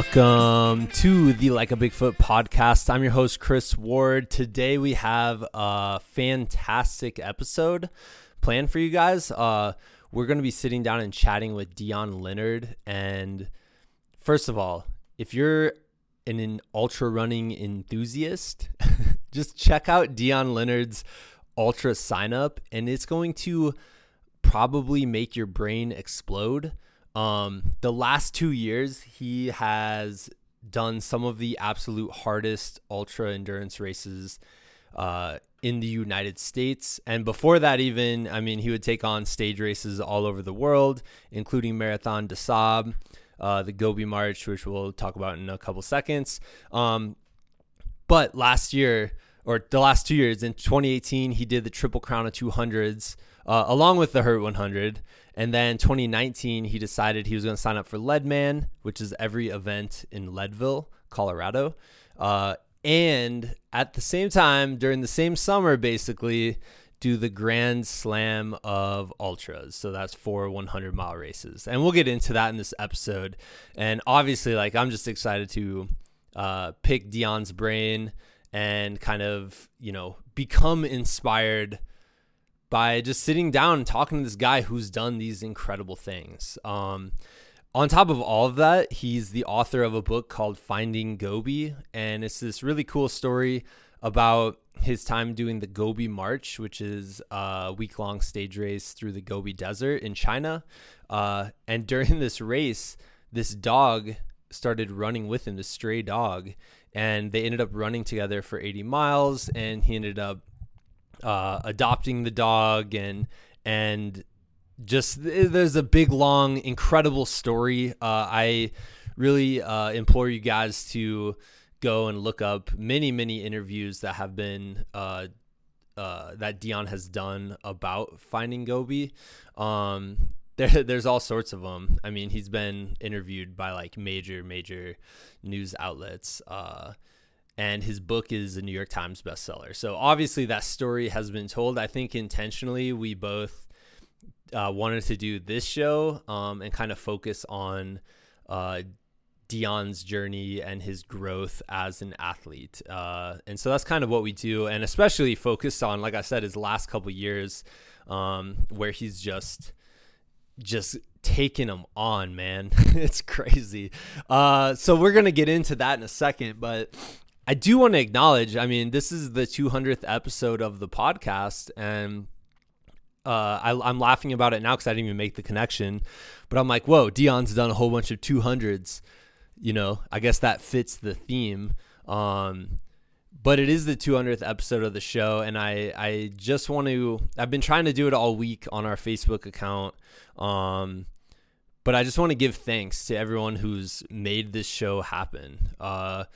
Welcome to the Like a Bigfoot podcast. I'm your host, Chris Ward. Today we have a fantastic episode planned for you guys. Uh, we're going to be sitting down and chatting with Dion Leonard. And first of all, if you're an, an ultra running enthusiast, just check out Dion Leonard's ultra sign up, and it's going to probably make your brain explode. Um, the last two years, he has done some of the absolute hardest ultra endurance races uh, in the United States. And before that, even, I mean, he would take on stage races all over the world, including Marathon des Sables, uh, the Gobi March, which we'll talk about in a couple seconds. Um, but last year, or the last two years, in 2018, he did the Triple Crown of 200s uh, along with the Hurt 100. And then 2019, he decided he was going to sign up for Leadman, which is every event in Leadville, Colorado. Uh, and at the same time, during the same summer, basically, do the Grand Slam of Ultras. So that's four 100 mile races. And we'll get into that in this episode. And obviously, like, I'm just excited to uh, pick Dion's brain and kind of, you know, become inspired by just sitting down and talking to this guy who's done these incredible things. Um, on top of all of that, he's the author of a book called Finding Gobi, and it's this really cool story about his time doing the Gobi March, which is a week long stage race through the Gobi Desert in China. Uh, and during this race, this dog started running with him, this stray dog, and they ended up running together for 80 miles, and he ended up uh, adopting the dog and and just there's a big long incredible story. Uh, I really uh, implore you guys to go and look up many many interviews that have been uh, uh, that Dion has done about finding Gobi. Um, there, there's all sorts of them. I mean, he's been interviewed by like major major news outlets. And his book is a New York Times bestseller. So obviously that story has been told. I think intentionally we both uh, wanted to do this show um, and kind of focus on uh, Dion's journey and his growth as an athlete. Uh, and so that's kind of what we do, and especially focus on, like I said, his last couple years um, where he's just just taking them on, man. it's crazy. Uh, so we're gonna get into that in a second, but I do want to acknowledge. I mean, this is the 200th episode of the podcast, and uh, I, am laughing about it now because I didn't even make the connection. But I'm like, whoa, Dion's done a whole bunch of 200s. You know, I guess that fits the theme. Um, but it is the 200th episode of the show, and I I just want to. I've been trying to do it all week on our Facebook account. Um, but I just want to give thanks to everyone who's made this show happen. Uh,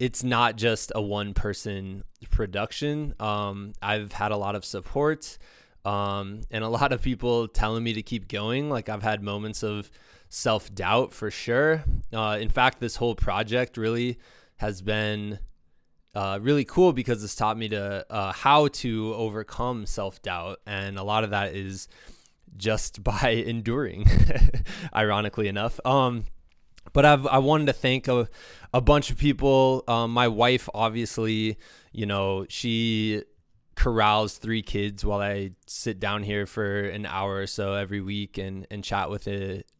it's not just a one person production. Um, I've had a lot of support um, and a lot of people telling me to keep going. Like I've had moments of self doubt for sure. Uh, in fact, this whole project really has been uh, really cool because it's taught me to uh, how to overcome self doubt, and a lot of that is just by enduring. ironically enough, um, but I've I wanted to thank a, a bunch of people. Um, my wife, obviously, you know, she corrals three kids while I sit down here for an hour or so every week and and chat with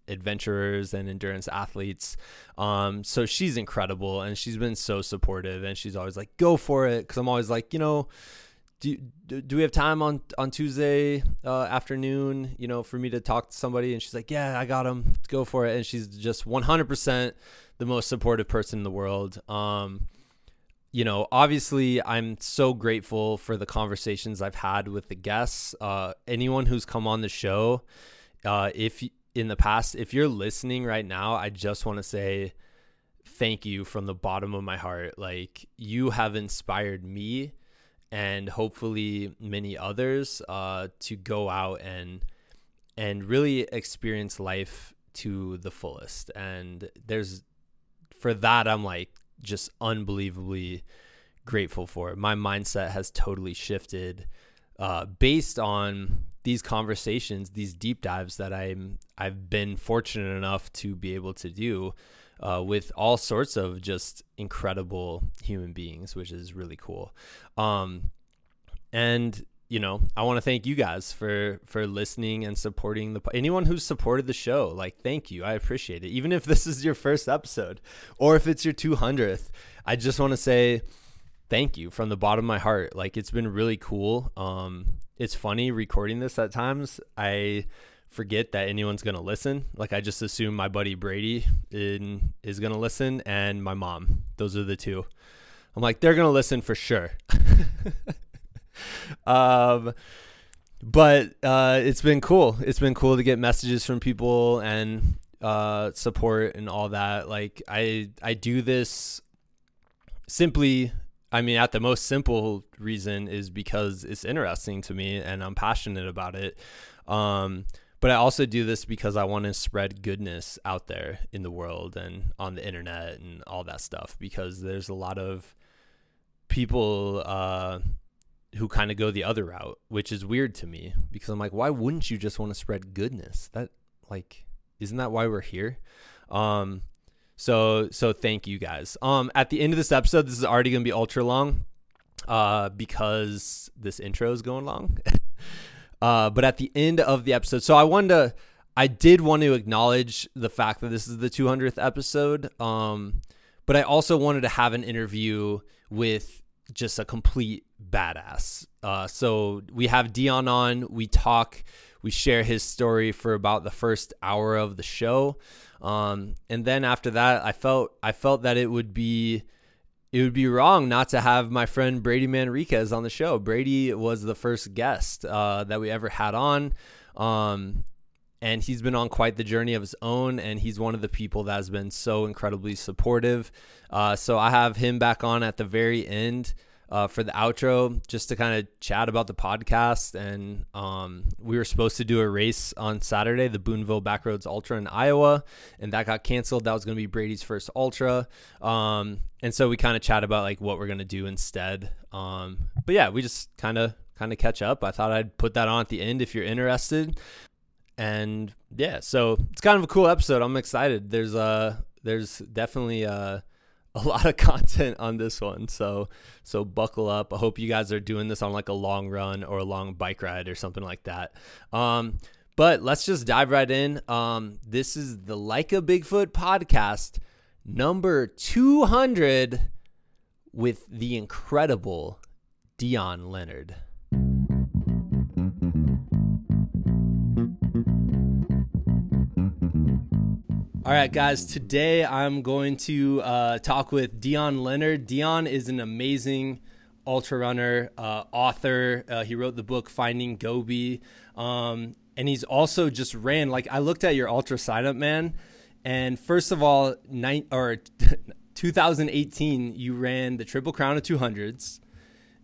adventurers and endurance athletes. Um, so she's incredible and she's been so supportive and she's always like, "Go for it," because I'm always like, you know do, do we have time on on Tuesday uh, afternoon, you know, for me to talk to somebody? And she's like, yeah, I got him. Go for it. And she's just 100% the most supportive person in the world. Um, you know, obviously, I'm so grateful for the conversations I've had with the guests. Uh, anyone who's come on the show, uh, if in the past, if you're listening right now, I just want to say thank you from the bottom of my heart. Like, you have inspired me and hopefully many others uh, to go out and and really experience life to the fullest. And there's for that I'm like just unbelievably grateful for it. My mindset has totally shifted uh, based on these conversations, these deep dives that I'm I've been fortunate enough to be able to do uh, with all sorts of just incredible human beings, which is really cool. Um, and you know, I want to thank you guys for for listening and supporting the anyone who's supported the show. Like, thank you, I appreciate it. Even if this is your first episode, or if it's your 200th, I just want to say thank you from the bottom of my heart. Like, it's been really cool. Um, it's funny recording this at times. I forget that anyone's gonna listen. Like, I just assume my buddy Brady in, is gonna listen, and my mom. Those are the two. I'm like, they're gonna listen for sure. um, but uh, it's been cool. It's been cool to get messages from people and uh, support and all that. Like I I do this simply. I mean, at the most simple reason is because it's interesting to me and I'm passionate about it. Um, but I also do this because I want to spread goodness out there in the world and on the internet and all that stuff. Because there's a lot of people uh, who kind of go the other route, which is weird to me because I'm like, why wouldn't you just want to spread goodness? That like, isn't that why we're here? Um, so so thank you guys. Um, at the end of this episode, this is already gonna be ultra long, uh, because this intro is going long. uh, but at the end of the episode, so I wanted to, I did want to acknowledge the fact that this is the 200th episode. Um, but I also wanted to have an interview with just a complete badass. Uh, so we have Dion on. We talk. We share his story for about the first hour of the show, um, and then after that, I felt I felt that it would be it would be wrong not to have my friend Brady Manriquez on the show. Brady was the first guest uh, that we ever had on. Um, and he's been on quite the journey of his own and he's one of the people that has been so incredibly supportive uh, so i have him back on at the very end uh, for the outro just to kind of chat about the podcast. And um, we were supposed to do a race on Saturday, the Boonville Backroads Ultra in Iowa, and that got canceled. That was going to be Brady's first Ultra. Um, and so we kind of chat about like what we're going to do instead. Um, but yeah, we just kind of kind of catch up. I thought I'd put that on at the end if you're interested. And yeah, so it's kind of a cool episode. I'm excited. There's uh there's definitely uh a lot of content on this one. So so buckle up. I hope you guys are doing this on like a long run or a long bike ride or something like that. Um, but let's just dive right in. Um, this is the Like a Bigfoot podcast number 200 with the incredible Dion Leonard. All right, guys. Today I'm going to uh, talk with Dion Leonard. Dion is an amazing ultra runner, uh, author. Uh, he wrote the book Finding Gobi, um, and he's also just ran. Like I looked at your ultra sign up, man. And first of all, nine or 2018, you ran the Triple Crown of 200s.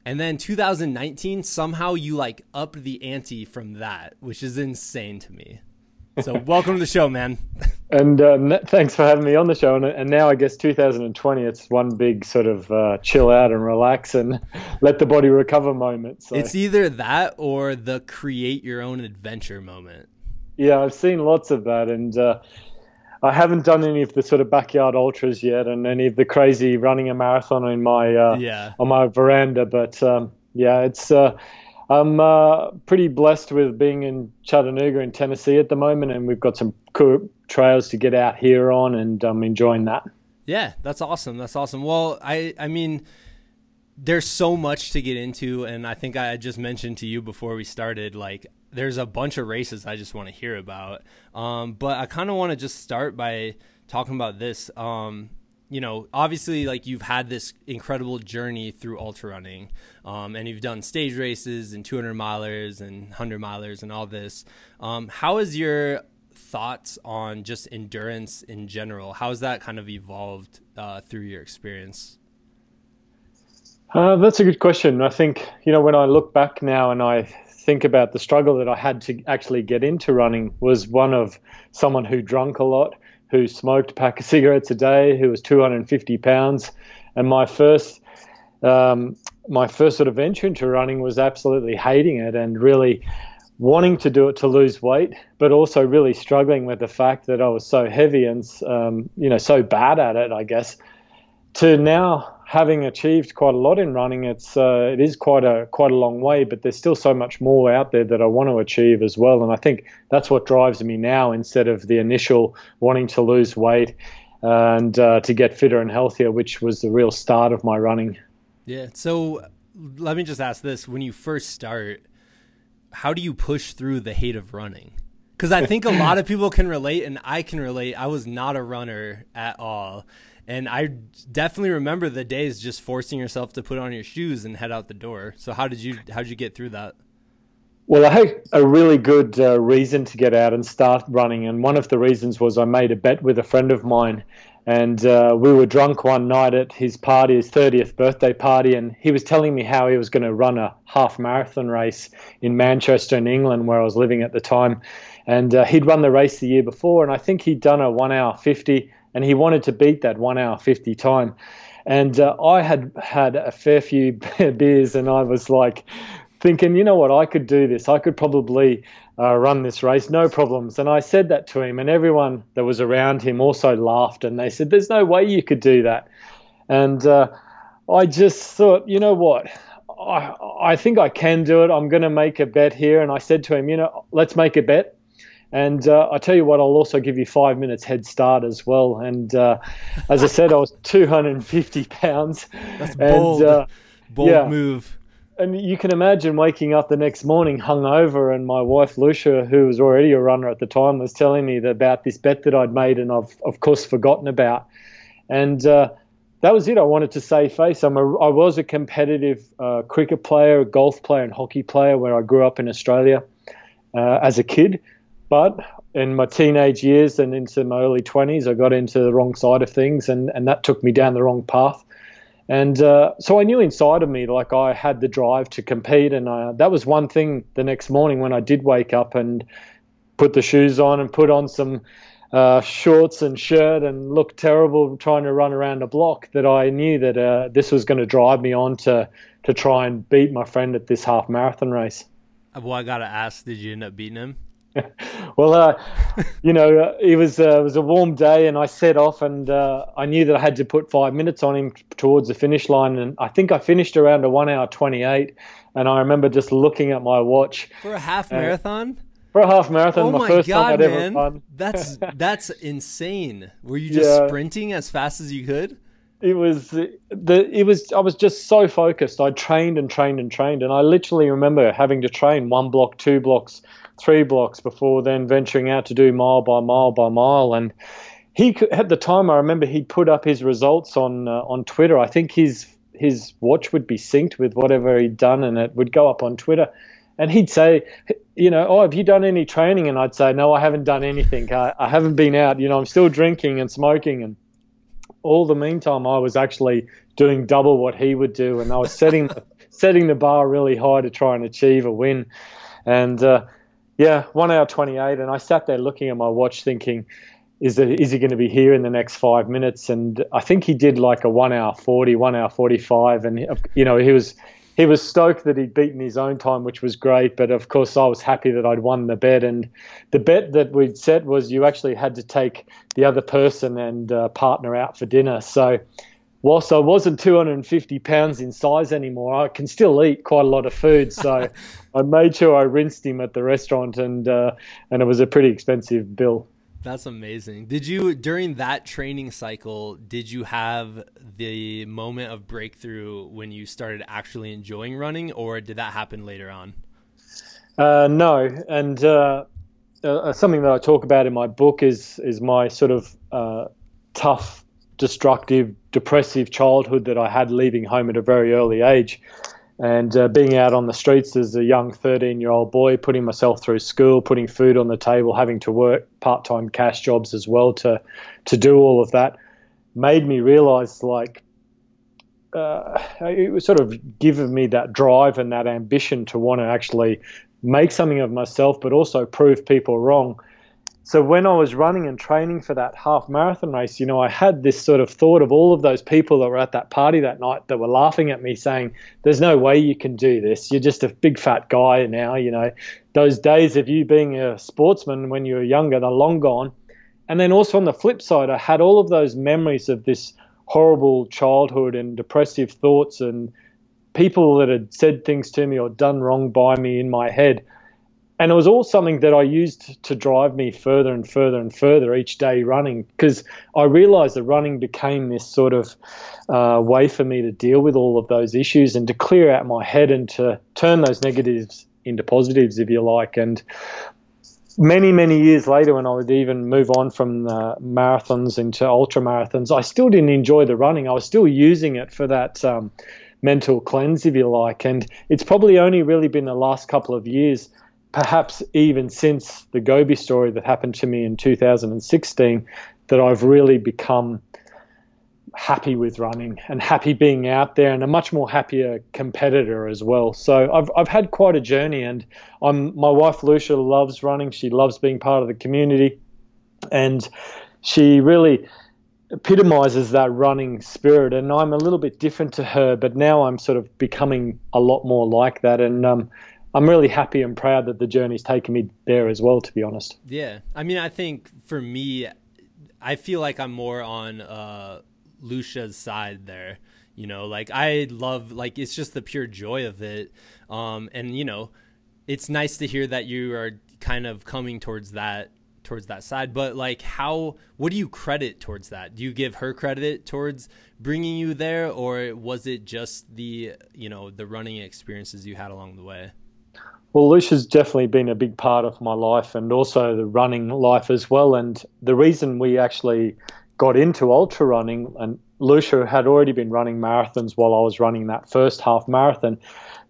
And then 2019, somehow you like upped the ante from that, which is insane to me. So welcome to the show, man. And uh, thanks for having me on the show. And, and, now I guess 2020, it's one big sort of uh, chill out and relax and let the body recover moment. So. It's either that or the create your own adventure moment. Yeah, I've seen lots of that, and uh, I haven't done any of the sort of backyard ultras yet, and any of the crazy running a marathon in my uh, yeah. on my veranda. But um, yeah, it's uh, I'm uh, pretty blessed with being in Chattanooga in Tennessee at the moment, and we've got some cool trails to get out here on, and I'm enjoying that. Yeah, that's awesome. That's awesome. Well, I I mean, there's so much to get into, and I think I just mentioned to you before we started, like there's a bunch of races I just want to hear about. Um, but I kind of want to just start by talking about this. Um, you know, obviously, like you've had this incredible journey through ultra running, um, and you've done stage races and 200 milers and 100 milers and all this. Um, how is your thoughts on just endurance in general? How has that kind of evolved uh, through your experience? Uh, that's a good question. I think, you know, when I look back now and I think about the struggle that I had to actually get into running was one of someone who drunk a lot who smoked a pack of cigarettes a day, who was 250 pounds, and my first um, my first sort of venture into running was absolutely hating it and really wanting to do it to lose weight, but also really struggling with the fact that I was so heavy and um, you know so bad at it, I guess. To now having achieved quite a lot in running, it's uh, it is quite a quite a long way, but there's still so much more out there that I want to achieve as well. And I think that's what drives me now instead of the initial wanting to lose weight and uh, to get fitter and healthier, which was the real start of my running. Yeah. So let me just ask this: When you first start, how do you push through the hate of running? Because I think a lot of people can relate, and I can relate. I was not a runner at all. And I definitely remember the days just forcing yourself to put on your shoes and head out the door. So how did you how did you get through that? Well, I had a really good uh, reason to get out and start running, and one of the reasons was I made a bet with a friend of mine, and uh, we were drunk one night at his party, his 30th birthday party, and he was telling me how he was going to run a half marathon race in Manchester, in England, where I was living at the time, and uh, he'd run the race the year before, and I think he'd done a one hour 50, and he wanted to beat that one hour 50 time. And uh, I had had a fair few beers, and I was like, thinking, you know what, I could do this. I could probably uh, run this race, no problems. And I said that to him, and everyone that was around him also laughed, and they said, "There's no way you could do that." And uh, I just thought, you know what, I, I think I can do it. I'm going to make a bet here. And I said to him, you know, let's make a bet. And uh, I tell you what, I'll also give you five minutes head start as well. And uh, as I said, I was 250 pounds. That's bold, and, uh, bold yeah, move and you can imagine waking up the next morning hungover, and my wife Lucja, who was already a runner at the time, was telling me about this bet that I'd made, and I've of course forgotten about. And uh, that was it. I wanted to save face. I'm a, I was a competitive uh, cricket player, golf player, and hockey player where I grew up in Australia uh, as a kid. But in my teenage years and into my early 20s, I got into the wrong side of things, and, and that took me down the wrong path. And uh, so I knew inside of me, like I had the drive to compete. And uh, that was one thing the next morning when I did wake up and put the shoes on and put on some uh, shorts and shirt and look terrible trying to run around a block that I knew that uh, this was going to drive me on to, to try and beat my friend at this half marathon race. Well, I got to ask, did you end up beating him? well, uh, you know, uh, it was uh, it was a warm day, and I set off, and uh, I knew that I had to put five minutes on him towards the finish line, and I think I finished around a one hour twenty eight, and I remember just looking at my watch for a half marathon. For a half marathon, oh my, my first God, time I'd man. ever run. That's that's insane. Were you just yeah. sprinting as fast as you could? it was the it was I was just so focused. I trained and trained and trained, and I literally remember having to train one block, two blocks, three blocks before then venturing out to do mile by mile by mile. And he at the time I remember he'd put up his results on uh, on Twitter. I think his his watch would be synced with whatever he'd done, and it would go up on Twitter. And he'd say, you know, oh, have you done any training? And I'd say, no, I haven't done anything. I, I haven't been out. You know, I'm still drinking and smoking and all the meantime, I was actually doing double what he would do, and I was setting setting the bar really high to try and achieve a win. And uh, yeah, one hour twenty eight, and I sat there looking at my watch, thinking, is it, is he going to be here in the next five minutes? And I think he did like a one hour forty, one hour forty five, and you know he was he was stoked that he'd beaten his own time, which was great. But of course, I was happy that I'd won the bet. And the bet that we'd set was you actually had to take the other person and uh, partner out for dinner. So, whilst I wasn't 250 pounds in size anymore, I can still eat quite a lot of food. So, I made sure I rinsed him at the restaurant, and uh, and it was a pretty expensive bill. That's amazing. Did you during that training cycle, did you have the moment of breakthrough when you started actually enjoying running or did that happen later on? Uh, no, and uh, uh, something that I talk about in my book is is my sort of uh, tough, destructive, depressive childhood that I had leaving home at a very early age and uh, being out on the streets as a young 13 year old boy, putting myself through school, putting food on the table, having to work part time cash jobs as well to to do all of that, made me realize like uh, it was sort of given me that drive and that ambition to want to actually make something of myself, but also prove people wrong. So when I was running and training for that half marathon race, you know, I had this sort of thought of all of those people that were at that party that night that were laughing at me saying, "There's no way you can do this. You're just a big fat guy now, you know. those days of you being a sportsman when you were younger, they're long gone. And then also on the flip side, I had all of those memories of this horrible childhood and depressive thoughts and people that had said things to me or done wrong by me in my head. And it was all something that I used to drive me further and further and further each day running because I realized that running became this sort of uh, way for me to deal with all of those issues and to clear out my head and to turn those negatives into positives, if you like. And many, many years later, when I would even move on from marathons into ultra marathons, I still didn't enjoy the running. I was still using it for that um, mental cleanse, if you like. And it's probably only really been the last couple of years, perhaps even since the Gobi story that happened to me in 2016, that I've really become happy with running and happy being out there and a much more happier competitor as well. So I've I've had quite a journey and I'm my wife Lucja loves running. She loves being part of the community and she really epitomizes that running spirit and I'm a little bit different to her but now I'm sort of becoming a lot more like that and um, I'm really happy and proud that the journey's taken me there as well to be honest. Yeah. I mean I think for me I feel like I'm more on uh Lucja's side there. You know, like I love like it's just the pure joy of it. Um and you know, it's nice to hear that you are kind of coming towards that towards that side but like how what do you credit towards that do you give her credit towards bringing you there or was it just the you know the running experiences you had along the way well lucja's definitely been a big part of my life and also the running life as well and the reason we actually got into ultra running, and Lucja had already been running marathons while I was running that first half marathon.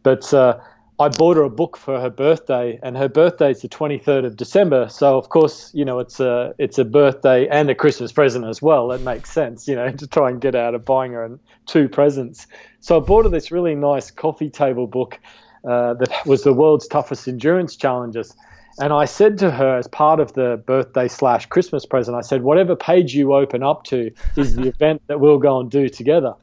But uh, I bought her a book for her birthday, and her birthday is the 23rd of December. So of course, you know, it's a it's a birthday and a Christmas present as well. It makes sense, you know, to try and get out of buying her two presents. So I bought her this really nice coffee table book uh, that was the world's toughest endurance challenges. And I said to her, as part of the birthday slash Christmas present, I said, whatever page you open up to is the event that we'll go and do together.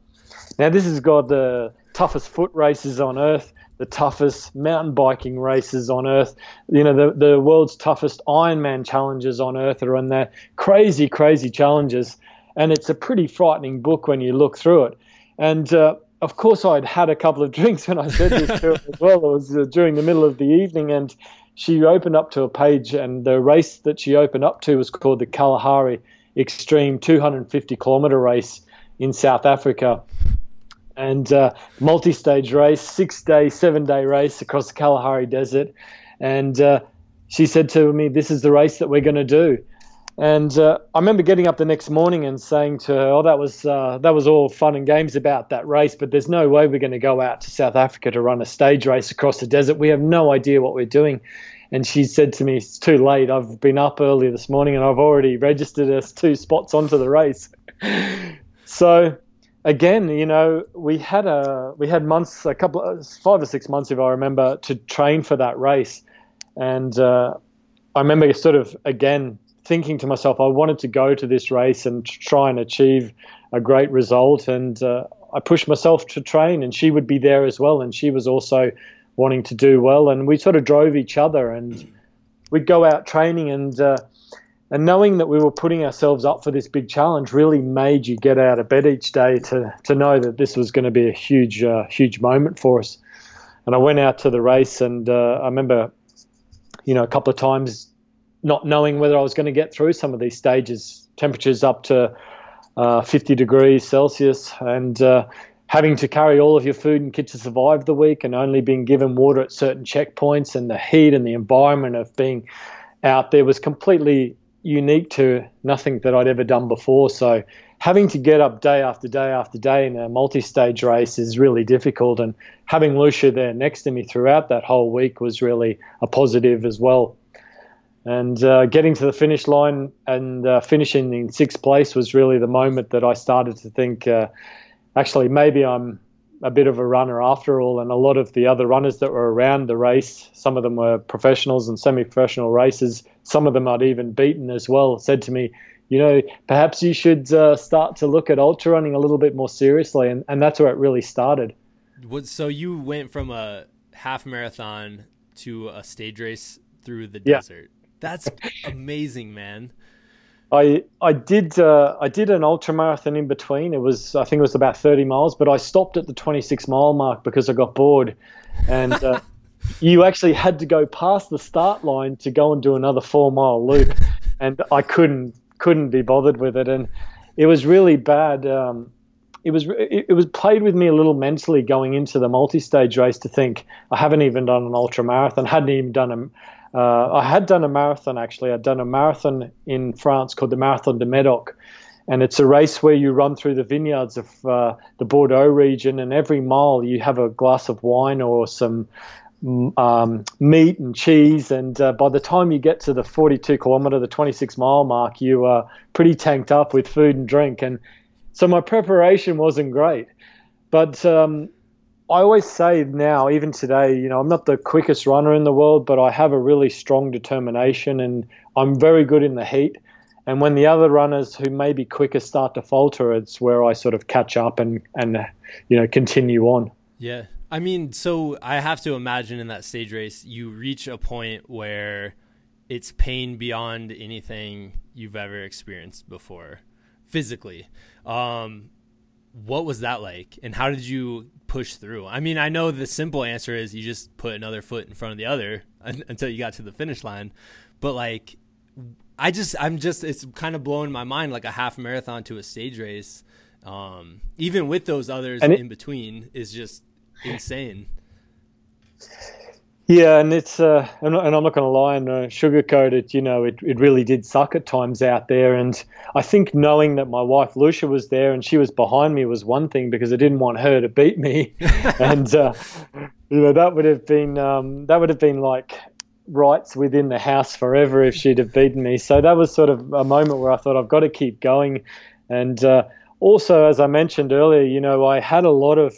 Now, this has got the toughest foot races on earth, the toughest mountain biking races on earth, you know, the, the world's toughest Ironman challenges on earth are in there. Crazy, crazy challenges. And it's a pretty frightening book when you look through it. And uh, of course, I'd had a couple of drinks when I said this to her as well. It was uh, during the middle of the evening, and she opened up to a page, and the race that she opened up to was called the Kalahari Extreme 250 kilometer race in South Africa. And uh, multi stage race, six day, seven day race across the Kalahari Desert. And uh, she said to me, This is the race that we're going to do. And uh, I remember getting up the next morning and saying to her, "Oh, that was uh, that was all fun and games about that race, but there's no way we're going to go out to South Africa to run a stage race across the desert. We have no idea what we're doing." And she said to me, "It's too late. I've been up early this morning and I've already registered us two spots onto the race." so again, you know, we had a we had months, a couple, of, five or six months, if I remember, to train for that race, and uh, I remember sort of again thinking to myself, I wanted to go to this race and try and achieve a great result. And uh, I pushed myself to train, and she would be there as well. And she was also wanting to do well. And we sort of drove each other, and we'd go out training. And uh, and knowing that we were putting ourselves up for this big challenge really made you get out of bed each day to to know that this was going to be a huge uh, huge moment for us. And I went out to the race, and uh, I remember, you know, a couple of times not knowing whether I was going to get through some of these stages, temperatures up to uh, 50 degrees Celsius, and uh, having to carry all of your food and kit to survive the week, and only being given water at certain checkpoints, and the heat and the environment of being out there was completely unique to nothing that I'd ever done before. So having to get up day after day after day in a multi-stage race is really difficult, and having Lucja there next to me throughout that whole week was really a positive as well. And uh, getting to the finish line and uh, finishing in sixth place was really the moment that I started to think, uh, actually, maybe I'm a bit of a runner after all. And a lot of the other runners that were around the race, some of them were professionals and semi professional racers, some of them I'd even beaten as well, said to me, you know, perhaps you should uh, start to look at ultra running a little bit more seriously. And, and that's where it really started. So you went from a half marathon to a stage race through the yeah. desert. That's amazing, man. I I did uh, I did an ultra marathon in between. It was I think it was about 30 miles, but I stopped at the 26 mile mark because I got bored, and uh, you actually had to go past the start line to go and do another four mile loop, and I couldn't couldn't be bothered with it, and it was really bad. Um, it was it, it was played with me a little mentally going into the multi-stage race to think I haven't even done an ultra marathon, hadn't even done a uh, I had done a marathon actually. I'd done a marathon in France called the Marathon du Medoc, and it's a race where you run through the vineyards of uh, the Bordeaux region, and every mile you have a glass of wine or some mm, um, meat and cheese. And uh, by the time you get to the 42 kilometer, the 26 mile mark, you are pretty tanked up with food and drink. And so my preparation wasn't great, but um, I always say now, even today, you know, I'm not the quickest runner in the world, but I have a really strong determination and I'm very good in the heat. And when the other runners who may be quicker start to falter, it's where I sort of catch up and, and you know, continue on. Yeah. I mean, so I have to imagine in that stage race, you reach a point where it's pain beyond anything you've ever experienced before physically. Um, what was that like and how did you push through. I mean i know the simple answer is you just put another foot in front of the other until you got to the finish line. But like i just i'm just it's kind of blowing my mind like a half marathon to a stage race um, even with those others it, in between is just insane yeah, and it's uh, and, I'm not going to lie and uh, sugarcoat it. You know, it, it really did suck at times out there, and I think knowing that my wife Lucja was there and she was behind me was one thing because I didn't want her to beat me, and uh, you know that would have been um, that would have been like rights within the house forever if she'd have beaten me. So that was sort of a moment where I thought I've got to keep going, and uh, also as I mentioned earlier, you know, I had a lot of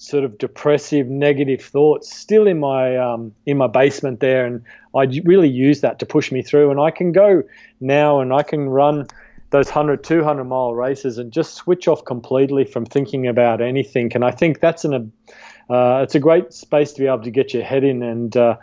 sort of depressive, negative thoughts still in my um, in my basement there, and I really use that to push me through. And I can go now and I can run those 100, 200 mile races and just switch off completely from thinking about anything. And I think that's an uh, it's a great space to be able to get your head in and. Uh,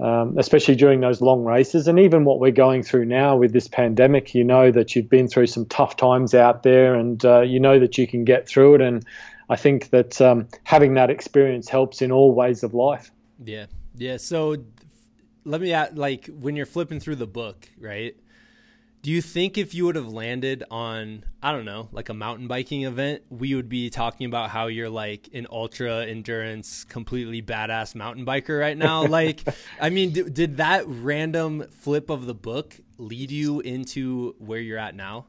um, especially during those long races, and even what we're going through now with this pandemic, you know that you've been through some tough times out there, and uh, you know that you can get through it. And I think that um, having that experience helps in all ways of life. Yeah, yeah. So let me ask, like when you're flipping through the book, right? Do you think if you would have landed on, I don't know, like a mountain biking event, we would be talking about how you're like an ultra endurance, completely badass mountain biker right now? like, I mean, d- did that random flip of the book lead you into where you're at now?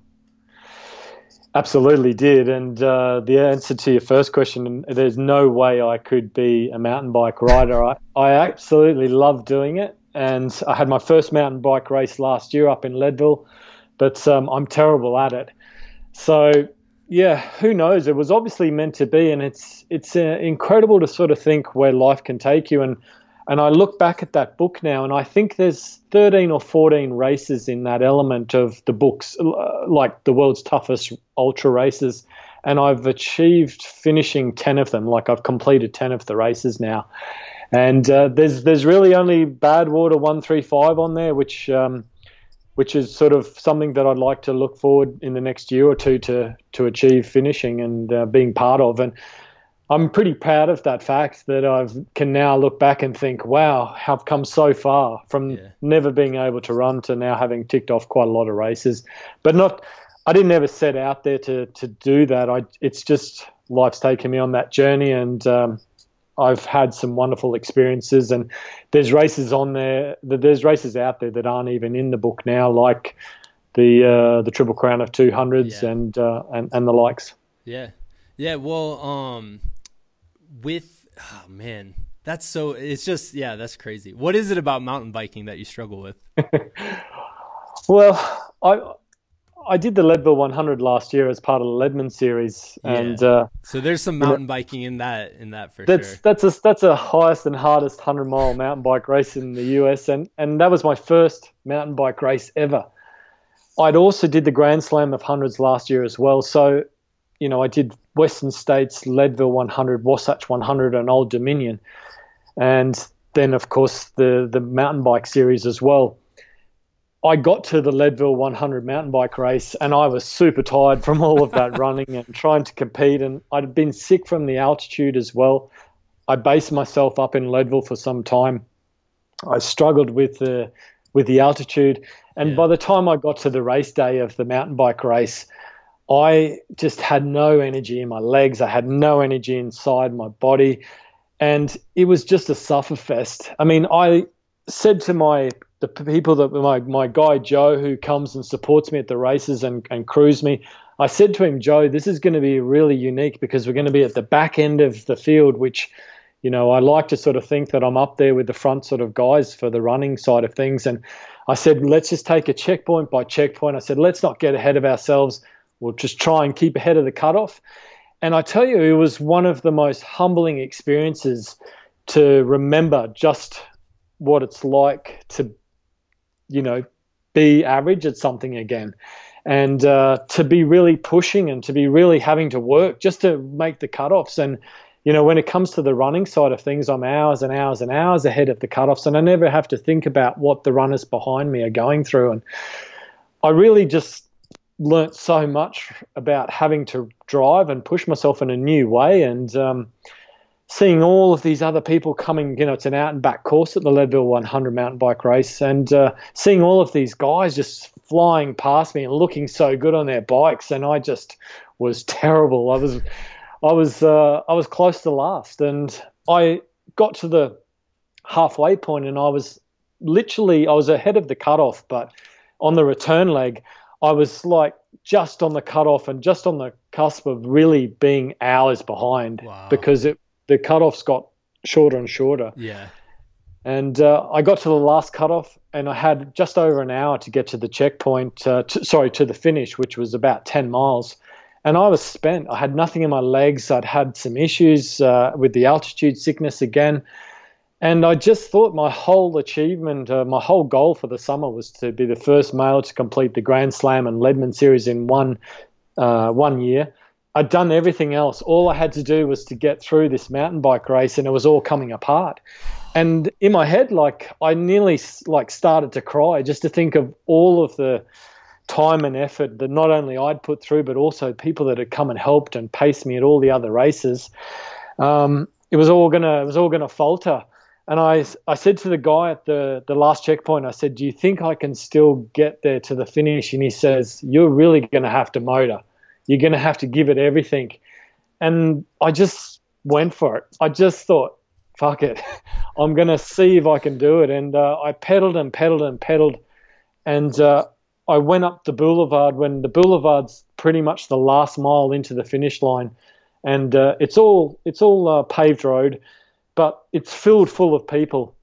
Absolutely did. And uh, the answer to your first question, there's no way I could be a mountain bike rider. I, I absolutely love doing it. And I had my first mountain bike race last year up in Leadville, but um, I'm terrible at it. So, yeah, who knows? It was obviously meant to be. And it's, it's uh, incredible to sort of think where life can take you. And and I look back at that book now, and I think there's 13 or 14 races in that element of the books, uh, like the world's toughest ultra races. And I've achieved finishing 10 of them, like I've completed 10 of the races now. And uh, there's there's really only Badwater 135 on there, which um, which is sort of something that I'd like to look forward in the next year or two to to achieve finishing and uh, being part of. And I'm pretty proud of that fact that I can now look back and think, wow, I've come so far from yeah. never being able to run to now having ticked off quite a lot of races. But not, I didn't ever set out there to to do that. I, it's just life's taken me on that journey, and um, I've had some wonderful experiences. And there's races on there, there's races out there that aren't even in the book now, like the uh, the Triple Crown of 200s yeah. and, uh, and and the likes. Yeah, yeah. Well, um, with oh man, that's so it's just yeah, that's crazy. What is it about mountain biking that you struggle with? well, I I did the Leadville 100 last year as part of the Leadman series, and yeah. uh, so there's some mountain biking in that in that for that's, sure. That's a that's a highest and hardest 100 mile mountain bike race in the US, and and that was my first mountain bike race ever. I'd also did the Grand Slam of hundreds last year as well, so you know, I did Western States, Leadville 100, Wasatch 100, and Old Dominion. And then of course the the mountain bike series as well. I got to the Leadville 100 mountain bike race and I was super tired from all of that running and trying to compete. And I'd been sick from the altitude as well. I based myself up in Leadville for some time. I struggled with the with the altitude, and yeah. by the time I got to the race day of the mountain bike race, I just had no energy in my legs. I had no energy inside my body, and it was just a sufferfest. I mean, I said to my the people that my my guy Joe who comes and supports me at the races and and crews me. I said to him, Joe, this is going to be really unique because we're going to be at the back end of the field, which, you know, I like to sort of think that I'm up there with the front sort of guys for the running side of things. And I said, let's just take a checkpoint by checkpoint. I said, let's not get ahead of ourselves. We'll just try and keep ahead of the cutoff. And I tell you, it was one of the most humbling experiences to remember just what it's like to, you know, be average at something again. And uh, to be really pushing and to be really having to work just to make the cutoffs. And, you know, when it comes to the running side of things, I'm hours and hours and hours ahead of the cutoffs, and I never have to think about what the runners behind me are going through. And I really just learnt so much about having to drive and push myself in a new way. And, um, seeing all of these other people coming, you know, it's an out and back course at the Leadville 100 mountain bike race, and uh, seeing all of these guys just flying past me and looking so good on their bikes, and I just was terrible. I was, I was, uh, I was close to last, and I got to the halfway point, and I was literally, I was ahead of the cutoff, but on the return leg, I was like just on the cutoff and just on the cusp of really being hours behind wow. because it the cutoffs got shorter and shorter. Yeah. And uh, I got to the last cutoff, and I had just over an hour to get to the checkpoint. Uh, to, sorry, to the finish, which was about ten miles. And I was spent. I had nothing in my legs. I'd had some issues uh, with the altitude sickness again. And I just thought my whole achievement, uh, my whole goal for the summer was to be the first male to complete the Grand Slam and Leadman Series in one uh, one year. I'd done everything else. All I had to do was to get through this mountain bike race, and it was all coming apart. And in my head, like I nearly like started to cry just to think of all of the time and effort that not only I'd put through, but also people that had come and helped and paced me at all the other races. Um, it was all gonna, it was all gonna falter. And I, I said to the guy at the, the last checkpoint, I said, "Do you think I can still get there to the finish?" And he says, "You're really gonna have to motor." You're going to have to give it everything. And I just went for it. I just thought, fuck it. I'm going to see if I can do it. And uh, I pedaled and pedaled and pedaled. And uh, I went up the boulevard when the boulevard's pretty much the last mile into the finish line. And uh, it's all it's all uh, paved road, but it's filled full of people.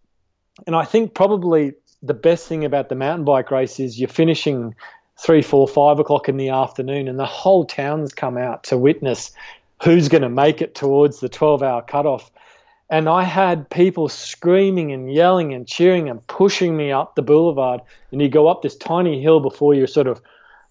And I think probably the best thing about the mountain bike race is you're finishing three, four, five o'clock in the afternoon, and the whole town's come out to witness who's going to make it towards the 12 hour cutoff. And I had people screaming and yelling and cheering and pushing me up the boulevard. And you go up this tiny hill before you sort of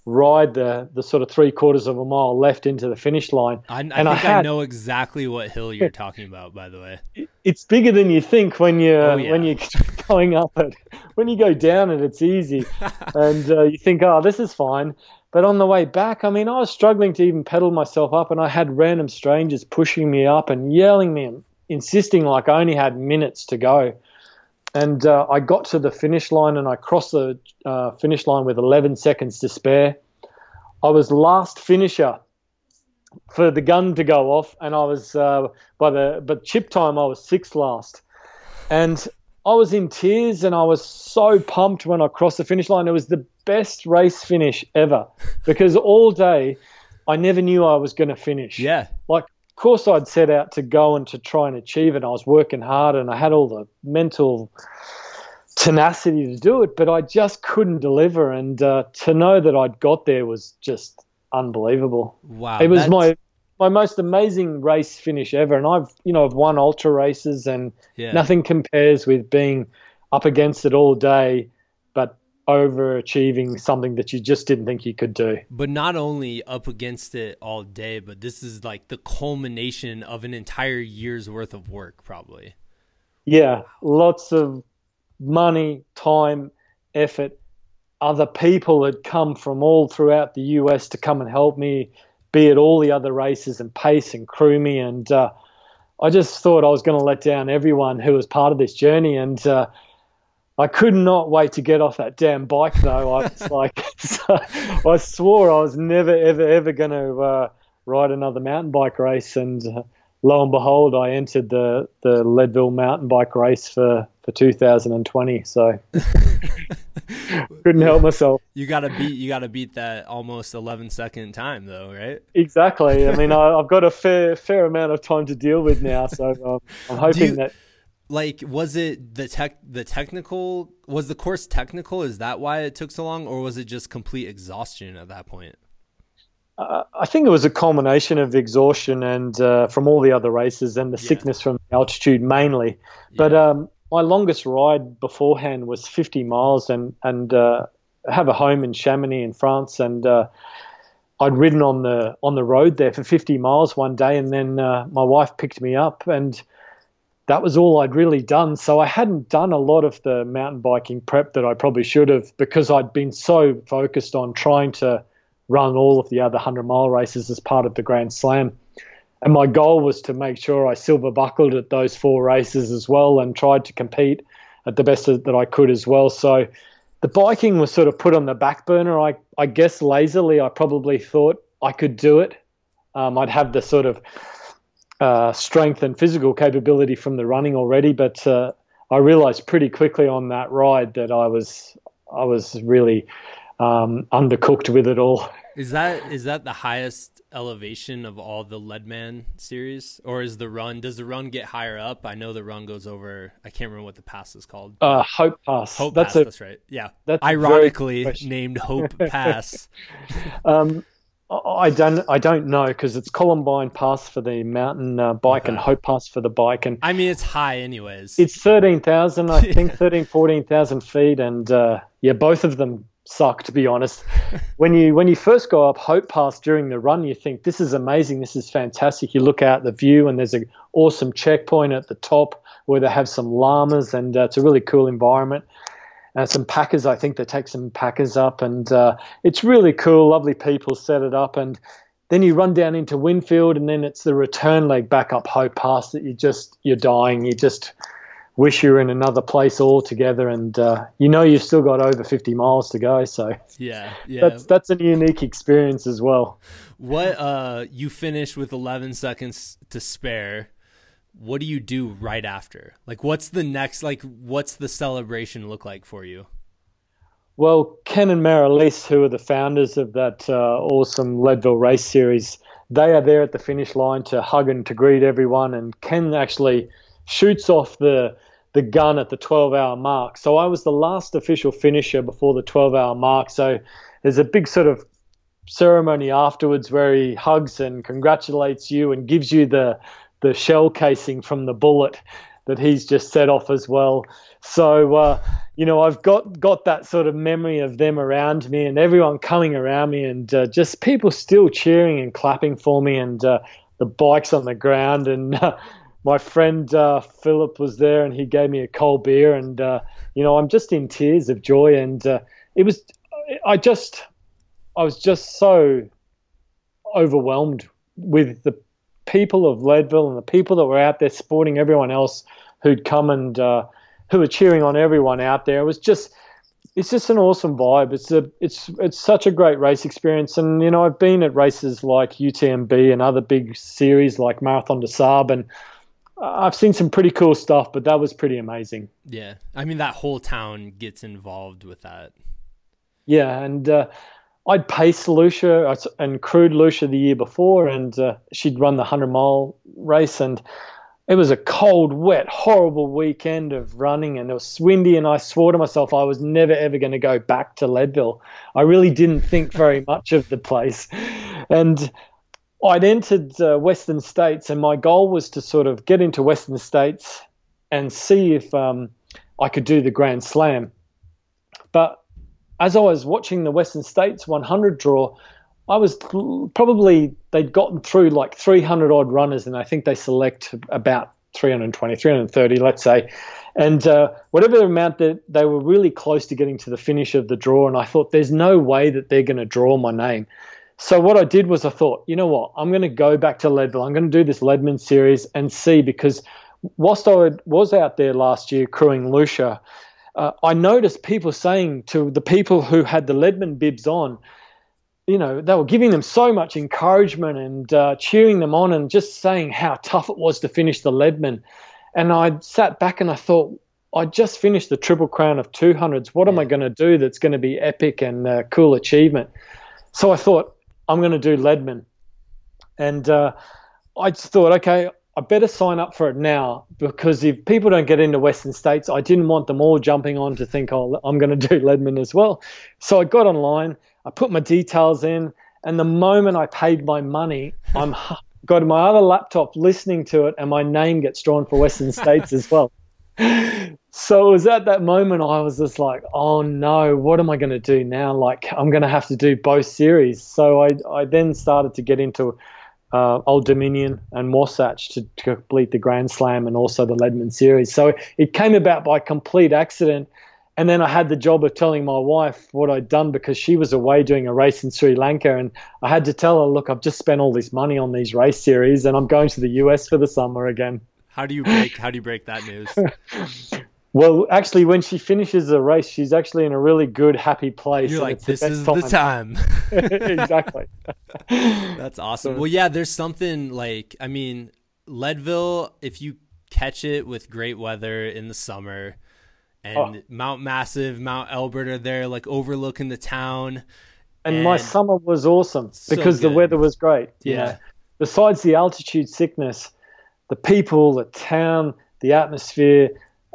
ride the the sort of three quarters of a mile left into the finish line. I, I and think I, had, I, know exactly what hill you're talking about. By the way, it's bigger than you think when you're oh, yeah. when you're going up it. When you go down it, it's easy, and uh, you think, oh, this is fine. But on the way back, I mean, I was struggling to even pedal myself up, and I had random strangers pushing me up and yelling me and insisting like I only had minutes to go. And uh, I got to the finish line and I crossed the uh, finish line with 11 seconds to spare. I was last finisher for the gun to go off, and I was uh, by the but chip time I was sixth last, and I was in tears and I was so pumped when I crossed the finish line. It was the best race finish ever because all day I never knew I was going to finish. Yeah, like course I'd set out to go and to try and achieve it. I was working hard and I had all the mental tenacity to do it, but I just couldn't deliver. And uh, to know that I'd got there was just unbelievable. Wow, it was that's... my my most amazing race finish ever. And I've you know I've won ultra races, and yeah. nothing compares with being up against it all day overachieving something that you just didn't think you could do. But not only up against it all day, but this is like the culmination of an entire year's worth of work, probably. Yeah, lots of money, time, effort. Other people had come from all throughout the US to come and help me, be at all the other races and pace and crew me. And uh, I just thought I was going to let down everyone who was part of this journey. And uh, I could not wait to get off that damn bike, though. I was like, I swore I was never, ever, ever going to uh, ride another mountain bike race. And uh, lo and behold, I entered the the Leadville mountain bike race for for 2020. So couldn't help myself. You got to beat you got to beat that almost 11 second time though, right? Exactly. I mean, I, have got a fair fair amount of time to deal with now, so um, I'm hoping you, that. Like, was it the tech the technical? Was the course technical? Is that why it took so long, or was it just complete exhaustion at that point? Uh, I think it was a culmination of exhaustion and uh, from all the other races and the yeah. sickness from altitude mainly. Yeah. But um, my longest ride beforehand was 50 miles and and uh, have a home in Chamonix in France and uh, I'd ridden on the on the road there for 50 miles one day and then uh, my wife picked me up and that was all I'd really done. So I hadn't done a lot of the mountain biking prep that I probably should have because I'd been so focused on trying to run all of the other 100 mile races as part of the Grand Slam. And my goal was to make sure I silver buckled at those four races as well and tried to compete at the best that I could as well. So the biking was sort of put on the back burner. I, I guess lazily, I probably thought I could do it. Um, I'd have the sort of uh, strength and physical capability from the running already, but uh, I realized pretty quickly on that ride that I was I was really um, undercooked with it all. Is that is that the highest elevation of all the Leadman series, or is the run? Does the run get higher up? I know the run goes over. I can't remember what the pass is called. Uh, Hope Pass. Hope that's Pass. A, that's right. Yeah. That's ironically named Hope Pass. um, I don't I don't know because it's Columbine Pass for the mountain uh, bike okay. and Hope Pass for the bike and I mean it's high anyways. It's 13,000 I think 13 14,000 feet and uh, yeah both of them suck to be honest. when you when you first go up Hope Pass during the run, you think this is amazing, this is fantastic. You look out the view and there's an awesome checkpoint at the top where they have some llamas and uh, it's a really cool environment. And uh, some packers, I think they take some packers up and uh, it's really cool. Lovely people set it up and then you run down into Winfield and then it's the return leg back up Hope Pass that you just you're dying. You just wish you were in another place altogether. And uh, you know you've still got over 50 miles to go. So yeah, yeah, that's that's a unique experience as well. What uh, you finished with 11 seconds to spare. What do you do right after? Like, what's the next? Like, what's the celebration look like for you? Well, Ken and Merilee, who are the founders of that uh, awesome Leadville race series, they are there at the finish line to hug and to greet everyone. And Ken actually shoots off the the gun at the 12 hour mark. So I was the last official finisher before the 12 hour mark. So there's a big sort of ceremony afterwards where he hugs and congratulates you and gives you the the shell casing from the bullet that he's just set off as well. So uh, you know I've got got that sort of memory of them around me and everyone coming around me and uh, just people still cheering and clapping for me and uh, the bikes on the ground and uh, my friend uh, Philip was there and he gave me a cold beer and uh, you know I'm just in tears of joy and it was I just I was just so overwhelmed with the people of Leadville and the people that were out there supporting everyone else who'd come and uh, who were cheering on everyone out there. It was just it's just an awesome vibe. It's a it's it's such a great race experience, and you know I've been at races like UTMB and other big series like Marathon des Sables, and I've seen some pretty cool stuff, but that was pretty amazing. Yeah, I mean that whole town gets involved with that. Yeah, and uh, I'd paced Lucja and crewed Lucja the year before, and uh, she'd run the hundred mile race, and it was a cold, wet, horrible weekend of running, and it was windy, and I swore to myself I was never ever going to go back to Leadville. I really didn't think very much of the place, and I'd entered uh, Western States, and my goal was to sort of get into Western States and see if um, I could do the Grand Slam. But as I was watching the Western States 100 draw, I was probably they'd gotten through like 300 odd runners, and I think they select about 320, 330, let's say. And uh, whatever amount that they were really close to getting to the finish of the draw, and I thought, there's no way that they're going to draw my name. So what I did was I thought, you know what, I'm going to go back to Leadville. I'm going to do this Leadman series and see because whilst I was out there last year crewing Lucja, uh, I noticed people saying to the people who had the Leadman bibs on, you know, they were giving them so much encouragement and uh, cheering them on and just saying how tough it was to finish the Leadman. And I sat back and I thought, I just finished the Triple Crown of 200s. What am I going to do that's going to be epic and uh, cool achievement? So I thought, I'm going to do Leadman. And uh, I just thought, okay, I better sign up for it now because if people don't get into Western States, I didn't want them all jumping on to think, oh, I'm going to do Leadman as well. So I got online, I put my details in, and the moment I paid my money, I'm got my other laptop listening to it, and my name gets drawn for Western States as well. So it was at that moment I was just like, oh no, what am I going to do now? Like I'm going to have to do both series. So I I then started to get into uh, Old Dominion and Wasatch to, to, complete the Grand Slam and also the Leadman series. So it came about by complete accident. And then I had the job of telling my wife what I'd done because she was away doing a race in Sri Lanka. And I had to tell her, look, I've just spent all this money on these race series and I'm going to the US for the summer again. How do you break how do you break that news? Well, actually, when she finishes the race, she's actually in a really good, happy place. You're like, this the is time. the time. exactly. That's awesome. So, well, yeah, there's something like, I mean, Leadville, if you catch it with great weather in the summer, and oh. Mount Massive, Mount Elbert are there, like overlooking the town. And, and my summer was awesome because so the weather was great. Yeah. Know? Besides the altitude sickness, the people, the town, the atmosphere,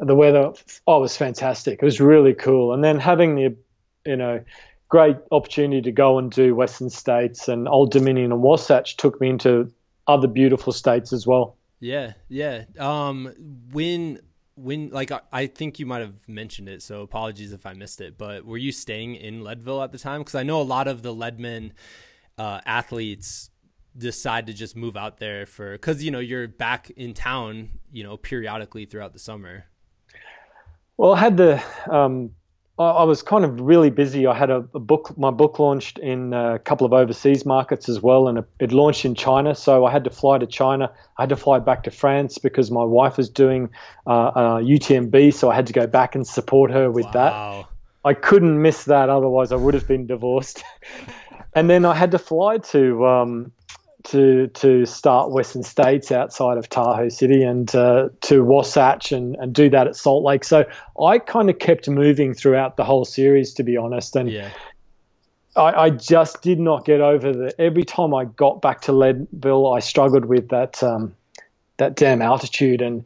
the weather oh, was fantastic. It was really cool. And then having the, you know, great opportunity to go and do Western States and Old Dominion and Wasatch took me into other beautiful states as well. Yeah, yeah. Um, when when like I, I think you might have mentioned it, so apologies if I missed it. But were you staying in Leadville at the time? Because I know a lot of the Leadman uh, athletes decide to just move out there for because you know you're back in town, you know, periodically throughout the summer. Well, I had the. Um, I, I, was kind of really busy. I had a, a, book. My book launched in a couple of overseas markets as well, and it, launched in China. So I had to fly to China. I had to fly back to France because my wife was doing uh, uh, UTMB, so I had to go back and support her with wow. that. I couldn't miss that, otherwise I would have been divorced. and then I had to fly to um, to to start Western States outside of Tahoe City and uh, to Wasatch and, and do that at Salt Lake. So I kind of kept moving throughout the whole series, to be honest. And yeah. I, I, just did not get over the. Every time I got back to Leadville, I struggled with that um, that damn altitude and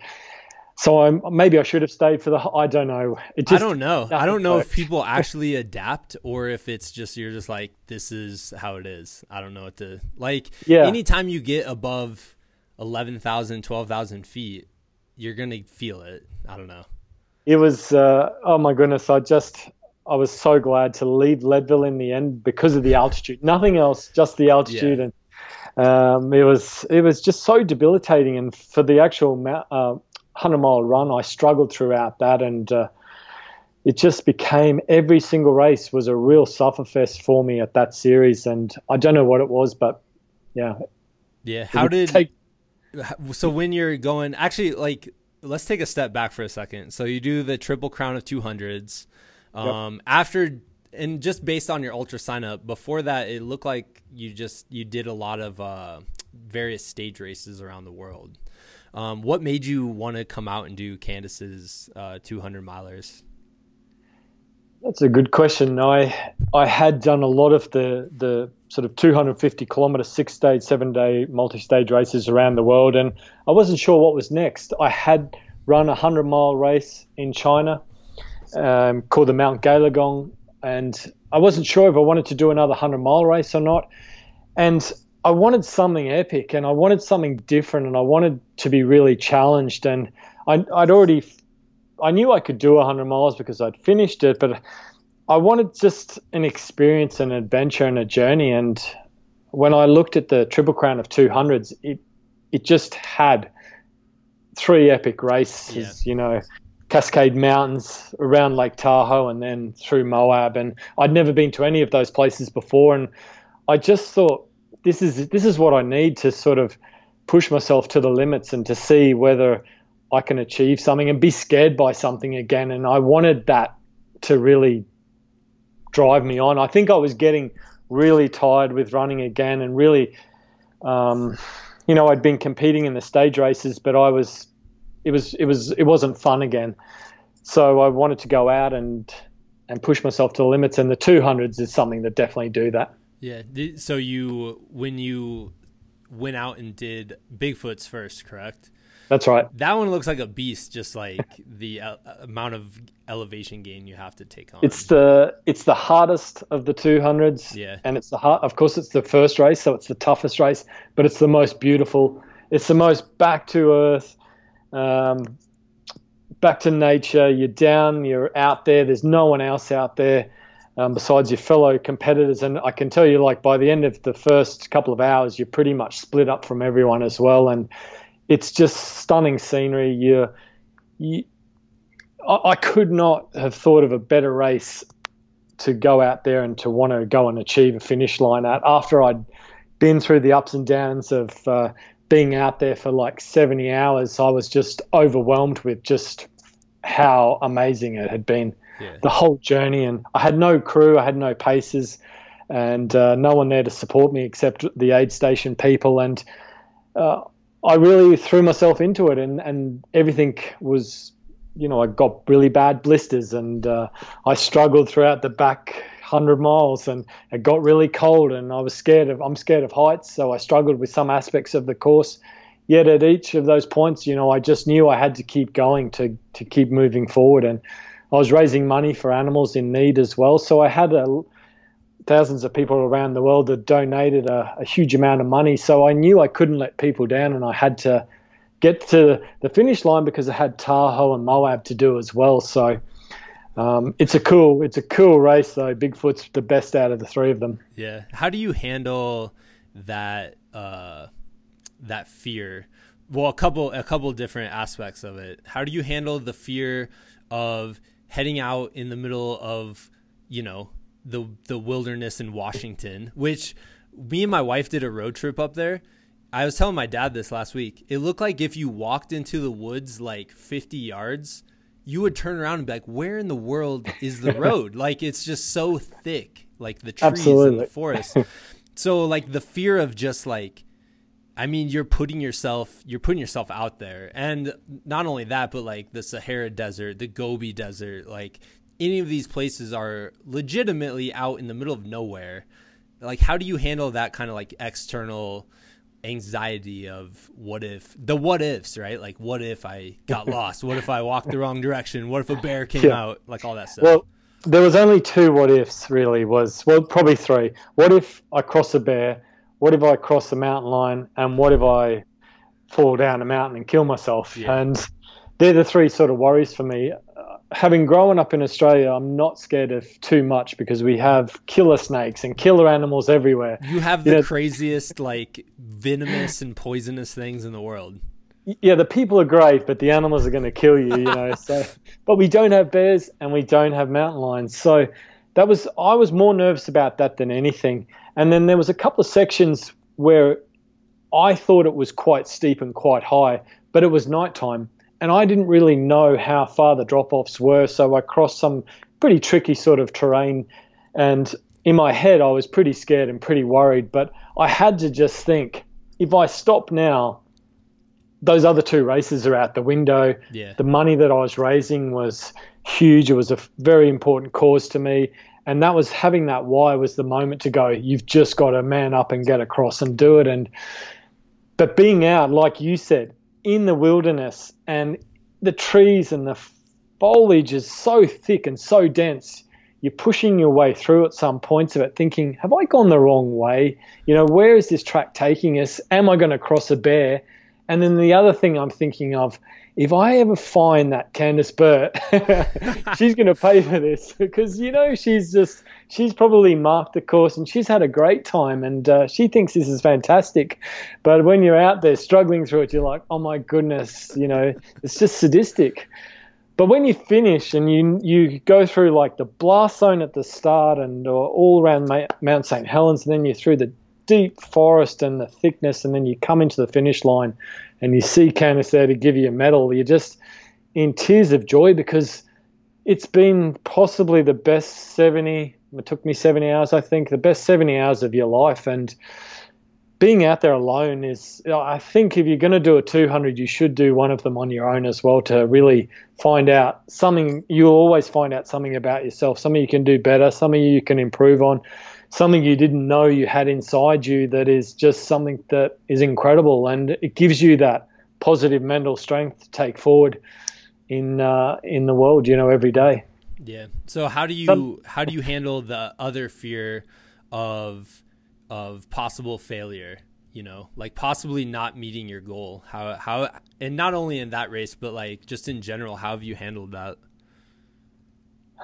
so I'm, maybe I should have stayed for the. I don't know. Just, I don't know. I don't know if people actually adapt or if it's just you're just like this is how it is. I don't know what to like. Yeah. Anytime you get above 11,000, 12,000 feet, you're gonna feel it. I don't know. It was. Uh, oh my goodness! I just. I was so glad to leave Leadville in the end because of the altitude. Nothing else, just the altitude, yeah. and um, it was it was just so debilitating. And for the actual uh, 100 mile run, I struggled throughout that, and uh, it just became every single race was a real sufferfest for me at that series. And I don't know what it was, but yeah. Yeah. How did take... so when you're going actually like let's take a step back for a second. So you do the triple crown of 200s. Um, yep. after and just based on your ultra sign up before that it looked like you just you did a lot of uh, various stage races around the world um, what made you want to come out and do Candice's uh, 200 milers? That's a good question. I I had done a lot of the the sort of 250 kilometer, six stage, seven day multi stage races around the world, and I wasn't sure what was next. I had run a 100 mile race in China um, called the Mount Gaoligong, and I wasn't sure if I wanted to do another 100 mile race or not. And I wanted something epic and I wanted something different and I wanted to be really challenged. And I, would already, I knew I could do 100 miles because I'd finished it, but I wanted just an experience, an adventure, and a journey. And when I looked at the Triple Crown of 200s, it, it just had three epic races, yeah. you know, Cascade Mountains around Lake Tahoe and then through Moab. And I'd never been to any of those places before. And I just thought, this is this is what I need to sort of push myself to the limits and to see whether I can achieve something and be scared by something again. And I wanted that to really drive me on. I think I was getting really tired with running again and really, um, you know, I'd been competing in the stage races, but I was, it was, it was, it wasn't fun again. So I wanted to go out and and push myself to the limits. And the 200s is something that definitely do that. Yeah. So you, when you went out and did Bigfoot's first, correct? That's right. That one looks like a beast, just like the uh, amount of elevation gain you have to take on. It's the it's the hardest of the 200s. Yeah. And it's the hard. Of course, it's the first race, so it's the toughest race, but it's the most beautiful. It's the most back to earth, um, back to nature. You're down. You're out there. There's no one else out there. Um, besides your fellow competitors. And I can tell you, like by the end of the first couple of hours, you're pretty much split up from everyone as well. And it's just stunning scenery. You, you, I, I could not have thought of a better race to go out there and to want to go and achieve a finish line at after I'd been through the ups and downs of uh, being out there for like 70 hours. I was just overwhelmed with just how amazing it had been. The whole journey, and I had no crew, I had no paces, and uh, no one there to support me except the aid station people. And uh, I really threw myself into it, and and everything was, you know, I got really bad blisters, and uh, I struggled throughout the back hundred miles, and it got really cold, and I was scared of. I'm scared of heights, so I struggled with some aspects of the course. Yet at each of those points, you know, I just knew I had to keep going to to keep moving forward, and I was raising money for animals in need as well. So I had a thousands of people around the world that donated a, a, huge amount of money. So I knew I couldn't let people down, and I had to get to the finish line because I had Tahoe and Moab to do as well. So um, it's a cool, it's a cool race though. Bigfoot's the best out of the three of them. Yeah. How do you handle that uh, that fear? Well, a couple a couple different aspects of it. How do you handle the fear of heading out in the middle of you know the the wilderness in Washington, which me and my wife did a road trip up there. I was telling my dad this last week. It looked like if you walked into the woods like 50 yards, you would turn around and be like, "Where in the world is the road?" like it's just so thick, like the trees Absolutely. and the forest. so like the fear of just like I mean, you're putting yourself you're putting yourself out there. And not only that, but like the Sahara Desert, the Gobi Desert, like any of these places are legitimately out in the middle of nowhere. Like how do you handle that kind of like external anxiety of what if the what ifs right? Like what if i got lost? What if i walked the wrong direction? What if a bear came yeah. out? Like all that stuff. Well there was only two what ifs really was well probably three. What if i cross a bear what if i cross the mountain line and what if i fall down a mountain and kill myself yeah. and they're the three sort of worries for me having grown up in Australia, I'm not scared of too much because we have killer snakes and killer animals everywhere. You have the you know, craziest, like venomous and poisonous things in the world. Yeah, the people are great, but the animals are going to kill you. You know, so but we don't have bears and we don't have mountain lions, so that was I was more nervous about that than anything. And then there was a couple of sections where I thought it was quite steep and quite high, but it was nighttime and I didn't really know how far the drop offs were, so I crossed some pretty tricky sort of terrain. And in my head, I was pretty scared and pretty worried, but I had to just think if I stop now, those other two races are out the window. Yeah. The money that I was raising was huge. It was a very important cause to me. And that was having that why was the moment to go, you've just got to man up and get across and do it. And, but being out, like you said, in the wilderness and the trees and the foliage is so thick and so dense you're pushing your way through at some points of it thinking have i gone the wrong way? You know where is this track taking us? Am i going to cross a bear? And then the other thing I'm thinking of, if I ever find that Candice Burt, she's going to pay for this because you know she's just she's probably marked the course and she's had a great time and uh, she thinks this is fantastic. But when you're out there struggling through it, you're like, oh my goodness, you know, it's just sadistic. But when you finish and you you go through like the blast zone at the start and uh, all around Mount St Helens, and then you're through the deep forest and the thickness, and then you come into the finish line and you see Candice there to give you a medal, you're just in tears of joy because it's been possibly the best 70, it took me 70 hours, I think, the best 70 hours of your life. And being out there alone is, I think if you're going to do a 200, you should do one of them on your own as well to really find out something. You'll always find out something about yourself, something you can do better, something you can improve on something you didn't know you had inside you that is just something that is incredible and it gives you that positive mental strength to take forward in uh, in the world you know every day. Yeah. So how do you how do you handle the other fear of of possible failure you know like possibly not meeting your goal? How how and not only in that race but like just in general how have you handled that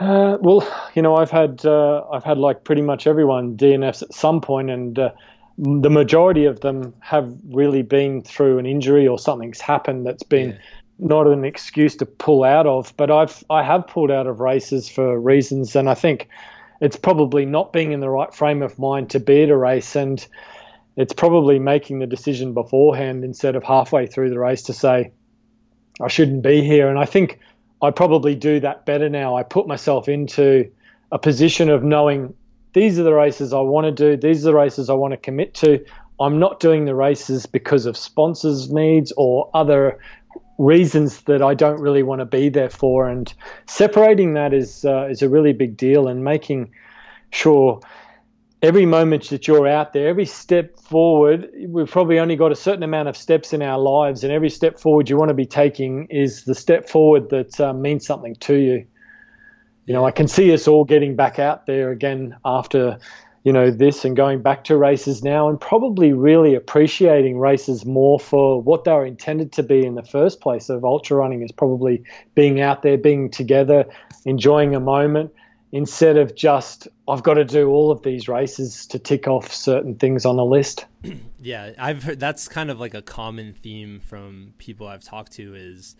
uh, well, you know, I've had uh, I've had like pretty much everyone DNFs at some point, and uh, the majority of them have really been through an injury or something's happened that's been yeah. not an excuse to pull out of. But I've I have pulled out of races for reasons, and I think it's probably not being in the right frame of mind to be at a race, and it's probably making the decision beforehand instead of halfway through the race to say I shouldn't be here. And I think I probably do that better now. I put myself into a position of knowing these are the races I want to do, these are the races I want to commit to. I'm not doing the races because of sponsors' needs or other reasons that I don't really want to be there for. And separating that is uh, is a really big deal, and making sure every moment that you're out there, every step forward, we've probably only got a certain amount of steps in our lives, and every step forward you want to be taking is the step forward that uh, means something to you. You know, I can see us all getting back out there again after, you know, this and going back to races now and probably really appreciating races more for what they were intended to be in the first place of ultra running is probably being out there, being together, enjoying a moment instead of just I've got to do all of these races to tick off certain things on a list. yeah, I've heard that's kind of like a common theme from people I've talked to is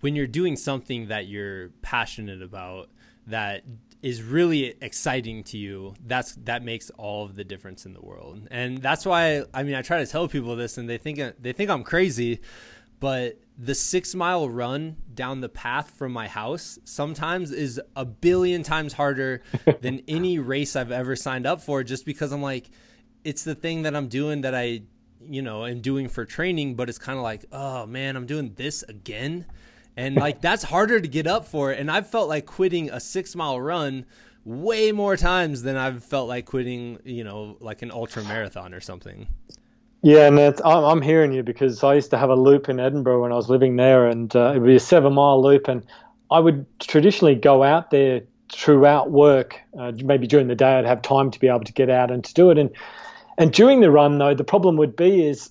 when you're doing something that you're passionate about that is really exciting to you that's that makes all of the difference in the world and that's why i mean i try to tell people this and they think they think i'm crazy but the six mile run down the path from my house sometimes is a billion times harder than any race I've ever signed up for just because I'm like, it's the thing that I'm doing that I, you know, am doing for training, but it's kind of like, oh man, I'm doing this again. And like, that's harder to get up for. And I've felt like quitting a six mile run way more times than I've felt like quitting, you know, like an ultra marathon or something. Yeah, and I'm, I'm hearing you because I used to have a loop in Edinburgh when I was living there, and uh, it would be a seven mile loop, and I would traditionally go out there throughout work. Uh, maybe during the day, I'd have time to be able to get out and to do it. And and during the run, though, the problem would be is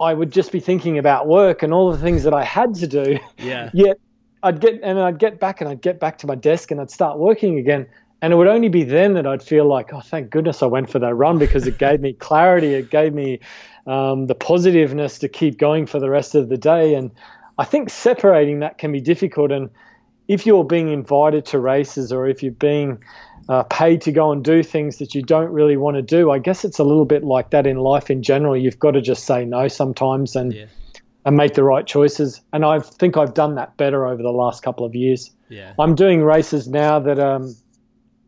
I would just be thinking about work and all the things that I had to do. Yeah. Yet I'd get and I'd get back and I'd get back to my desk and I'd start working again. And it would only be then that I'd feel like, oh, thank goodness I went for that run because it gave me clarity. It gave me um, the positiveness to keep going for the rest of the day. And I think separating that can be difficult. And if you're being invited to races or if you're being uh, paid to go and do things that you don't really want to do, I guess it's a little bit like that in life in general. You've got to just say no sometimes and yeah. and make the right choices. And I think I've done that better over the last couple of years. Yeah. I'm doing races now that um,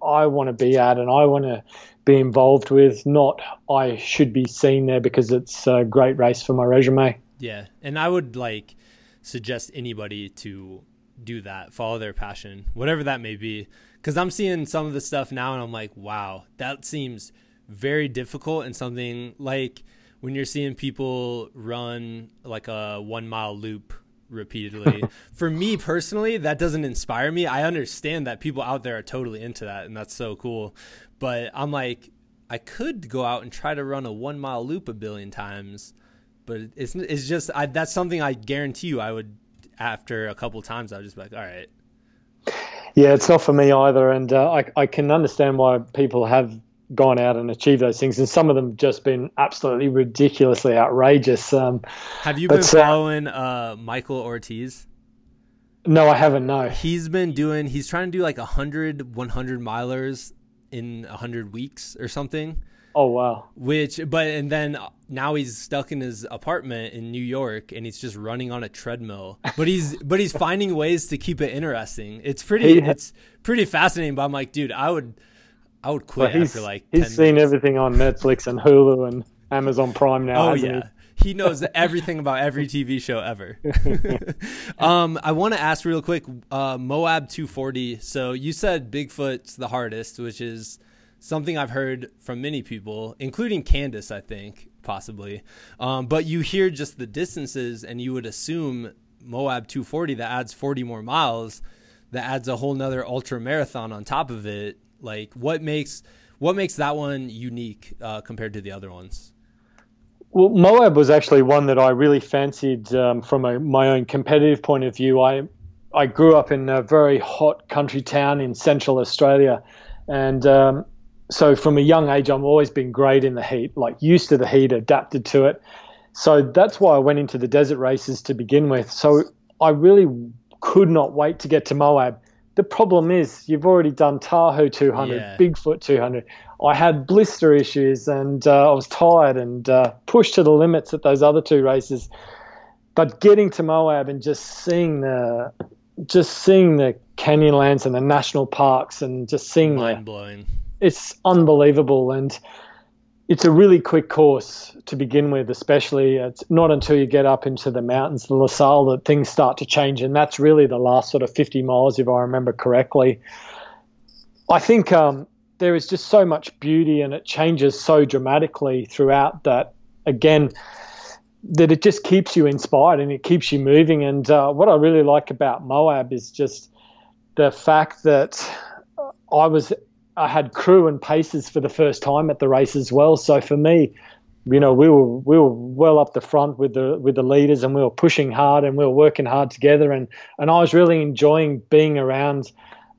I want to be at and I want to be involved with, not I should be seen there because it's a great race for my resume. Yeah. And I would like suggest anybody to do that, follow their passion, whatever that may be. Because I'm seeing some of the stuff now and I'm like, wow, that seems very difficult and something like when you're seeing people run like a one mile loop repeatedly. For me personally, that doesn't inspire me. I understand that people out there are totally into that, and that's so cool. But I'm like, I could go out and try to run a one mile loop a billion times, but it's it's just I, that's something I guarantee you I would after a couple times I would just be like, all right. Yeah, it's not for me either, and uh, I I can understand why people have gone out and achieved those things, and some of them just been absolutely ridiculously outrageous. Um, have you been uh, following uh, Michael Ortiz? No, I haven't. No, he's been doing. He's trying to do like 100, 100 milers in a 100 weeks or something. Oh wow! Which, but and then now he's stuck in his apartment in New York and he's just running on a treadmill. But he's but he's finding ways to keep it interesting. It's pretty it's pretty fascinating. But I'm like, dude, I would I would quit after like. He's seen minutes. everything on Netflix and Hulu and Amazon Prime now. Oh yeah. He? he knows everything about every TV show ever. um, I want to ask real quick, uh, Moab 240. So you said Bigfoot's the hardest, which is something I've heard from many people, including Candice, I think, possibly. Um, but you hear just the distances, and you would assume Moab 240 that adds 40 more miles, that adds a whole nother ultra marathon on top of it. Like, what makes what makes that one unique uh, compared to the other ones? Well, Moab was actually one that I really fancied um, from a, my own competitive point of view. I I grew up in a very hot country town in central Australia, and um, so from a young age, I've always been great in the heat, like used to the heat, adapted to it. So that's why I went into the desert races to begin with. So I really could not wait to get to Moab. The problem is, you've already done Tahoe 200, yeah. Bigfoot 200. I had blister issues and uh, I was tired and uh, pushed to the limits at those other two races. But getting to Moab and just seeing the just seeing the canyonlands and the national parks and just seeing mind blowing it's unbelievable and it's a really quick course to begin with, especially it's not until you get up into the mountains, the La Sal, that things start to change. And that's really the last sort of 50 miles, if I remember correctly. I think um, there is just so much beauty and it changes so dramatically throughout that, again, that it just keeps you inspired and it keeps you moving. And uh, what I really like about Moab is just the fact that I was I had crew and paces for the first time at the race as well. So for me, you know, we were we were well up the front with the with the leaders, and we were pushing hard and we were working hard together. And and I was really enjoying being around,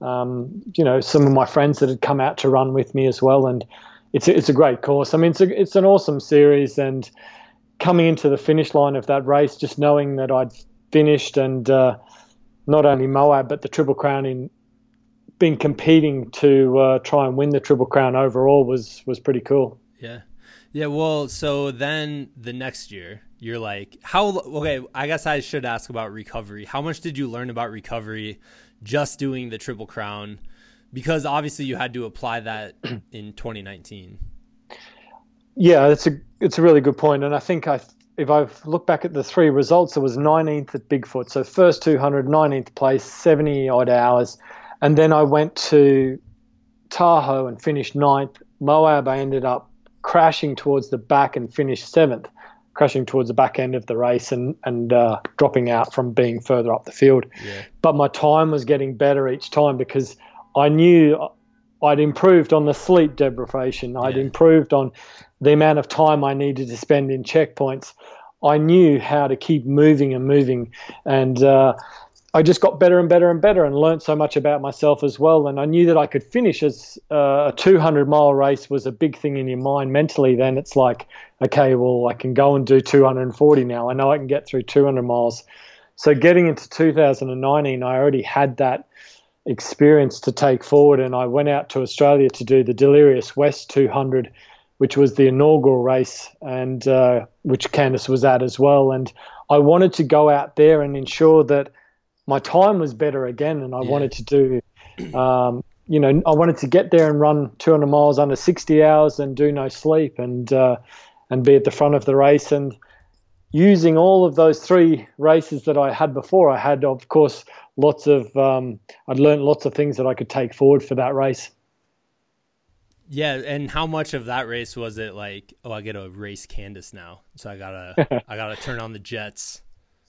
um, you know, some of my friends that had come out to run with me as well. And it's it's a great course. I mean, it's a, it's an awesome series. And coming into the finish line of that race, just knowing that I'd finished and uh, not only Moab but the Triple Crown in been competing to uh, try and win the Triple Crown overall was was pretty cool. Yeah, yeah. Well, so then the next year, you're like, how? Okay, I guess I should ask about recovery. How much did you learn about recovery just doing the Triple Crown? Because obviously you had to apply that in 2019. Yeah, it's a it's a really good point, and I think I if I look back at the three results, it was 19th at Bigfoot, so first 200, 19th place, 70 odd hours and then I went to Tahoe and finished ninth. Moab, I ended up crashing towards the back and finished seventh, crashing towards the back end of the race and and uh, dropping out from being further up the field. Yeah. But my time was getting better each time because I knew I'd improved on the sleep deprivation. I'd yeah. improved on the amount of time I needed to spend in checkpoints. I knew how to keep moving and moving, and uh, I just got better and better and better and learned so much about myself as well. And I knew that I could finish as uh, a 200 mile race was a big thing in your mind mentally. Then it's like, okay, well, I can go and do 240 now. I know I can get through 200 miles. So getting into 2019, I already had that experience to take forward. And I went out to Australia to do the Delirious West 200, which was the inaugural race, and uh, which Candice was at as well. And I wanted to go out there and ensure that my time was better again, and I yeah. wanted to do, um, you know, I wanted to get there and run 200 miles under 60 hours and do no sleep and uh, and be at the front of the race and using all of those three races that I had before. I had, of course, lots of um, I'd learned lots of things that I could take forward for that race. Yeah, and how much of that race was it like? Oh, I get to race Candice now, so I gotta I gotta turn on the jets.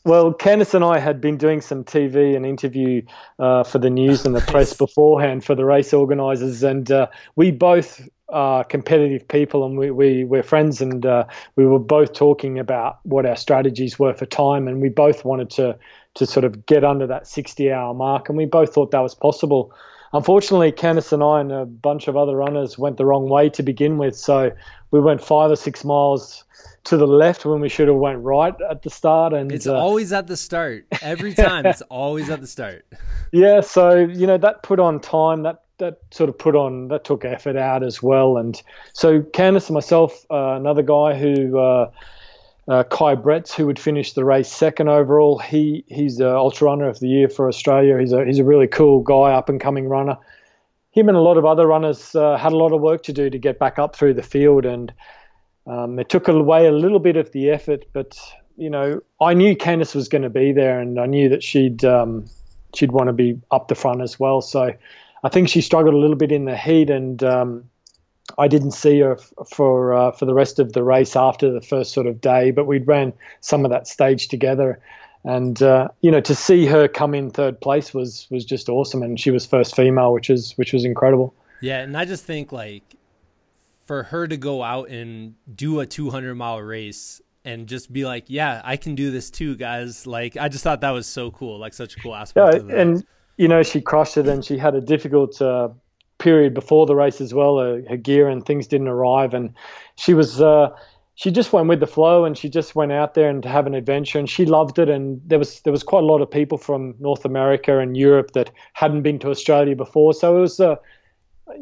Well, Candice and I had been doing some TV and interview uh, for the news and the press beforehand for the race organisers, and uh, we both are competitive people, and we, we we're friends, and uh, we were both talking about what our strategies were for time, and we both wanted to to sort of get under that 60 hour mark, and we both thought that was possible. Unfortunately, Candice and I and a bunch of other runners went the wrong way to begin with, so we went five or six miles to the left when we should have went right at the start and it's uh, always at the start every time it's always at the start yeah so you know that put on time that that sort of put on that took effort out as well and so Candice and myself uh, another guy who uh, uh, Kai Bretz, who would finish the race second overall. He he's the ultra runner of the year for Australia. He's a he's a really cool guy, up and coming runner. Him and a lot of other runners uh, had a lot of work to do to get back up through the field, and um, it took away a little bit of the effort, but you know, I knew Candice was going to be there, and I knew that she'd um, she'd want to be up the front as well. So I think she struggled a little bit in the heat, and um, I didn't see her f- for uh, for the rest of the race after the first sort of day. But we'd ran some of that stage together, and uh, you know, to see her come in third place was was just awesome, and she was first female, which is which was incredible. Yeah, and I just think like for her to go out and do a 200 mile race and just be like, yeah, I can do this too, guys. Like, I just thought that was so cool, like such a cool aspect. Yeah, and you know, she crushed it, and she had a difficult uh, period before the race as well. Uh, her gear and things didn't arrive, and she was. Uh, she just went with the flow, and she just went out there and to have an adventure, and she loved it. And there was there was quite a lot of people from North America and Europe that hadn't been to Australia before, so it was a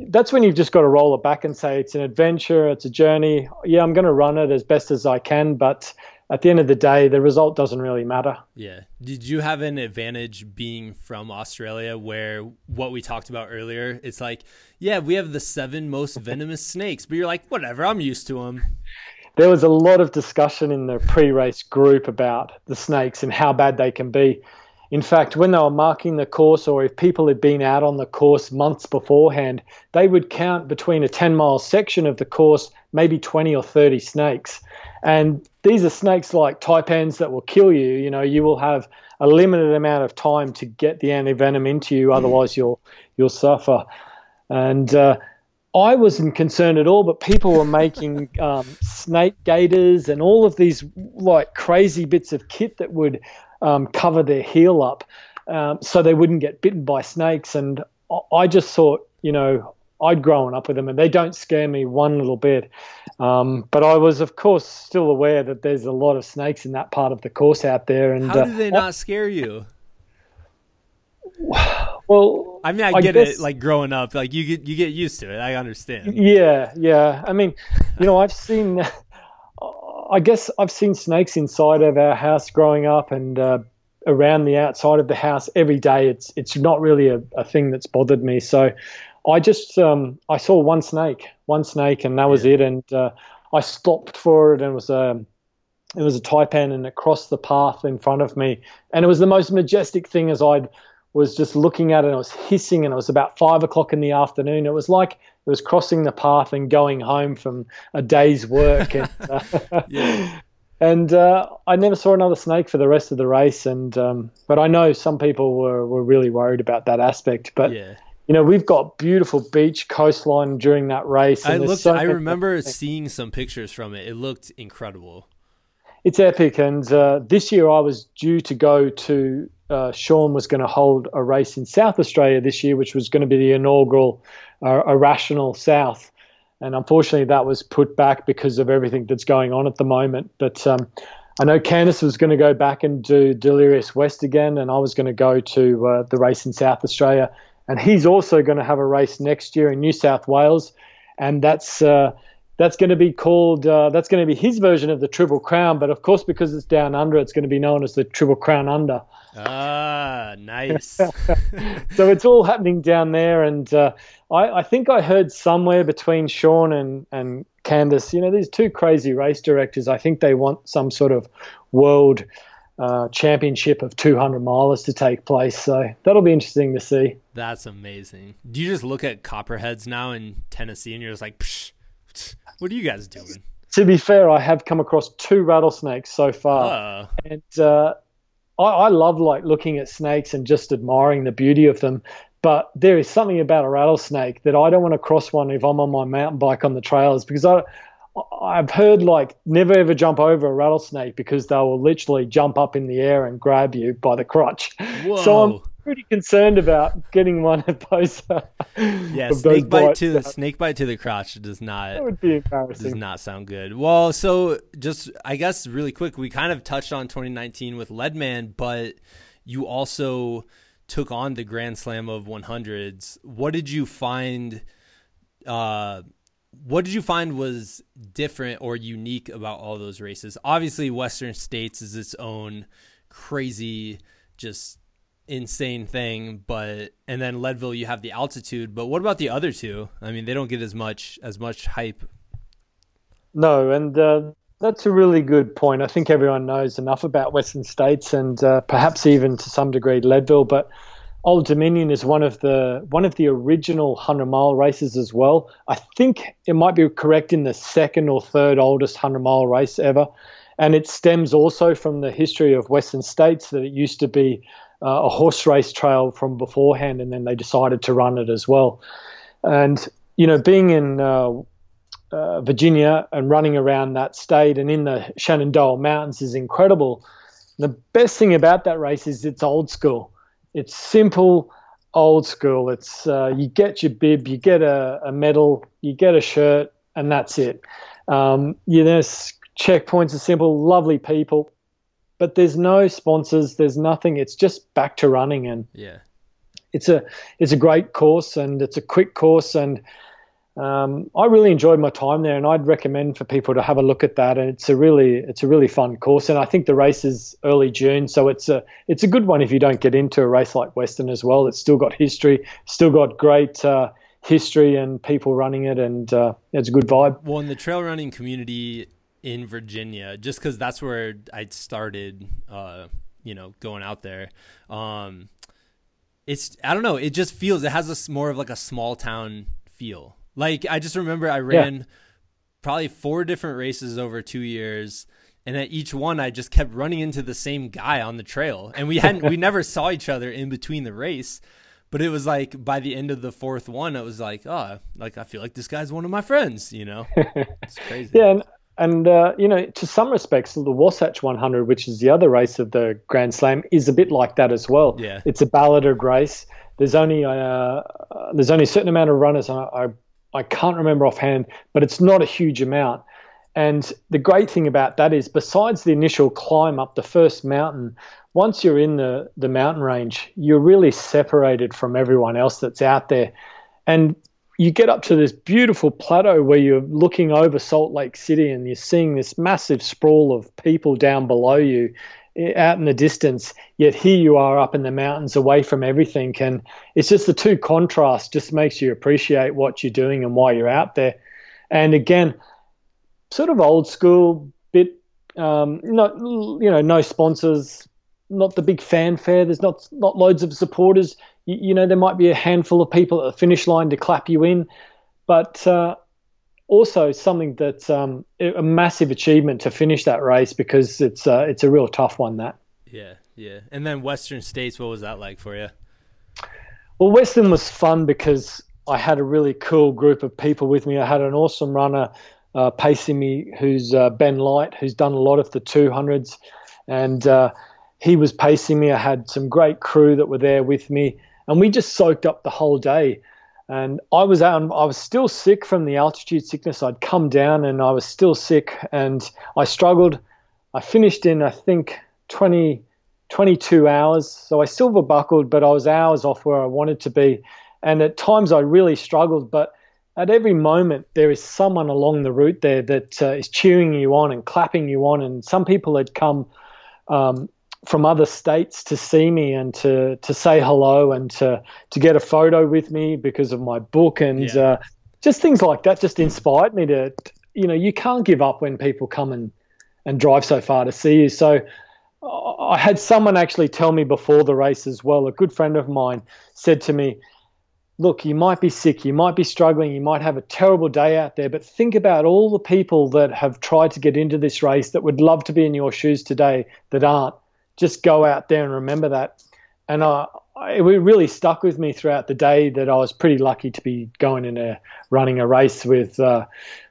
that's when you've just got to roll it back and say it's an adventure, it's a journey. Yeah, I'm going to run it as best as I can, but at the end of the day, the result doesn't really matter. Yeah. Did you have an advantage being from Australia where what we talked about earlier? It's like, yeah, we have the seven most venomous snakes, but you're like, whatever, I'm used to them. There was a lot of discussion in the pre race group about the snakes and how bad they can be. In fact, when they were marking the course, or if people had been out on the course months beforehand, they would count between a 10 mile section of the course, maybe 20 or 30 snakes. And these are snakes like taipans that will kill you. You know, you will have a limited amount of time to get the antivenom into you, otherwise you'll you'll suffer. And uh, I wasn't concerned at all, but people were making um, snake gaiters and all of these like crazy bits of kit that would um, cover their heel up um, so they wouldn't get bitten by snakes. And I just thought, you know, I'd grown up with them and they don't scare me one little bit. Um, but I was, of course, still aware that there's a lot of snakes in that part of the course out there. And how do they uh, not scare you? Well, I mean, I, I get guess, it. Like growing up, like you get you get used to it. I understand. Yeah, yeah. I mean, you know, I've seen. I guess I've seen snakes inside of our house growing up and uh, around the outside of the house every day. It's it's not really a, a thing that's bothered me. So I just um, I saw one snake, one snake, and that was yeah. it. And uh, I stopped for it, and it was a um, it was a taipan, and it crossed the path in front of me, and it was the most majestic thing as I'd was just looking at it and it was hissing and it was about five o'clock in the afternoon. It was like it was crossing the path and going home from a day's work. and, uh, yeah. and uh, I never saw another snake for the rest of the race. And um, but I know some people were, were really worried about that aspect. But yeah. you know, we've got beautiful beach coastline during that race. I looked. So I remember seeing some pictures from it. It looked incredible. It's epic, and uh, this year I was due to go to uh, Sean was going to hold a race in South Australia this year, which was going to be the inaugural uh, Irrational South. And unfortunately, that was put back because of everything that's going on at the moment. But um, I know Candice was going to go back and do Delirious West again, and I was going to go to uh, the race in South Australia. And he's also going to have a race next year in New South Wales, and that's uh, that's going to be called uh, that's going to be his version of the Triple Crown. But of course, because it's down under, it's going to be known as the Triple Crown Under. Ah, nice. so it's all happening down there, and uh, I, I, think I heard somewhere between Sean and and Candice, you know, these two crazy race directors. I think they want some sort of world uh, championship of 200 milers to take place. So that'll be interesting to see. That's amazing. Do you just look at copperheads now in Tennessee and you're just like, psh, psh, what are you guys doing? To be fair, I have come across two rattlesnakes so far, uh. and uh, I, I love like looking at snakes and just admiring the beauty of them. But there is something about a rattlesnake that I don't want to cross one if I'm on my mountain bike on the trails because I I've heard like never ever jump over a rattlesnake because they will literally jump up in the air and grab you by the crotch. Whoa. So I'm pretty concerned about getting one of those. Uh, yeah, snake bite to the snake bite to the crotch does not. That would be embarrassing. Does not sound good. Well, so just I guess really quick, we kind of touched on 2019 with Leadman, but you also took on the Grand Slam of 100s. What did you find? Uh, what did you find was different or unique about all those races? Obviously, Western States is its own crazy, just insane thing, but and then Leadville you have the altitude, but what about the other two? I mean, they don't get as much as much hype. No, and uh, that's a really good point. I think everyone knows enough about Western States and uh, perhaps even to some degree Leadville, but Old Dominion is one of the one of the original hundred mile races as well. I think it might be correct in the second or third oldest hundred mile race ever, and it stems also from the history of Western States that it used to be uh, a horse race trail from beforehand, and then they decided to run it as well. And you know, being in uh, uh, Virginia and running around that state and in the Shenandoah Mountains is incredible. The best thing about that race is it's old school it's simple, old school. It's uh, you get your bib, you get a, a, medal, you get a shirt, and that's it. Um, you know, checkpoints are simple, lovely people, but there's no sponsors. There's nothing. It's just back to running, and yeah, it's a it's a great course, and it's a quick course, and um, I really enjoyed my time there, and I'd recommend for people to have a look at that. And it's a really it's a really fun course, and I think the race is early June, so it's a it's a good one if you don't get into a race like Western as well. It's still got history, still got great uh, history and people running it, and uh, it's a good vibe. Well, in the trail running community in Virginia, just because that's where I started, uh, you know, going out there. Um, it's I don't know. It just feels it has a more of like a small town feel like I just remember I ran yeah. probably four different races over two years, and at each one I just kept running into the same guy on the trail, and we hadn't we never saw each other in between the race. But it was like by the end of the fourth one, it was like, oh, like I feel like this guy's one of my friends, you know? It's crazy. yeah, and, and uh, you know, to some respects, the Wasatch 100, which is the other race of the Grand Slam, is a bit like that as well. Yeah, it's a balloted race. There's only uh, there's only a certain amount of runners. I, I I can't remember offhand, but it's not a huge amount. And the great thing about that is, besides the initial climb up the first mountain, once you're in the, the mountain range, you're really separated from everyone else that's out there. And you get up to this beautiful plateau where you're looking over Salt Lake City and you're seeing this massive sprawl of people down below you out in the distance, yet here you are up in the mountains away from everything. And it's just the two contrasts just makes you appreciate what you're doing and why you're out there. And again, sort of old school bit, um, not, you know, no sponsors, not the big fanfare. There's not, not loads of supporters. You, you know, there might be a handful of people at the finish line to clap you in, but, uh, also something that's um, a massive achievement to finish that race because it's uh, it's a real tough one. That. Yeah, yeah. And then Western States, what was that like for you? Well, Western was fun because I had a really cool group of people with me. I had an awesome runner uh, pacing me, who's uh, Ben Light, who's done a lot of the 200s, and uh, he was pacing me. I had some great crew that were there with me, and we just soaked up the whole day. And I was out, I was still sick from the altitude sickness. I'd come down and I was still sick and I struggled. I finished in, I think, 20, 22 hours. So I silver buckled, but I was hours off where I wanted to be. And at times I really struggled, but at every moment there is someone along the route there that uh, is cheering you on and clapping you on. And some people had come um, from other states to see me and to to say hello and to to get a photo with me because of my book. And yeah. uh, just things like that just inspired me to you know you can't give up when people come and and drive so far to see you. So I had someone actually tell me before the race as well. A good friend of mine said to me look you might be sick you might be struggling you might have a terrible day out there but think about all the people that have tried to get into this race that would love to be in your shoes today that aren't just go out there and remember that. And I, it really stuck with me throughout the day that I was pretty lucky to be going in a running a race with uh,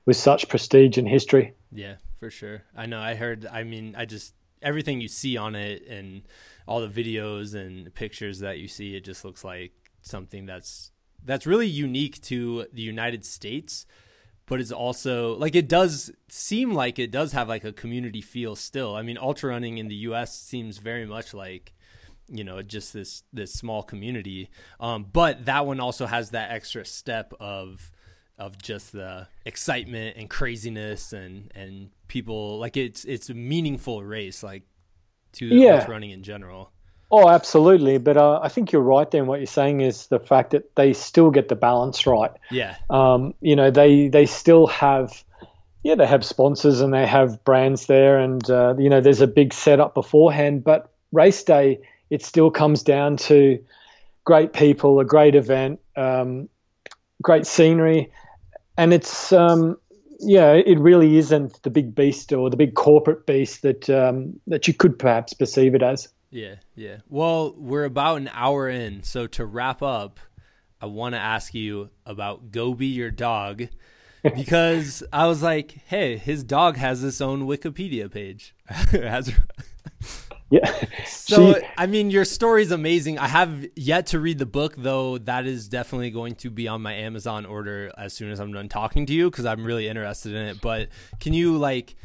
with such prestige and history. Yeah, for sure. I know. I heard. I mean, I just everything you see on it and all the videos and pictures that you see, it just looks like something that's that's really unique to the United States but it's also like it does seem like it does have like a community feel still. I mean, ultra running in the U.S. seems very much like you know just this this small community, um, but that one also has that extra step of of just the excitement and craziness and and people like it's it's a meaningful race like to yeah. ultra running in general. Oh, absolutely. But uh, I think you're right there. And what you're saying is the fact that they still get the balance right. Yeah. Um, you know, they they still have, yeah, they have sponsors and they have brands there, and uh, you know, there's a big setup beforehand. But race day, it still comes down to great people, a great event, um, great scenery, and it's um, yeah, it really isn't the big beast or the big corporate beast that um, that you could perhaps perceive it as. Yeah, yeah. Well, we're about an hour in, so to wrap up, I want to ask you about Gobi, your dog, because I was like, hey, his dog has its own Wikipedia page. has yeah. So she, I mean, your story is amazing. I have yet to read the book, though. That is definitely going to be on my Amazon order as soon as I'm done talking to you because I'm really interested in it. But can you like?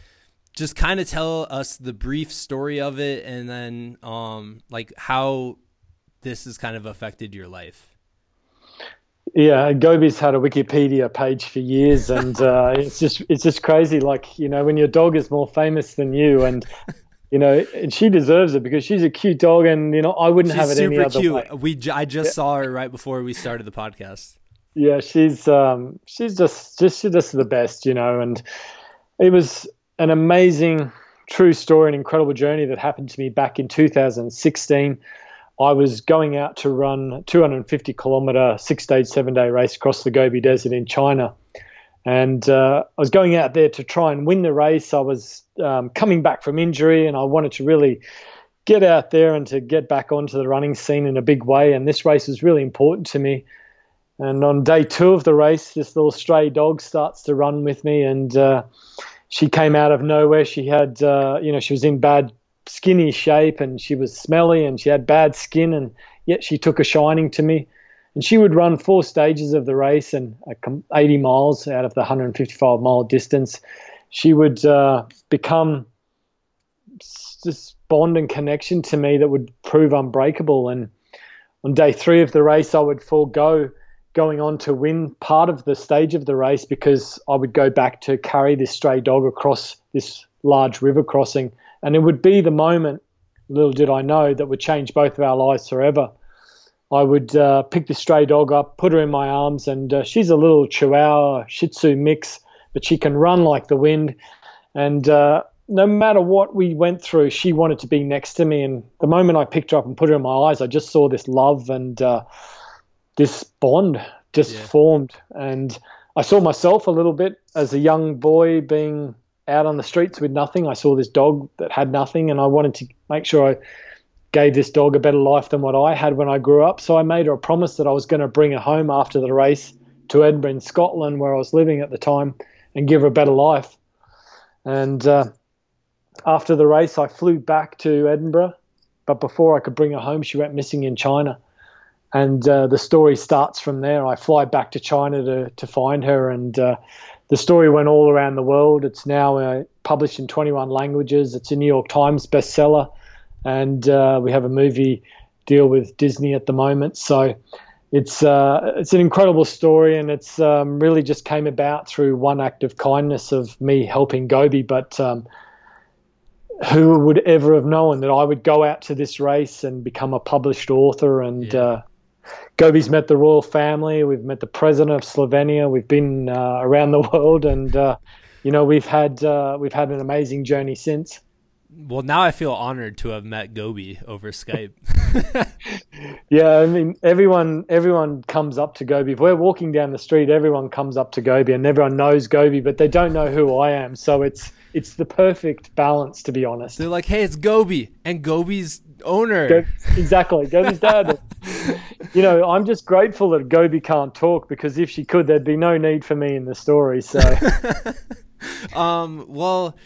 Just kind of tell us the brief story of it and then um like how this has kind of affected your life yeah gobi's had a wikipedia page for years and uh, it's just it's just crazy like you know when your dog is more famous than you and you know and she deserves it because she's a cute dog and you know i wouldn't she's have it any other cute. way we i just yeah. saw her right before we started the podcast yeah she's um she's just just she's just the best you know and it was an amazing, true story, an incredible journey that happened to me back in 2016. I was going out to run 250 kilometer, six stage, seven day race across the Gobi Desert in China. And uh, I was going out there to try and win the race. I was um, coming back from injury and I wanted to really get out there and to get back onto the running scene in a big way. And this race was really important to me. And on day two of the race, this little stray dog starts to run with me. And uh, she came out of nowhere. She had, uh, you know, she was in bad skinny shape and she was smelly and she had bad skin and yet she took a shining to me. And she would run four stages of the race and 80 miles out of the 155 mile distance. She would uh, become this bond and connection to me that would prove unbreakable. And on day three of the race, I would forego going on to win part of the stage of the race because I would go back to carry this stray dog across this large river crossing. And it would be the moment, little did I know, that would change both of our lives forever. I would uh, pick the stray dog up, put her in my arms, and uh, she's a little Chihuahua Shih Tzu mix, but she can run like the wind. And uh, no matter what we went through, she wanted to be next to me. And the moment I picked her up and put her in my eyes, I just saw this love and uh, this bond just yeah. formed. And I saw myself a little bit as a young boy being out on the streets with nothing. I saw this dog that had nothing, and I wanted to make sure I gave this dog a better life than what I had when I grew up. So I made her a promise that I was going to bring her home after the race to Edinburgh in Scotland, where I was living at the time, and give her a better life. And uh, after the race, I flew back to Edinburgh, but before I could bring her home, she went missing in China and uh, the story starts from there. I fly back to China to to find her, and uh, the story went all around the world. It's now uh, published in 21 languages. It's a New York Times bestseller, and uh, we have a movie deal with Disney at the moment. So it's uh, it's an incredible story, and it's um, really just came about through one act of kindness of me helping Gobi, but. Um, who would ever have known that I would go out to this race and become a published author and yeah. uh, Gobi's met the royal family. We've met the president of Slovenia. We've been uh, around the world, and uh, you know we've had uh, we've had an amazing journey since. Well, now I feel honored to have met Gobi over Skype. yeah, I mean everyone everyone comes up to Gobi. If we're walking down the street, everyone comes up to Gobi, and everyone knows Gobi, but they don't know who I am. So it's it's the perfect balance, to be honest. They're like, hey, it's Gobi and Gobi's owner. Go, exactly, Gobi's dad. you know, I'm just grateful that Gobi can't talk because if she could, there'd be no need for me in the story. So, um, well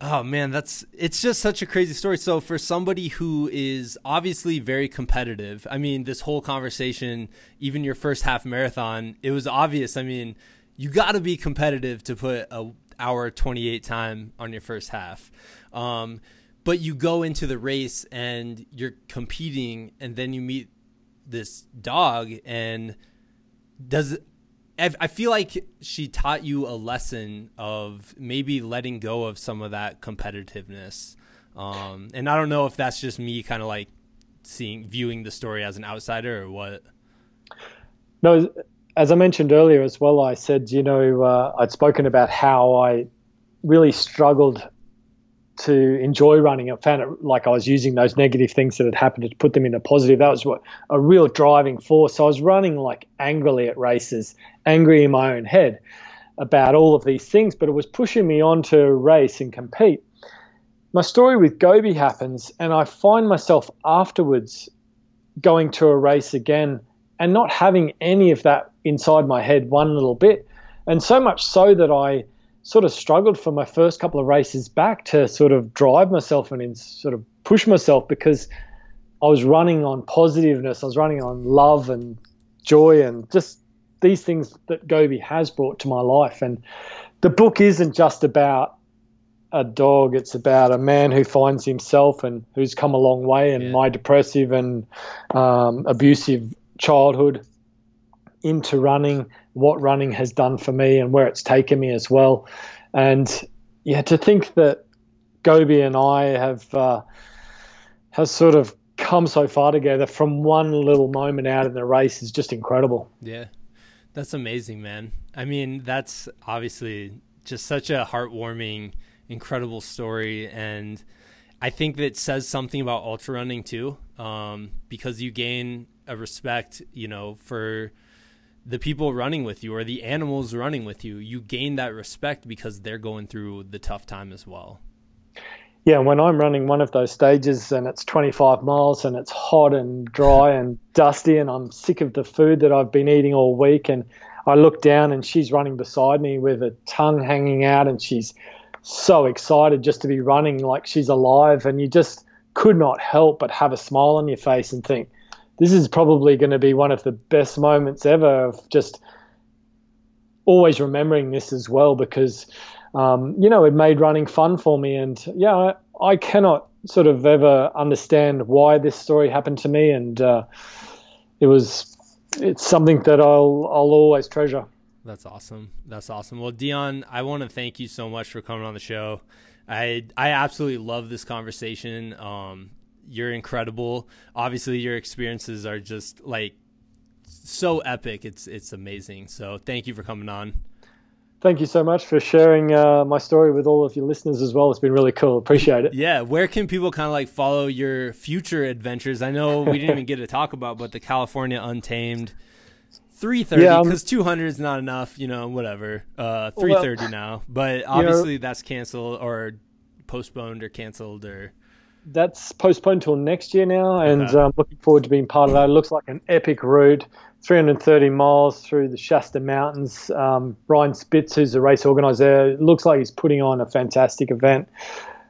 Oh man, that's it's just such a crazy story. So for somebody who is obviously very competitive, I mean, this whole conversation, even your first half marathon, it was obvious. I mean, you got to be competitive to put a hour 28 time on your first half. Um, but you go into the race and you're competing and then you meet this dog and does I feel like she taught you a lesson of maybe letting go of some of that competitiveness. Um, and I don't know if that's just me kind of like seeing, viewing the story as an outsider or what. No, as I mentioned earlier as well, I said, you know, uh, I'd spoken about how I really struggled to enjoy running. I found it like I was using those negative things that had happened to put them into positive. That was what a real driving force. So I was running like angrily at races, angry in my own head about all of these things, but it was pushing me on to race and compete. My story with Gobi happens, and I find myself afterwards going to a race again and not having any of that inside my head one little bit. And so much so that I sort of struggled for my first couple of races back to sort of drive myself and sort of push myself because I was running on positiveness, I was running on love and joy and just these things that Gobi has brought to my life. And the book isn't just about a dog, it's about a man who finds himself and who's come a long way and yeah. my depressive and um, abusive childhood into running what running has done for me and where it's taken me as well. And yeah, to think that Gobi and I have uh, has sort of come so far together from one little moment out in the race is just incredible. Yeah, that's amazing, man. I mean, that's obviously just such a heartwarming, incredible story, and I think that says something about ultra running too, um, because you gain a respect, you know, for the people running with you or the animals running with you, you gain that respect because they're going through the tough time as well. Yeah, when I'm running one of those stages and it's 25 miles and it's hot and dry and dusty and I'm sick of the food that I've been eating all week and I look down and she's running beside me with a tongue hanging out and she's so excited just to be running like she's alive and you just could not help but have a smile on your face and think, this is probably going to be one of the best moments ever of just always remembering this as well because um, you know it made running fun for me and yeah I, I, cannot sort of ever understand why this story happened to me and uh, it was it's something that I'll I'll always treasure. That's awesome. That's awesome. Well, Dion, I want to thank you so much for coming on the show. I I absolutely love this conversation. Um, you're incredible. Obviously, your experiences are just like so epic. It's it's amazing. So thank you for coming on. Thank you so much for sharing uh, my story with all of your listeners as well. It's been really cool. Appreciate it. Yeah. Where can people kind of like follow your future adventures? I know we didn't even get to talk about, but the California Untamed 330 because yeah, 200 is not enough, you know, whatever. Uh, 330 well, now. But obviously you know, that's canceled or postponed or canceled or that's postponed till next year now, and okay. um, looking forward to being part of that. It looks like an epic route, 330 miles through the Shasta Mountains. Um, Brian Spitz, who's the race organizer, looks like he's putting on a fantastic event.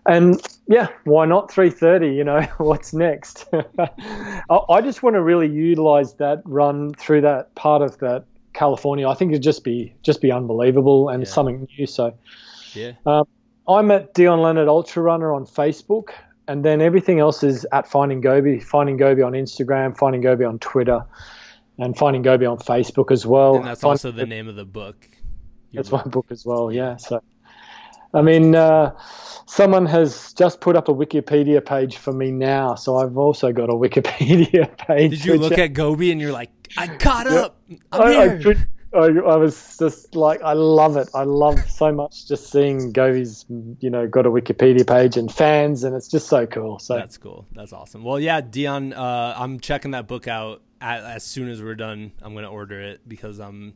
And yeah, why not 330? You know, what's next? I just want to really utilize that run through that part of that California. I think it'd just be just be unbelievable and yeah. something new. So, yeah. Um, I'm at Dion Leonard Ultra Runner on Facebook and then everything else is at Finding Gobi, Finding Gobi on Instagram, Finding Gobi on Twitter, and Finding Gobi on Facebook as well. And that's also the name of the book. That's book. my book as well. Yeah. So, I mean, uh, someone has just put up a Wikipedia page for me now, so I've also got a Wikipedia page. Did you look at Gobi and you're like, I caught up. I'm I, here. I, I, I, was just like, I love it. I love so much just seeing Gobi's, you know, got a Wikipedia page and fans, and it's just so cool. So that's cool. That's awesome. Well, yeah, Dion, uh, I'm checking that book out at, as soon as we're done. I'm gonna order it because I'm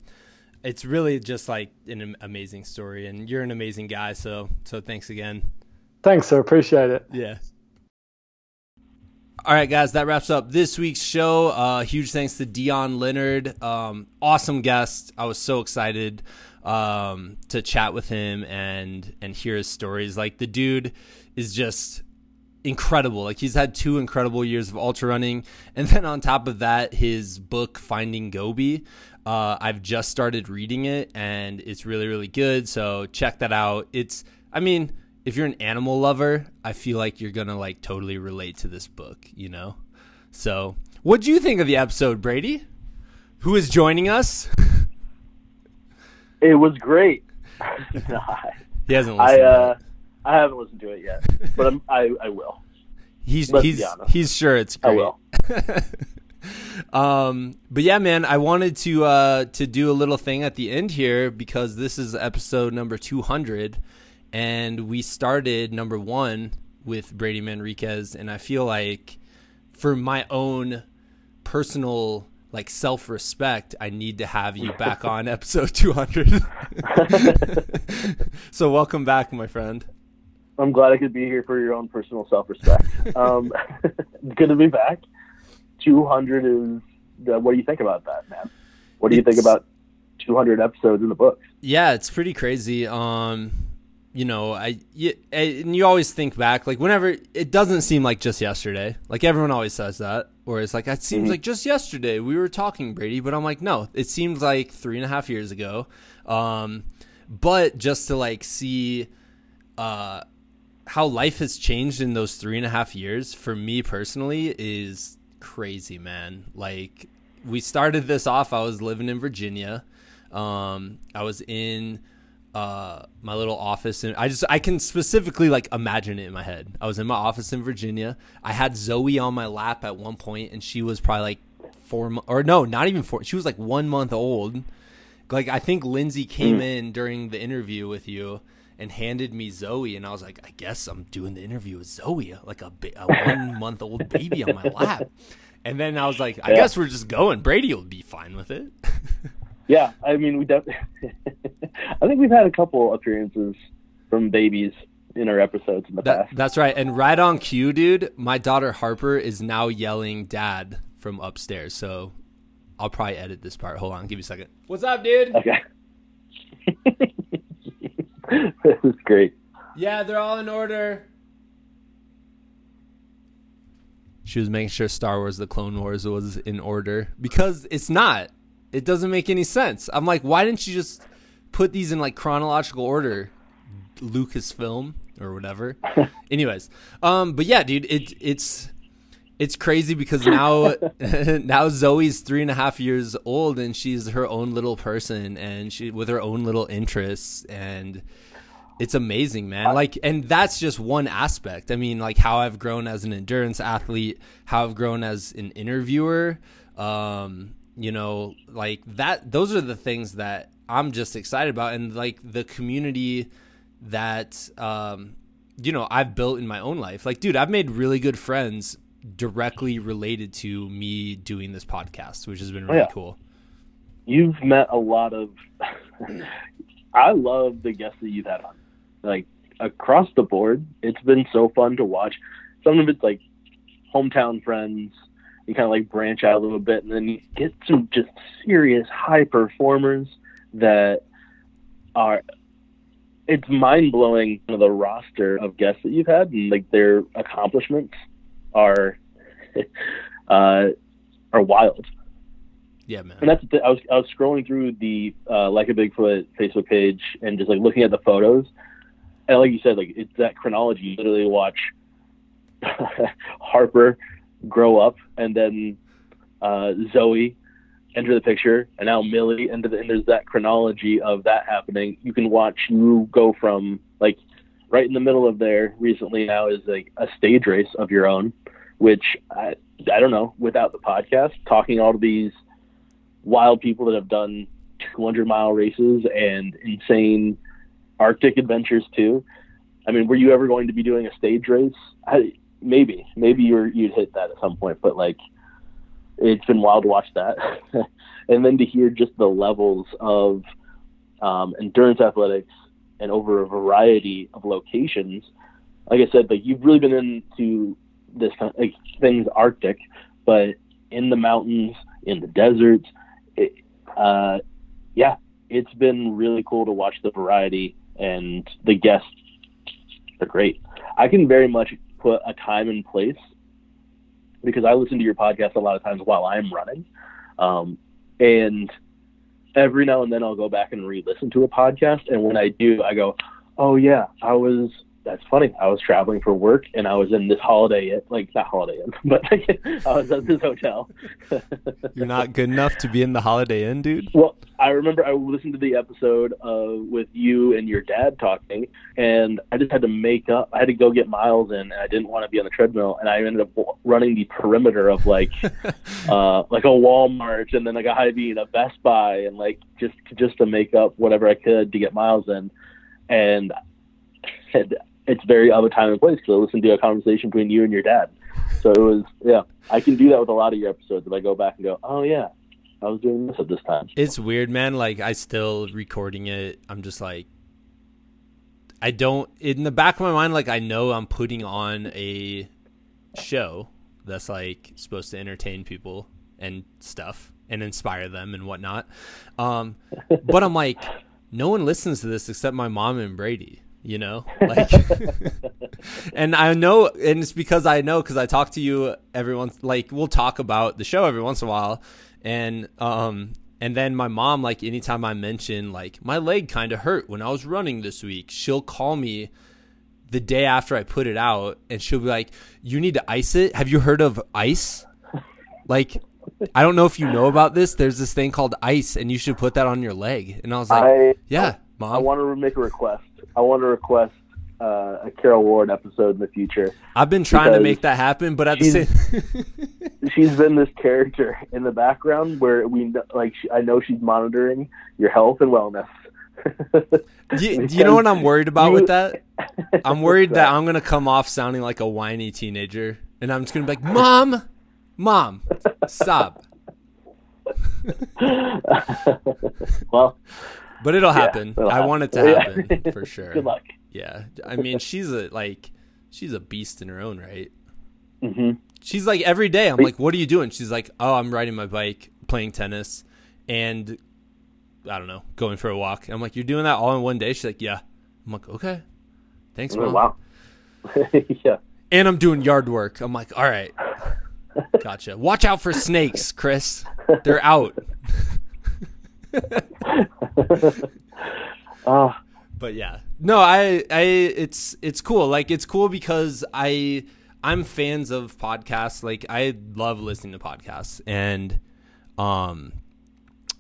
it's really just like an amazing story, and you're an amazing guy. So so thanks again. Thanks, sir. Appreciate it. Yeah. All right, guys, that wraps up this week's show. Uh, huge thanks to Dion Leonard. Um, awesome guest. I was so excited um, to chat with him and and hear his stories. Like the dude is just incredible. Like he's had two incredible years of ultra running, and then on top of that, his book Finding Gobi. Uh, I've just started reading it, and it's really really good. So check that out. It's I mean if you're an animal lover, I feel like you're gonna like totally relate to this book, you know. So, what do you think of the episode, Brady? Who is joining us? It was great. he hasn't listened. I uh, I haven't listened to it yet, but I'm, i I will. He's Let's he's he's sure it's great. I will. um, but yeah, man, I wanted to uh to do a little thing at the end here because this is episode number two hundred and we started number one with Brady Manriquez, and I feel like for my own personal like self respect, I need to have you back on episode 200. so welcome back, my friend. I'm glad I could be here for your own personal self respect. um, good to be back. 200 is. Uh, what do you think about that, man? What do you it's, think about 200 episodes in the books? Yeah, it's pretty crazy. Um, you know, I you, and you always think back like whenever it doesn't seem like just yesterday. Like everyone always says that, or it's like it seems mm-hmm. like just yesterday we were talking Brady, but I'm like no, it seems like three and a half years ago. Um, but just to like see, uh, how life has changed in those three and a half years for me personally is crazy, man. Like we started this off, I was living in Virginia. Um, I was in uh my little office and I just I can specifically like imagine it in my head. I was in my office in Virginia. I had Zoe on my lap at one point and she was probably like 4 or no, not even 4. She was like 1 month old. Like I think Lindsay came mm. in during the interview with you and handed me Zoe and I was like, I guess I'm doing the interview with Zoe, like a, a 1 month old baby on my lap. And then I was like, I yeah. guess we're just going. Brady will be fine with it. Yeah, I mean, we def- I think we've had a couple appearances from babies in our episodes in the that, past. That's right. And right on cue, dude, my daughter Harper is now yelling dad from upstairs. So I'll probably edit this part. Hold on, give me a second. What's up, dude? Okay. this is great. Yeah, they're all in order. She was making sure Star Wars The Clone Wars was in order because it's not. It doesn't make any sense. I'm like, why didn't you just put these in like chronological order? Lucasfilm or whatever. Anyways, um, but yeah, dude, it it's it's crazy because now now Zoe's three and a half years old and she's her own little person and she with her own little interests and it's amazing, man. Like, and that's just one aspect. I mean, like how I've grown as an endurance athlete, how I've grown as an interviewer, um, you know like that those are the things that i'm just excited about and like the community that um you know i've built in my own life. Like dude i've made really good friends directly related to me doing this podcast which has been really oh, yeah. cool. You've met a lot of i love the guests that you've had on. Like across the board it's been so fun to watch. Some of it's like hometown friends. You kind of like branch out a little bit, and then you get some just serious high performers that are. It's mind blowing the roster of guests that you've had, and like their accomplishments are uh, are wild. Yeah, man. And that's the, I was I was scrolling through the uh, like a Bigfoot Facebook page and just like looking at the photos, and like you said, like it's that chronology. You literally watch Harper grow up, and then uh, Zoe enter the picture, and now Millie, and, and there's that chronology of that happening. You can watch you go from like right in the middle of there recently now is like a stage race of your own, which I, I don't know without the podcast talking all of these wild people that have done 200 mile races and insane Arctic adventures too. I mean, were you ever going to be doing a stage race? I, maybe maybe you're you'd hit that at some point, but like it's been wild to watch that. and then to hear just the levels of um, endurance athletics and over a variety of locations. Like I said, like you've really been into this kind of like things Arctic, but in the mountains, in the deserts, it, uh, yeah, it's been really cool to watch the variety and the guests are great. I can very much put a time and place because I listen to your podcast a lot of times while I'm running. Um, and every now and then I'll go back and re-listen to a podcast, and when I do, I go, "Oh yeah, I was that's funny. I was traveling for work and I was in this holiday inn, like not holiday inn, but like, I was at this hotel. You're not good enough to be in the Holiday Inn, dude. Well, I remember I listened to the episode uh, with you and your dad talking, and I just had to make up. I had to go get miles in, and I didn't want to be on the treadmill, and I ended up running the perimeter of like, uh, like a Walmart, and then like a Hy-Vee and a Best Buy, and like just just to make up whatever I could to get miles in, and. and it's very of a time and place because I listened to a conversation between you and your dad. So it was, yeah, I can do that with a lot of your episodes. If I go back and go, oh yeah, I was doing this at this time. It's weird, man. Like I still recording it. I'm just like, I don't. In the back of my mind, like I know I'm putting on a show that's like supposed to entertain people and stuff and inspire them and whatnot. Um, but I'm like, no one listens to this except my mom and Brady you know like and i know and it's because i know because i talk to you every once like we'll talk about the show every once in a while and um and then my mom like anytime i mention like my leg kind of hurt when i was running this week she'll call me the day after i put it out and she'll be like you need to ice it have you heard of ice like I don't know if you know about this. There's this thing called ice, and you should put that on your leg. And I was like, I, "Yeah, mom." I want to make a request. I want to request uh, a Carol Ward episode in the future. I've been trying to make that happen, but at the same, she's been this character in the background where we like. I know she's monitoring your health and wellness. do, you, do you know what I'm worried about you, with that? I'm worried that? that I'm gonna come off sounding like a whiny teenager, and I'm just gonna be like, "Mom, mom, stop." well, but it'll happen. Yeah, it'll I happen. want it to happen yeah. for sure. Good luck. Yeah, I mean, she's a like, she's a beast in her own right. Mm-hmm. She's like every day. I'm like, what are you doing? She's like, oh, I'm riding my bike, playing tennis, and I don't know, going for a walk. I'm like, you're doing that all in one day? She's like, yeah. I'm like, okay, thanks, oh, mom. wow. yeah. And I'm doing yard work. I'm like, all right, gotcha. Watch out for snakes, Chris. They're out. Uh, but yeah, no, I, I, it's, it's cool. Like, it's cool because I, I'm fans of podcasts. Like, I love listening to podcasts, and, um,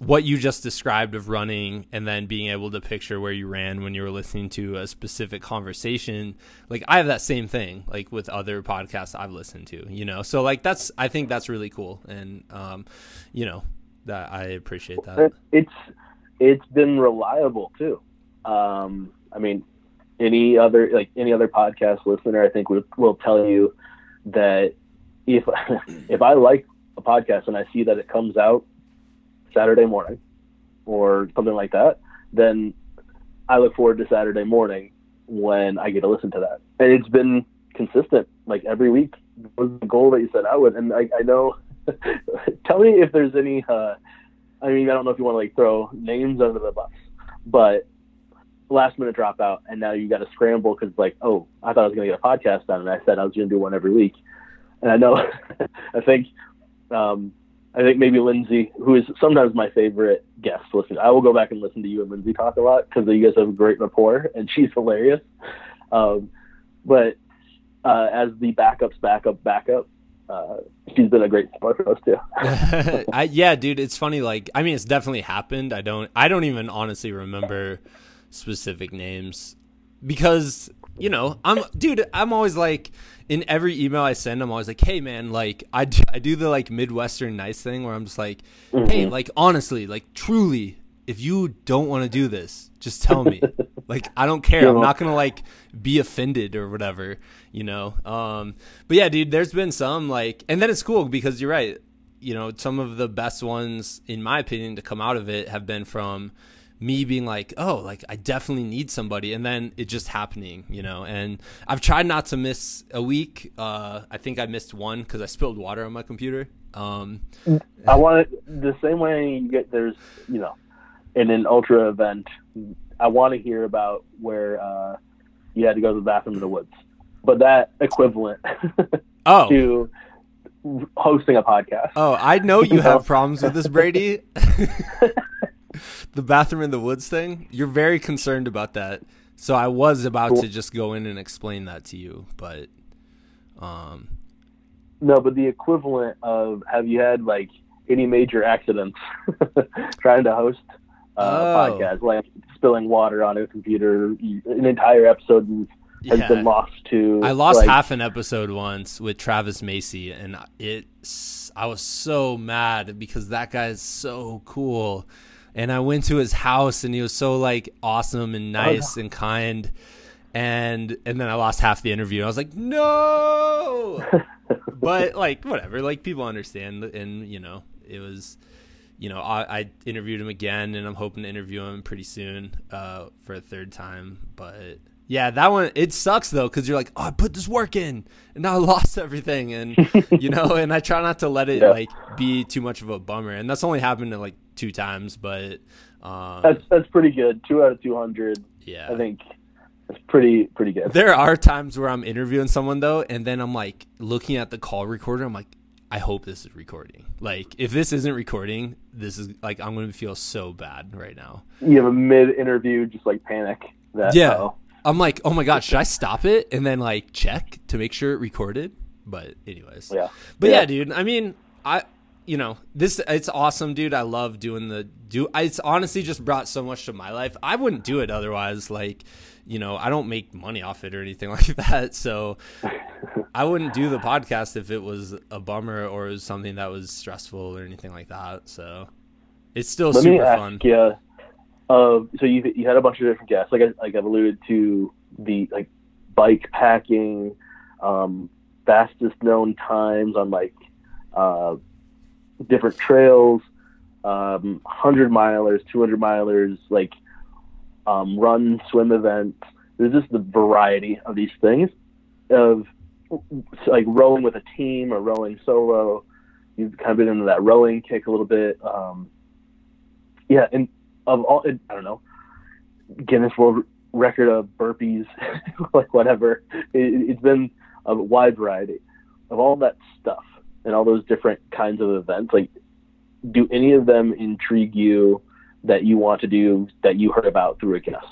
what you just described of running and then being able to picture where you ran when you were listening to a specific conversation like i have that same thing like with other podcasts i've listened to you know? So like that's i think that's really cool. And um you know that I appreciate that. It's it's been reliable too. Um, I mean, any other like any other podcast listener, I think will will tell you that if if I like a podcast and I see that it comes out Saturday morning or something like that, then I look forward to Saturday morning when I get to listen to that. And it's been consistent, like every week was the goal that you set out with. And I, I know tell me if there's any. Uh, I mean, I don't know if you want to like throw names under the bus, but last minute dropout, and now you got to scramble because like, oh, I thought I was going to get a podcast done, and I said I was going to do one every week, and I know, I think, um, I think maybe Lindsay, who is sometimes my favorite guest, listen, I will go back and listen to you and Lindsay talk a lot because you guys have a great rapport, and she's hilarious. Um, but uh, as the backups, backup, backup, uh, she's been a great support for us too. I, yeah, dude, it's funny. Like, I mean, it's definitely happened. I don't, I don't even honestly remember specific names because you know, I'm, dude, I'm always like, in every email I send, I'm always like, hey man, like I do, I do the like Midwestern nice thing where I'm just like, mm-hmm. hey, like honestly, like truly, if you don't want to do this, just tell me. like I don't care. I'm not gonna like be offended or whatever, you know. Um, but yeah, dude, there's been some like, and then it's cool because you're right. you know, some of the best ones, in my opinion, to come out of it have been from me being like, oh, like I definitely need somebody, and then it just happening, you know. And I've tried not to miss a week. Uh, I think I missed one because I spilled water on my computer. Um, I want it the same way you get there's, you know, in an ultra event. I want to hear about where uh, you had to go to the bathroom in the woods, but that equivalent oh. to hosting a podcast. Oh, I know you have problems with this, Brady. the bathroom in the woods thing. You're very concerned about that. So I was about to just go in and explain that to you, but um no, but the equivalent of have you had like any major accidents trying to host uh, oh. podcast, like spilling water on a computer, an entire episode has yeah. been lost to. I lost like, half an episode once with Travis Macy, and it. I was so mad because that guy is so cool, and I went to his house, and he was so like awesome and oh, nice oh, and kind, and and then I lost half the interview. I was like, no, but like whatever, like people understand, and you know, it was. You know, I, I interviewed him again, and I'm hoping to interview him pretty soon uh, for a third time. But yeah, that one it sucks though because you're like, oh, I put this work in, and now I lost everything, and you know, and I try not to let it yeah. like be too much of a bummer, and that's only happened like two times, but um, that's that's pretty good. Two out of two hundred. Yeah, I think it's pretty pretty good. There are times where I'm interviewing someone though, and then I'm like looking at the call recorder. I'm like, I hope this is recording. Like, if this isn't recording, this is like I'm going to feel so bad right now. You have a mid interview, just like panic. That, yeah. Oh, I'm like, oh my god, should I stop it and then like check to make sure it recorded? But anyways, yeah. But yeah, yeah dude. I mean, I you know this it's awesome dude i love doing the do it's honestly just brought so much to my life i wouldn't do it otherwise like you know i don't make money off it or anything like that. So i wouldn't do the podcast if it was a bummer or was something that was stressful or anything like that. So it's still Let super fun. yeah uh, so you you had a bunch of different guests, like I, like I've alluded to the like bike packing, um, fastest known times on like uh, different trails, um, hundred milers, two hundred milers, like um, run, swim events. There's just the variety of these things of like rowing with a team or rowing solo. You've kind of been into that rowing kick a little bit. Um, yeah, and of all, I don't know, Guinness World Record of burpees, like whatever. It, it's been a wide variety of all that stuff and all those different kinds of events. Like, do any of them intrigue you that you want to do that you heard about through a guest?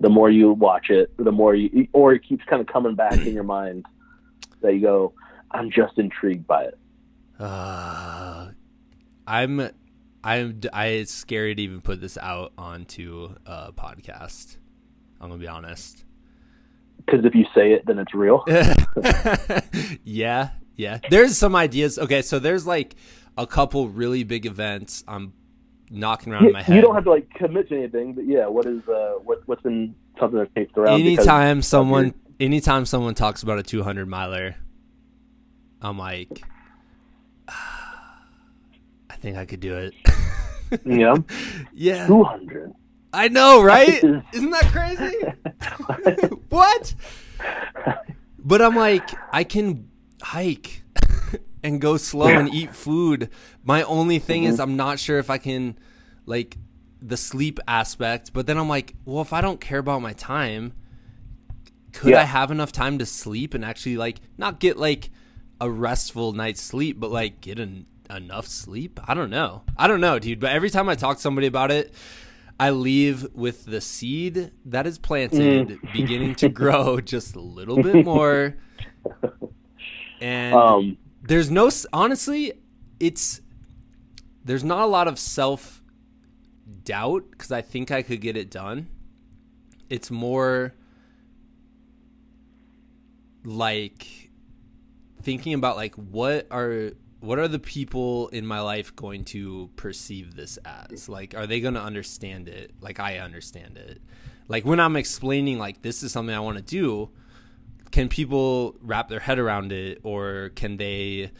The more you watch it, the more you, or it keeps kind of coming back in your mind that you go, I'm just intrigued by it. Uh, I'm I'm I it's scary to even put this out onto a podcast. I'm gonna be honest. Because if you say it, then it's real. yeah, yeah. There's some ideas. Okay, so there's like a couple really big events I'm knocking around you, in my head. You don't have to like commit to anything, but yeah, what is uh what what's been something that's around? Anytime someone anytime someone talks about a 200 miler, I'm like I think I could do it. yeah. Yeah. 200. I know, right? Isn't that crazy? what? But I'm like, I can hike and go slow and eat food. My only thing mm-hmm. is, I'm not sure if I can, like, the sleep aspect. But then I'm like, well, if I don't care about my time, could yeah. I have enough time to sleep and actually, like, not get, like, a restful night's sleep, but, like, get an enough sleep? I don't know. I don't know, dude. But every time I talk to somebody about it, I leave with the seed that is planted mm. beginning to grow just a little bit more. And um, there's no, honestly, it's, there's not a lot of self doubt because I think I could get it done. It's more like thinking about like what are what are the people in my life going to perceive this as? Like, are they going to understand it like I understand it? Like, when I'm explaining, like, this is something I want to do, can people wrap their head around it or can they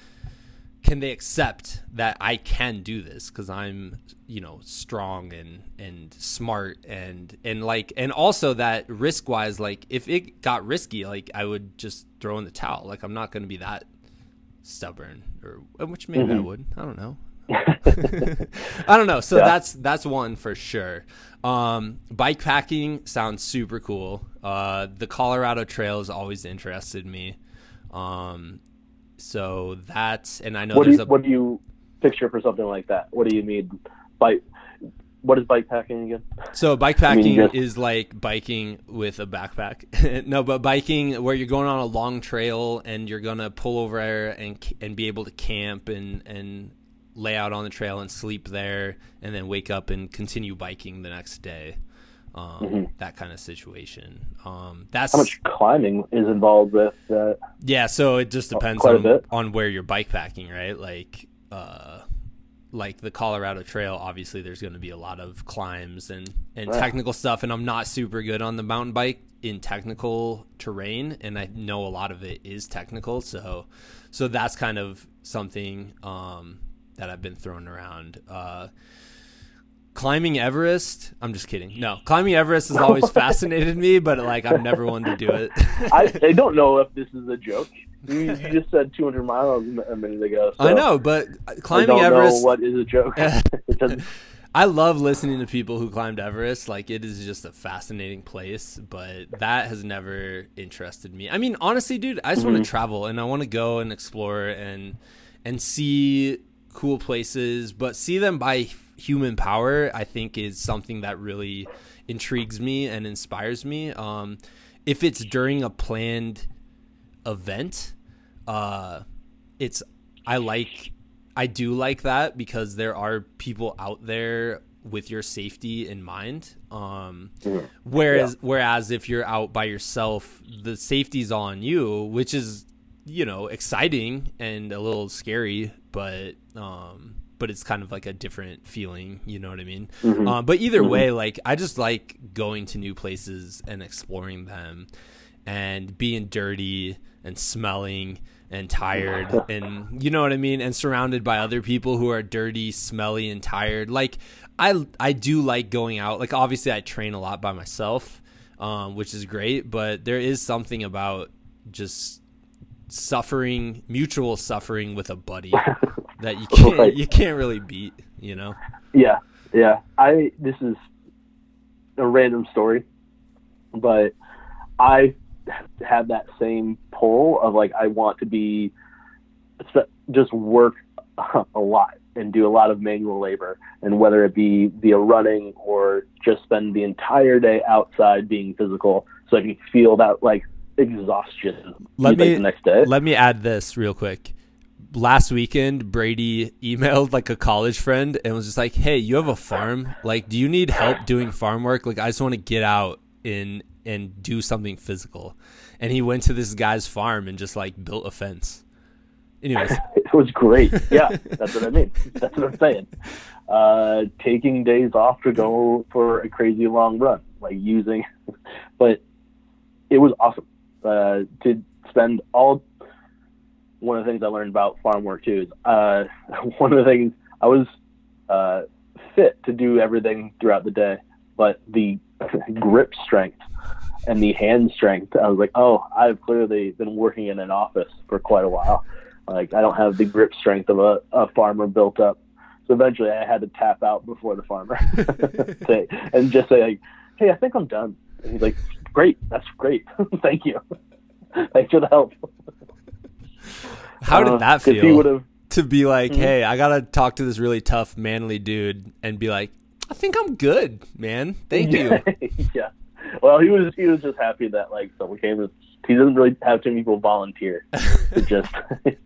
can they accept that I can do this? Because I'm you know strong and and smart and and like and also that risk wise like if it got risky like I would just throw in the towel. Like I'm not going to be that stubborn or which maybe mm-hmm. I would. I don't know. I don't know. So yeah. that's that's one for sure. Um bike packing sounds super cool uh the Colorado Trail has always interested me um so that's and I know what there's do you, a what do you picture for something like that? What do you mean bike? What is bike packing again? So bike packing I mean, just... is like biking with a backpack. no, but biking where you're going on a long trail and you're gonna pull over and and be able to camp and and lay out on the trail and sleep there, and then wake up and continue biking the next day um, mm-hmm. that kind of situation. Um, that's how much climbing is involved with that. Yeah, so it just depends on, on where you're bike packing, right? Like, uh, like the Colorado Trail, obviously there's going to be a lot of climbs and and right. technical stuff, and I'm not super good on the mountain bike in technical terrain, and I know a lot of it is technical, so so that's kind of something um, that I've been throwing around. Uh, climbing Everest. I'm just kidding. No, climbing Everest has always fascinated me, but like I've never wanted to do it. I, I don't know if this is a joke. You, you just said 200 miles a minute ago. So I know, but climbing Everest. what is a joke? I love listening to people who climbed Everest. Like it is just a fascinating place, but that has never interested me. I mean, honestly, dude, I just mm-hmm. want to travel and I want to go and explore and and see cool places, but see them by human power, I think, is something that really intrigues me and inspires me. Um, if it's during a planned event, uh, it's I like I do like that because there are people out there with your safety in mind. Um, mm-hmm. whereas yeah. whereas if you're out by yourself, the safety's on you, which is you know exciting and a little scary, but um, but it's kind of like a different feeling. You know what I mean? Mm-hmm. Uh, but either mm-hmm. way, like I just like going to new places and exploring them, and being dirty and smelling and tired and you know what I mean and surrounded by other people who are dirty, smelly and tired. Like I I do like going out. Like obviously I train a lot by myself, um, which is great, but there is something about just suffering, mutual suffering with a buddy that you can't right. you can't really beat, you know. Yeah, yeah. I this is a random story, but I had that same pull of like I want to be just work a lot and do a lot of manual labor and whether it be via running or just spend the entire day outside being physical so I can feel that like exhaustion let me, the next day. Let me add this real quick. Last weekend, Brady emailed like a college friend and was just like, "Hey, you have a farm? Like, do you need help doing farm work? Like, I just want to get out and and do something physical." And he went to this guy's farm and just like built a fence. Anyways, it was great. Yeah, that's what I mean. That's what I'm saying. Uh, taking days off to go for a crazy long run, like using, but it was awesome uh, to spend all. One of the things I learned about farm work too is uh, one of the things I was uh, fit to do everything throughout the day, but the grip strength and the hand strength, I was like, oh, I've clearly been working in an office for quite a while. Like I don't have the grip strength of a, a farmer built up. So eventually, I had to tap out before the farmer say, and just say, like, "Hey, I think I'm done." And he's like, great. That's great. Thank you. Thanks for the help. How did uh, that feel? To be like, mm-hmm. hey, I gotta talk to this really tough, manly dude, and be like, I think I'm good, man. Thank you. yeah. Well, he was he was just happy that like someone came. To, he doesn't really have too many people volunteer to just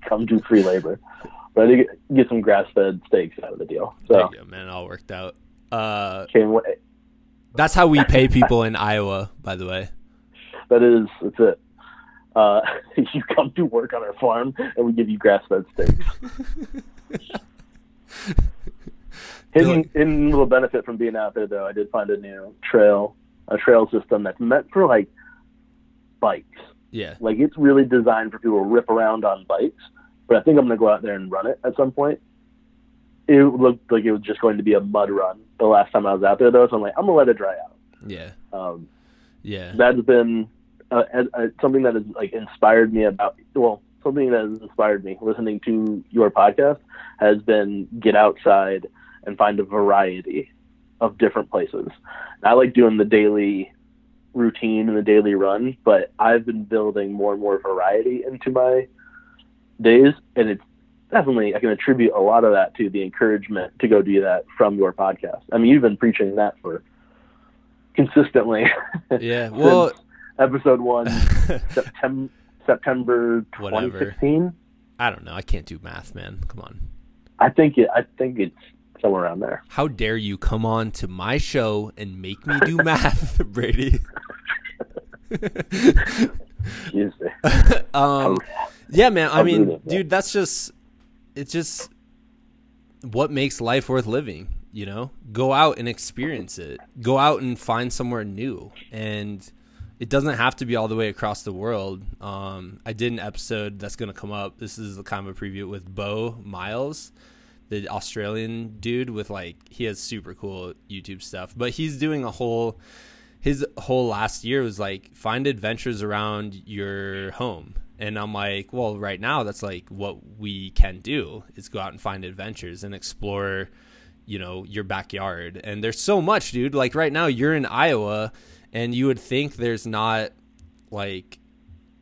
come do free labor, but I did get some grass fed steaks out of the deal. So go, man, all worked out. Uh, came that's how we pay people in Iowa, by the way. That is, that's it. Uh, you come to work on our farm, and we give you grass-fed steaks. hidden, hidden little benefit from being out there, though, I did find a new trail, a trail system that's meant for like bikes. Yeah, like it's really designed for people to rip around on bikes, but I think I'm gonna go out there and run it at some point. It looked like it was just going to be a mud run the last time I was out there, though. So I'm like, I'm gonna let it dry out. Yeah. Um, yeah. That's been uh, uh, something that has like inspired me about well, something that has inspired me listening to your podcast has been get outside and find a variety of different places. I like doing the daily routine and the daily run, but I've been building more and more variety into my days, and it's definitely I can attribute a lot of that to the encouragement to go do that from your podcast. I mean, you've been preaching that for consistently. Yeah. Well, episode one, September September 2016. I don't know. I can't do math, man. Come on. I think it. I think it's somewhere around there. How dare you come on to my show and make me do math, Brady? Excuse um, yeah, man. I mean, dude, that's just it's just what makes life worth living. You know, go out and experience it. Go out and find somewhere new, and it doesn't have to be all the way across the world. Um, I did an episode that's going to come up. This is the kind of a preview with Beau Miles the Australian dude with like he has super cool YouTube stuff, but he's doing a whole his whole last year was like find adventures around your home. And I'm like, well, right now that's like what we can do is go out and find adventures and explore, you know, your backyard. And there's so much, dude. Like right now you're in Iowa and you would think there's not like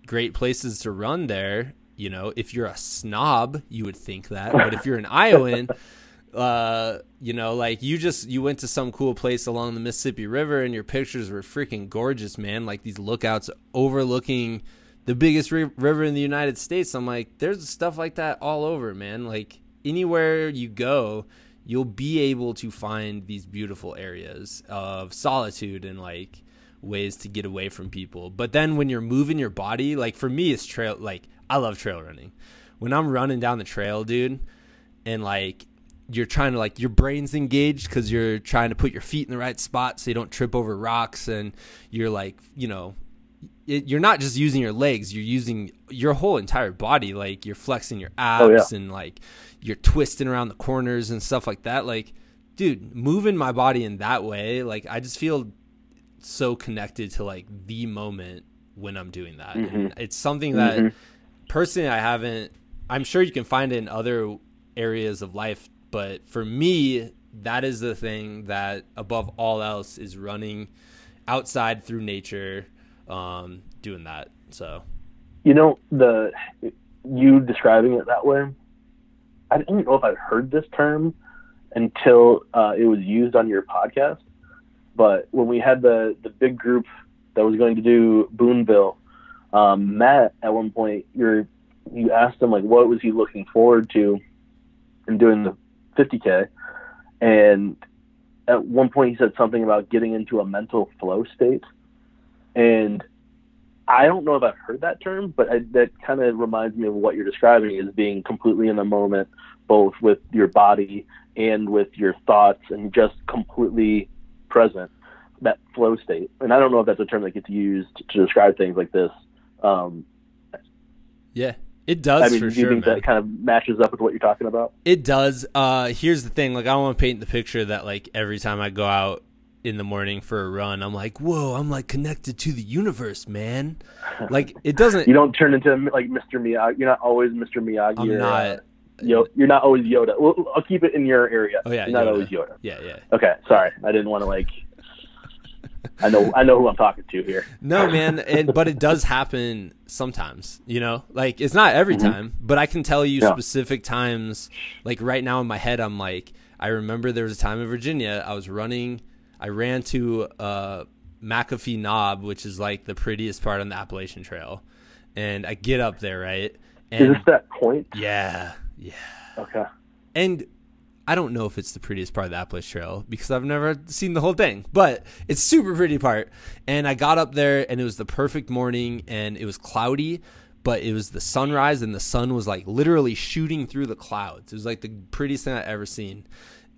great places to run there you know, if you're a snob, you would think that, but if you're an Iowan, uh, you know, like you just you went to some cool place along the Mississippi River and your pictures were freaking gorgeous, man. Like these lookouts overlooking the biggest ri- river in the United States. I'm like, there's stuff like that all over, man. Like anywhere you go, you'll be able to find these beautiful areas of solitude and like ways to get away from people. But then when you're moving your body, like for me, it's trail. Like I love trail running. When I'm running down the trail, dude, and like you're trying to like your brain's engaged because you're trying to put your feet in the right spot so you don't trip over rocks, and you're like, you know, it, you're not just using your legs; you're using your whole entire body. Like you're flexing your abs oh, yeah. and like you're twisting around the corners and stuff like that. Like, dude, moving my body in that way, like I just feel so connected to like the moment when I'm doing that. Mm-hmm. And it's something that mm-hmm personally, I haven't. I'm sure you can find it in other areas of life, but for me, that is the thing that above all else is running outside through nature, um, doing that. So, you know, the you describing it that way, I don't know if I'd heard this term until uh, it was used on your podcast. But when we had the the big group that was going to do Boonville um, Matt, at one point, you're, you asked him like what was he looking forward to in doing the 50k, and at one point he said something about getting into a mental flow state, and I don't know if I've heard that term, but I, that kind of reminds me of what you're describing is being completely in the moment, both with your body and with your thoughts, and just completely present. That flow state, and I don't know if that's a term that gets used to describe things like this um, yeah, it does I mean, for do you sure. Think man. that kind of matches up with what you're talking about. It does. Uh, here's the thing: like, I want to paint the picture that like every time I go out in the morning for a run, I'm like, whoa, I'm like connected to the universe, man. Like, it doesn't. you don't turn into like Mr. Miyagi. You're not always Mr. Miyagi. I'm or, not. Uh, Yo, you're not always Yoda. Well, I'll keep it in your area. Oh yeah, you're not always Yoda. Yeah, yeah. Okay, sorry, I didn't want to like I know I know who I'm talking to here. No, man, and but it does happen sometimes, you know? Like it's not every mm-hmm. time, but I can tell you yeah. specific times like right now in my head I'm like I remember there was a time in Virginia I was running I ran to uh McAfee Knob, which is like the prettiest part on the Appalachian Trail. And I get up there, right? And is this that point? Yeah. Yeah. Okay. And I don't know if it's the prettiest part of the Appalachian Trail because I've never seen the whole thing, but it's super pretty part. And I got up there and it was the perfect morning and it was cloudy, but it was the sunrise and the sun was like literally shooting through the clouds. It was like the prettiest thing I've ever seen.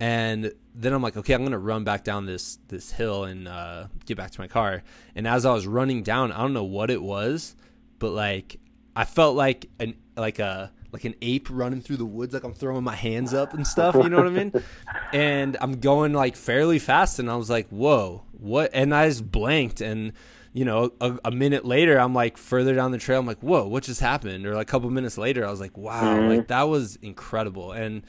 And then I'm like, okay, I'm gonna run back down this this hill and uh, get back to my car. And as I was running down, I don't know what it was, but like I felt like an like a like an ape running through the woods, like I'm throwing my hands up and stuff. You know what I mean? And I'm going like fairly fast, and I was like, "Whoa, what?" And I just blanked, and you know, a, a, minute later, I'm like further down the trail. I'm like, "Whoa, what just happened?" Or like a couple minutes later, I was like, "Wow, mm-hmm. like that was incredible." And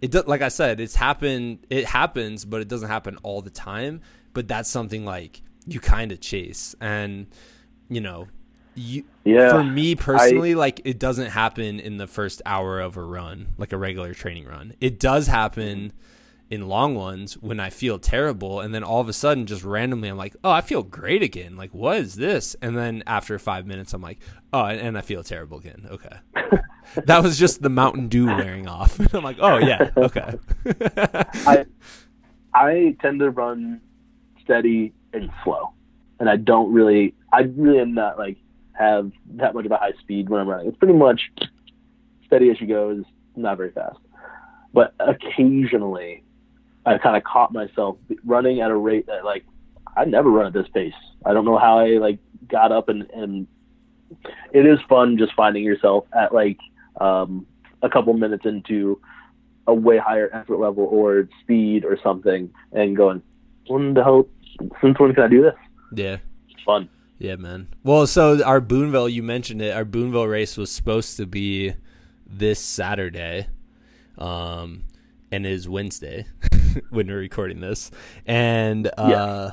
it does, like I said, it's happened. It happens, but it doesn't happen all the time. But that's something like you kind of chase, and you know, you, yeah, for me personally, I, like it doesn't happen in the first hour of a run, like a regular training run. It does happen in long ones when I feel terrible, and then all of a sudden, just randomly, I'm like, "Oh, I feel great again." Like, what is this? And then after five minutes, I'm like, "Oh," and I feel terrible again. Okay, that was just the Mountain Dew wearing off. I'm like, "Oh yeah, okay." I I tend to run steady and slow, and I don't really, I really am not like have that much of a high speed when I'm running. It's pretty much steady as she goes, not very fast. But occasionally, I kind of caught myself running at a rate that like I never run at this pace. I don't know how I like got up and and it is fun just finding yourself at like um, a couple minutes into a way higher effort level or speed or something and going, when the hell, since when can I do this? Yeah. It's fun. Yeah, man. Well, so our Boonville, you mentioned it. Our Boonville race was supposed to be this Saturday, um, and it is Wednesday when we're recording this. And uh, yeah.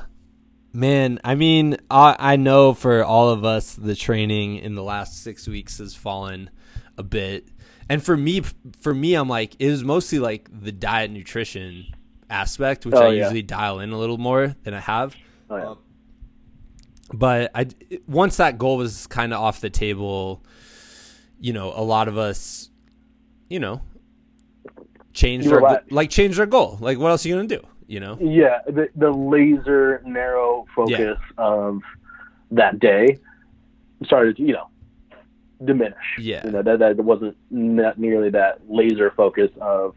man, I mean, I, I know for all of us, the training in the last six weeks has fallen a bit. And for me, for me, I'm like, it was mostly like the diet nutrition aspect, which oh, I yeah. usually dial in a little more than I have. Oh, yeah. um, but I once that goal was kind of off the table, you know, a lot of us, you know, changed our right. like changed our goal. Like, what else are you gonna do? You know? Yeah, the the laser narrow focus yeah. of that day started, you know, diminish. Yeah, you know that that wasn't not nearly that laser focus of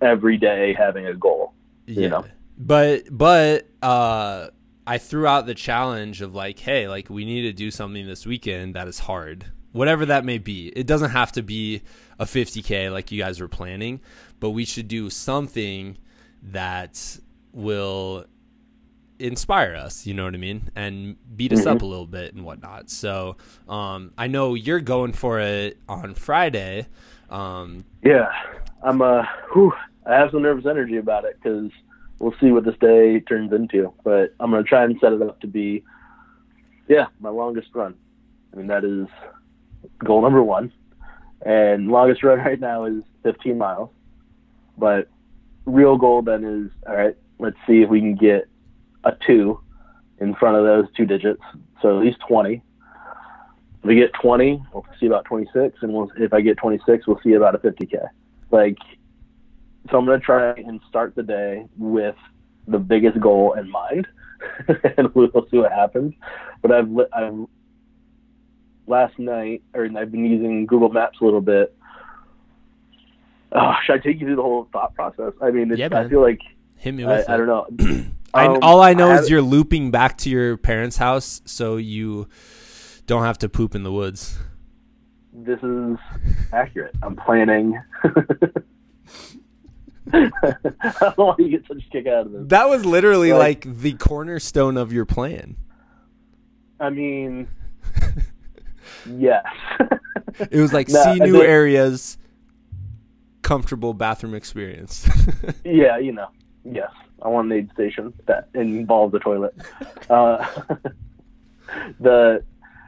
every day having a goal. You yeah. know, but but uh I threw out the challenge of like, hey, like we need to do something this weekend that is hard, whatever that may be. It doesn't have to be a 50k like you guys were planning, but we should do something that will inspire us. You know what I mean, and beat us mm-hmm. up a little bit and whatnot. So um, I know you're going for it on Friday. Um, yeah, I'm. Uh, whew, I have some nervous energy about it because we'll see what this day turns into. But I'm gonna try and set it up to be, yeah, my longest run. I mean that is goal number one, and longest run right now is 15 miles. But real goal then is all right. Let's see if we can get a two in front of those two digits, so at least 20. If we get 20, we'll see about 26, and we'll, if I get 26, we'll see about a 50k. Like so I'm to try and start the day with the biggest goal in mind, and we'll see what happens. But I've, I've last night, or I've been using Google Maps a little bit. Oh, should I take you through the whole thought process? I mean, yeah, I feel like hit me with I, I don't know. I, um, all I know I is you're looping back to your parents' house, so you don't have to poop in the woods. This is accurate. I'm planning. I don't know why you get such a kick out of this. That was literally like, like the cornerstone of your plan. I mean, yes. it was like no, see new areas, comfortable bathroom experience. yeah, you know, yes. I want an aid station that involves a toilet. Uh, the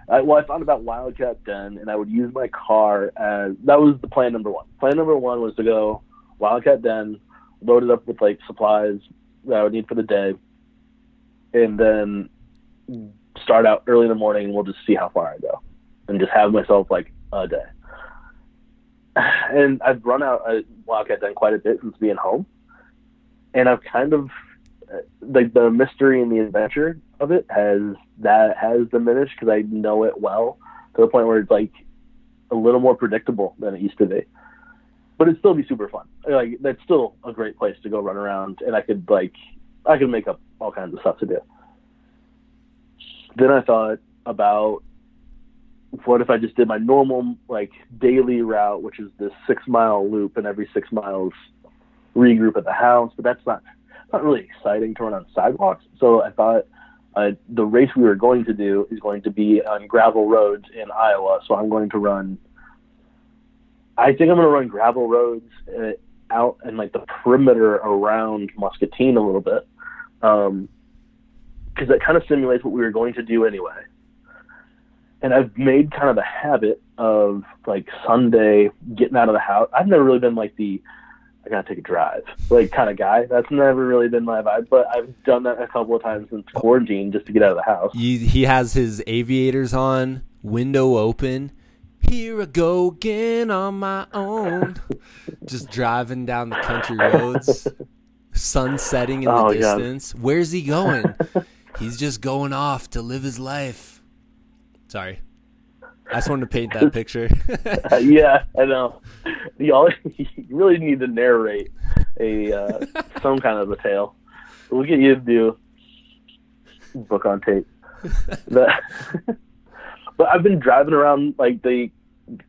I, well, I found about Wildcat Den, and I would use my car as that was the plan number one. Plan number one was to go Wildcat Den, loaded up with like supplies that I would need for the day, and then start out early in the morning. and We'll just see how far I go, and just have myself like a day. And I've run out uh walk Wildcat Den quite a bit since being home, and I've kind of like the mystery and the adventure of it has that has diminished because I know it well to the point where it's like a little more predictable than it used to be but it'd still be super fun. Like that's still a great place to go run around, and I could like I could make up all kinds of stuff to do. Then I thought about what if I just did my normal like daily route, which is this six mile loop, and every six miles regroup at the house? But that's not not really exciting to run on sidewalks. So I thought uh, the race we were going to do is going to be on gravel roads in Iowa. So I'm going to run. I think I'm going to run gravel roads uh, out in like the perimeter around Muscatine a little bit, because um, that kind of simulates what we were going to do anyway. And I've made kind of a habit of like Sunday getting out of the house. I've never really been like the I gotta take a drive, like kind of guy. That's never really been my vibe, but I've done that a couple of times since quarantine just to get out of the house. He, he has his aviators on, window open. Here I go again on my own, just driving down the country roads, sun setting in oh, the distance. God. Where's he going? He's just going off to live his life. Sorry. I just wanted to paint that picture. uh, yeah, I know. You, all, you really need to narrate a uh, some kind of a tale. We'll get you to do book on tape. but, but I've been driving around like the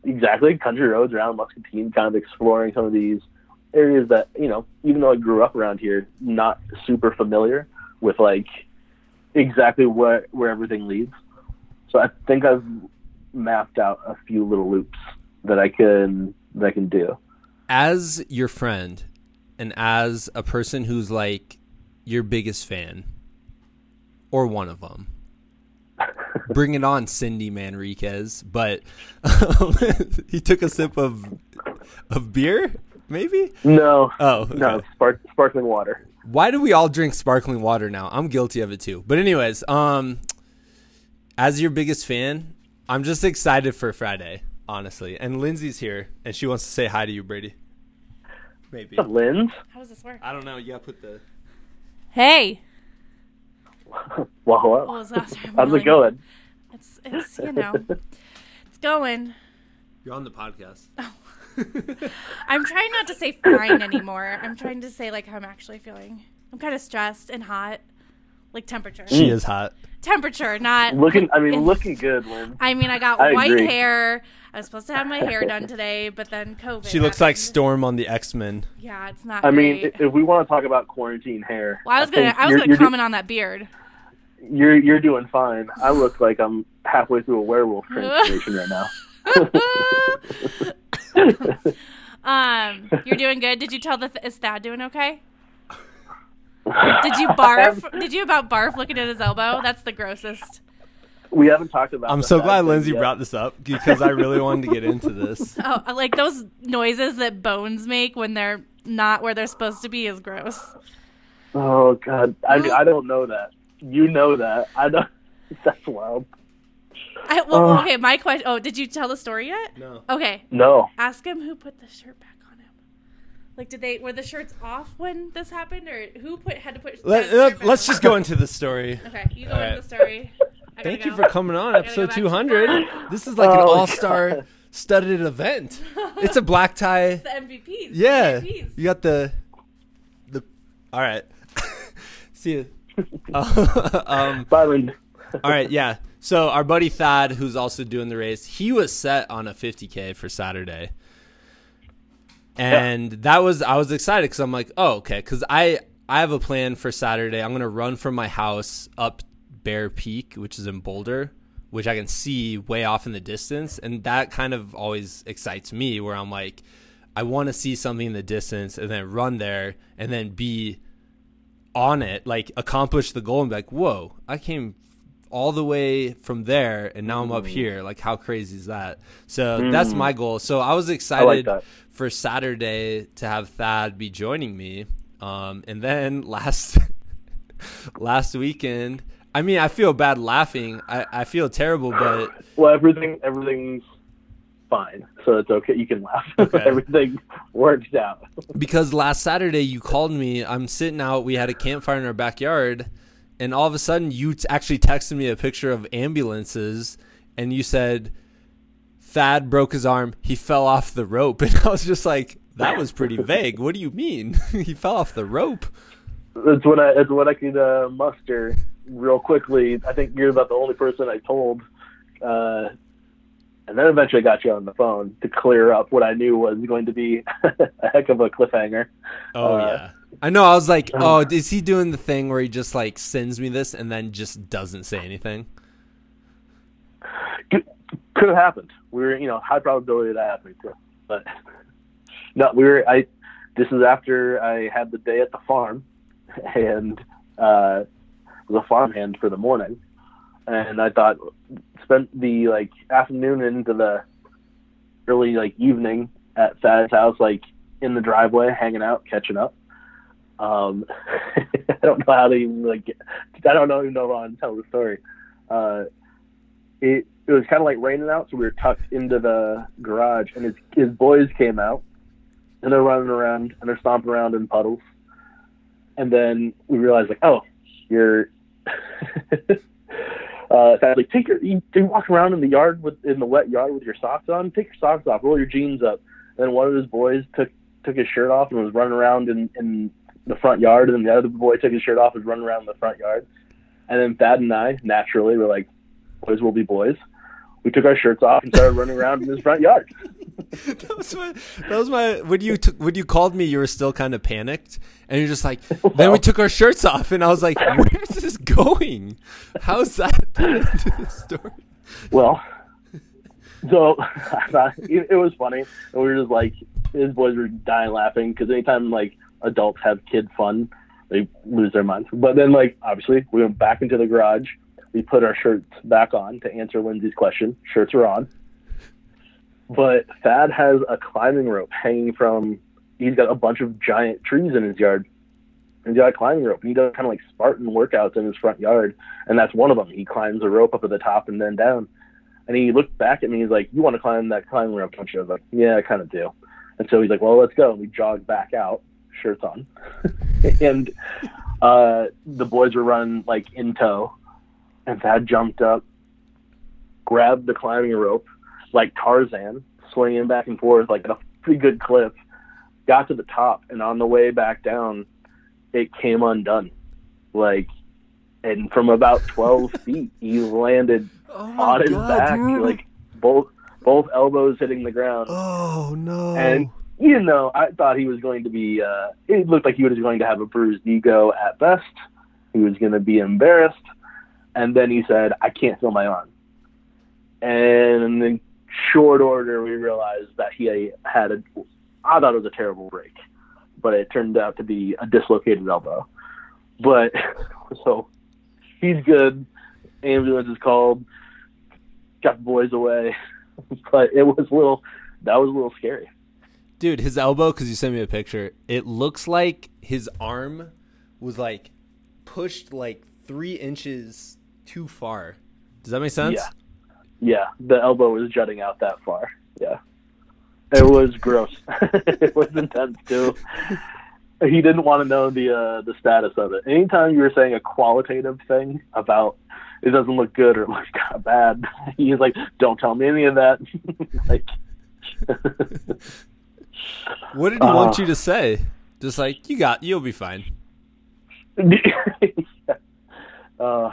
exactly country roads around Muscatine, kind of exploring some of these areas that you know, even though I grew up around here, not super familiar with like exactly where where everything leads. So I think I've mapped out a few little loops that I can that I can do. As your friend and as a person who's like your biggest fan or one of them. Bring it on, Cindy Manriquez. But um, he took a sip of of beer, maybe? No. Oh, okay. no, spark, sparkling water. Why do we all drink sparkling water now? I'm guilty of it too. But anyways, um, as your biggest fan, I'm just excited for Friday, honestly. And Lindsay's here, and she wants to say hi to you, Brady. Maybe. What's up, Linz? How does this work? I don't know. You gotta put the. Hey. well, hello. Well, How's it going? It's it's you know, it's going. You're on the podcast. Oh. I'm trying not to say fine anymore. I'm trying to say like how I'm actually feeling. I'm kind of stressed and hot, like temperature. She is hot temperature, not looking. I mean, looking good, Lynn. I mean, I got I white agree. hair. I was supposed to have my hair done today, but then COVID. She looks happened. like Storm on the X Men. Yeah, it's not. I great. mean, if we want to talk about quarantine hair, well, I was I gonna, I was gonna comment do- on that beard. You're you're doing fine. I look like I'm halfway through a werewolf transformation right now. um, you're doing good. Did you tell the th- is Thad doing okay? Did you barf? Did you about barf looking at his elbow? That's the grossest. We haven't talked about. I'm so glad Lindsay yet. brought this up because I really wanted to get into this. Oh, like those noises that bones make when they're not where they're supposed to be is gross. Oh God, I, I don't know that. You know that. I don't. That's wild. I, well, uh, okay. My question. Oh, did you tell the story yet? No. Okay. No. Ask him who put the shirt back. Like, did they were the shirts off when this happened, or who put had to put? Let, us let, just go into the story. okay, you go into the story. Thank you for coming on episode 200. This is like oh, an all-star studded event. It's a black tie. It's the MVPs. Yeah, MVPs. you got the the. All right. See you. Um, Byron. all right, yeah. So our buddy Thad, who's also doing the race, he was set on a 50k for Saturday and yeah. that was I was excited because I'm like, oh okay, because I I have a plan for Saturday. I'm gonna run from my house up Bear Peak, which is in Boulder, which I can see way off in the distance, and that kind of always excites me. Where I'm like, I want to see something in the distance and then run there and then be on it, like accomplish the goal and be like, whoa, I came all the way from there and now I'm up mm. here. Like how crazy is that? So mm. that's my goal. So I was excited I like for Saturday to have Thad be joining me. Um, and then last last weekend, I mean, I feel bad laughing. I, I feel terrible, but well, everything everything's fine, so it's okay. You can laugh. Okay. everything worked out. because last Saturday you called me. I'm sitting out. We had a campfire in our backyard and all of a sudden you t- actually texted me a picture of ambulances and you said Thad broke his arm, he fell off the rope and I was just like that was pretty vague. What do you mean? he fell off the rope. That's what I that's what I could uh, muster real quickly. I think you're about the only person I told uh, and then eventually got you on the phone to clear up what I knew was going to be a heck of a cliffhanger. Oh uh, yeah, I know. I was like, um, oh, is he doing the thing where he just like sends me this and then just doesn't say anything? Could, could have happened. We were, you know, high probability of that happening too. But no, we were. I. This is after I had the day at the farm, and uh, was a farmhand for the morning, and I thought spent the like afternoon into the early like evening at Thad's house, like in the driveway, hanging out, catching up. Um, I don't know how to even like. I don't know even know how to tell the story. Uh, it it was kind of like raining out, so we were tucked into the garage, and his his boys came out, and they're running around and they're stomping around in puddles, and then we realized like, oh, you're. uh, sadly, take your you, you walk around in the yard with in the wet yard with your socks on. Take your socks off, roll your jeans up. And then one of his boys took took his shirt off and was running around in in the front yard, and then the other boy took his shirt off and was running around the front yard. And then Thad and I naturally were like, boys will be boys we took our shirts off and started running around in his front yard. that was my. That was my. When you t- when you called me, you were still kind of panicked, and you're just like. Well, then we took our shirts off, and I was like, "Where's this going? How's that into the story?" Well, so it, it was funny, and we were just like, his boys were dying laughing because anytime like adults have kid fun, they lose their minds. But then, like, obviously, we went back into the garage we put our shirts back on to answer Lindsay's question. Shirts are on. But Thad has a climbing rope hanging from. He's got a bunch of giant trees in his yard. And he's got a climbing rope. And he does kind of like Spartan workouts in his front yard. And that's one of them. He climbs a rope up at the top and then down. And he looked back at me. He's like, "You want to climb that climbing rope, don't you?" I was like, "Yeah, I kind of do." And so he's like, "Well, let's go." And we jogged back out, shirts on, and uh, the boys were running like in tow, and Thad jumped up, grabbed the climbing rope like Tarzan, swinging back and forth like a pretty good clip. Got to the top, and on the way back down, it came undone. Like, and from about 12 feet, he landed oh on his God, back, dude. like both both elbows hitting the ground. Oh no! And you know, I thought he was going to be. Uh, it looked like he was going to have a bruised ego at best. He was going to be embarrassed and then he said, I can't feel my arm. And in short order, we realized that he had a, I thought it was a terrible break, but it turned out to be a dislocated elbow. But so he's good. Ambulance is called. Got the boys away, but it was a little. That was a little scary. Dude, his elbow. Because you sent me a picture. It looks like his arm was like pushed like three inches too far. Does that make sense? Yeah. Yeah, the elbow was jutting out that far. Yeah. It was gross. it was intense too. He didn't want to know the uh, the status of it. Anytime you were saying a qualitative thing about it doesn't look good or it looks kind of bad, he's like, "Don't tell me any of that." like, what did he uh, want you to say? Just like you got, you'll be fine. uh,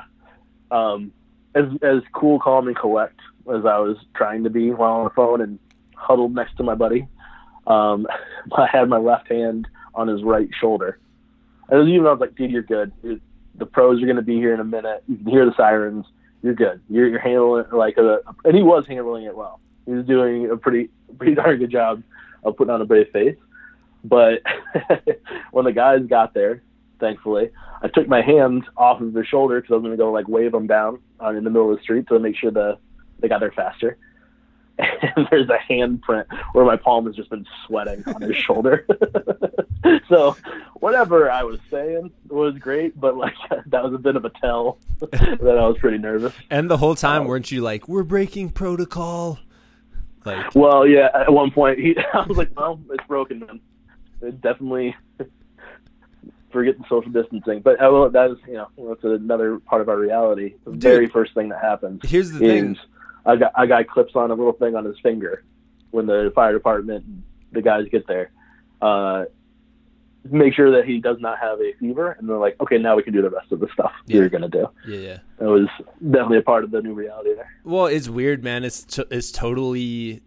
um, as as cool, calm, and collect as I was trying to be while on the phone and huddled next to my buddy. Um, I had my left hand on his right shoulder. And even I was like, dude, you're good. The pros are going to be here in a minute. You can hear the sirens. You're good. You're, you're handling it like a, and he was handling it well. He was doing a pretty, pretty darn good job of putting on a brave face. But when the guys got there, thankfully. I took my hands off of his shoulder because I was going to go like wave them down on, in the middle of the street to make sure the they got there faster. And there's a handprint where my palm has just been sweating on his shoulder. so whatever I was saying was great, but like that was a bit of a tell that I was pretty nervous. And the whole time, um, weren't you like, "We're breaking protocol"? Like, well, yeah. At one point, he, I was like, "Well, it's broken." Then it definitely forget the social distancing. But uh, well, that is, you know, that's another part of our reality. The Dude, very first thing that happens. Here's the thing: a guy, a guy clips on a little thing on his finger when the fire department, the guys get there. Uh, make sure that he does not have a fever, and they're like, okay, now we can do the rest of the stuff yeah. you're gonna do. Yeah, yeah. It was definitely a part of the new reality there. Well, it's weird, man. It's t- it's totally,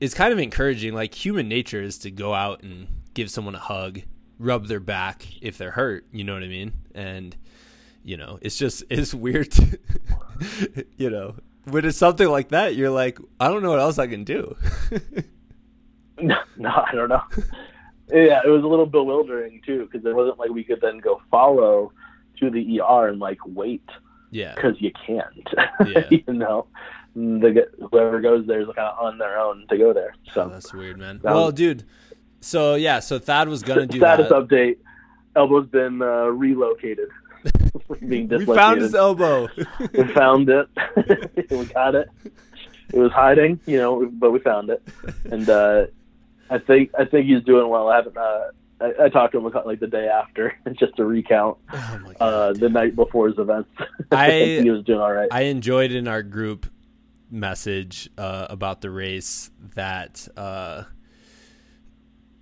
it's kind of encouraging. Like human nature is to go out and give someone a hug, rub their back if they're hurt. You know what I mean? And you know, it's just it's weird. To, you know, when it's something like that, you're like, I don't know what else I can do. no, no, I don't know. Yeah, it was a little bewildering too because it wasn't like we could then go follow to the ER and like wait. Yeah. Because you can't. Yeah. you know, the whoever goes there is kind of on their own to go there. So oh, that's weird, man. well, was, dude. So yeah, so Thad was gonna do status that. update. Elbow's been uh, relocated. being dislocated. we found his elbow. we found it. we got it. It was hiding, you know, but we found it, and uh, I think I think he's doing well. I haven't. Uh, I, I, talked to him like the day after, just to recount oh God, uh, the night before his events. I he was doing all right. I enjoyed in our group message uh, about the race that uh,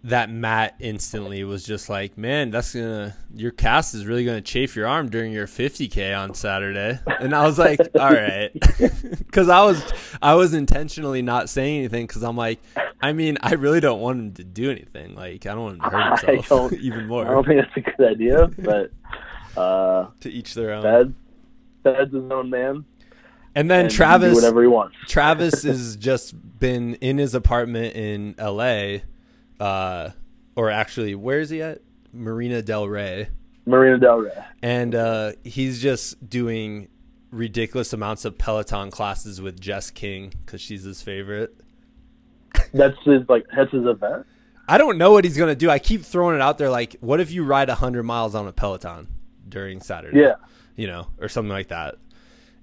that Matt instantly was just like, "Man, that's gonna your cast is really gonna chafe your arm during your 50k on Saturday." And I was like, "All right," because I was I was intentionally not saying anything because I'm like, I mean, I really don't want him to do anything. Like, I don't want him to hurt himself even more. I don't think that's a good idea, but uh, to each their own. Thad, Thad's his own man. And then and Travis, whatever he wants. Travis has just been in his apartment in L.A uh, or actually, where is he at? Marina Del Rey. Marina Del Rey. And uh, he's just doing ridiculous amounts of Peloton classes with Jess King because she's his favorite. That's his like that's his event. I don't know what he's gonna do. I keep throwing it out there. Like, what if you ride hundred miles on a Peloton during Saturday? Yeah, you know, or something like that.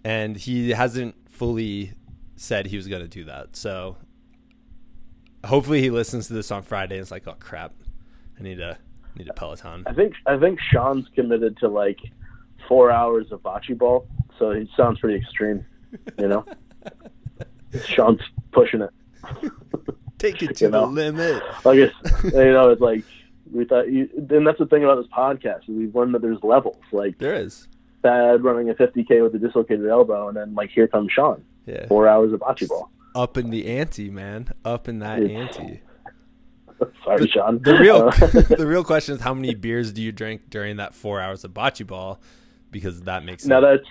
And he hasn't fully said he was gonna do that. So hopefully he listens to this on Friday and it's like, oh crap, I need a need a Peloton. I think I think Sean's committed to like four hours of bocce ball, so he sounds pretty extreme, you know. Sean's pushing it. Take it to you know? the limit. I guess you know it's like we thought. You, and that's the thing about this podcast is we've learned that there's levels. Like there is. Thad running a 50k with a dislocated elbow, and then like here comes Sean. Yeah. Four hours of bocce ball up in the ante, man. Up in that ante. Sorry, the, Sean. The real the real question is how many beers do you drink during that four hours of bocce ball? Because that makes now that's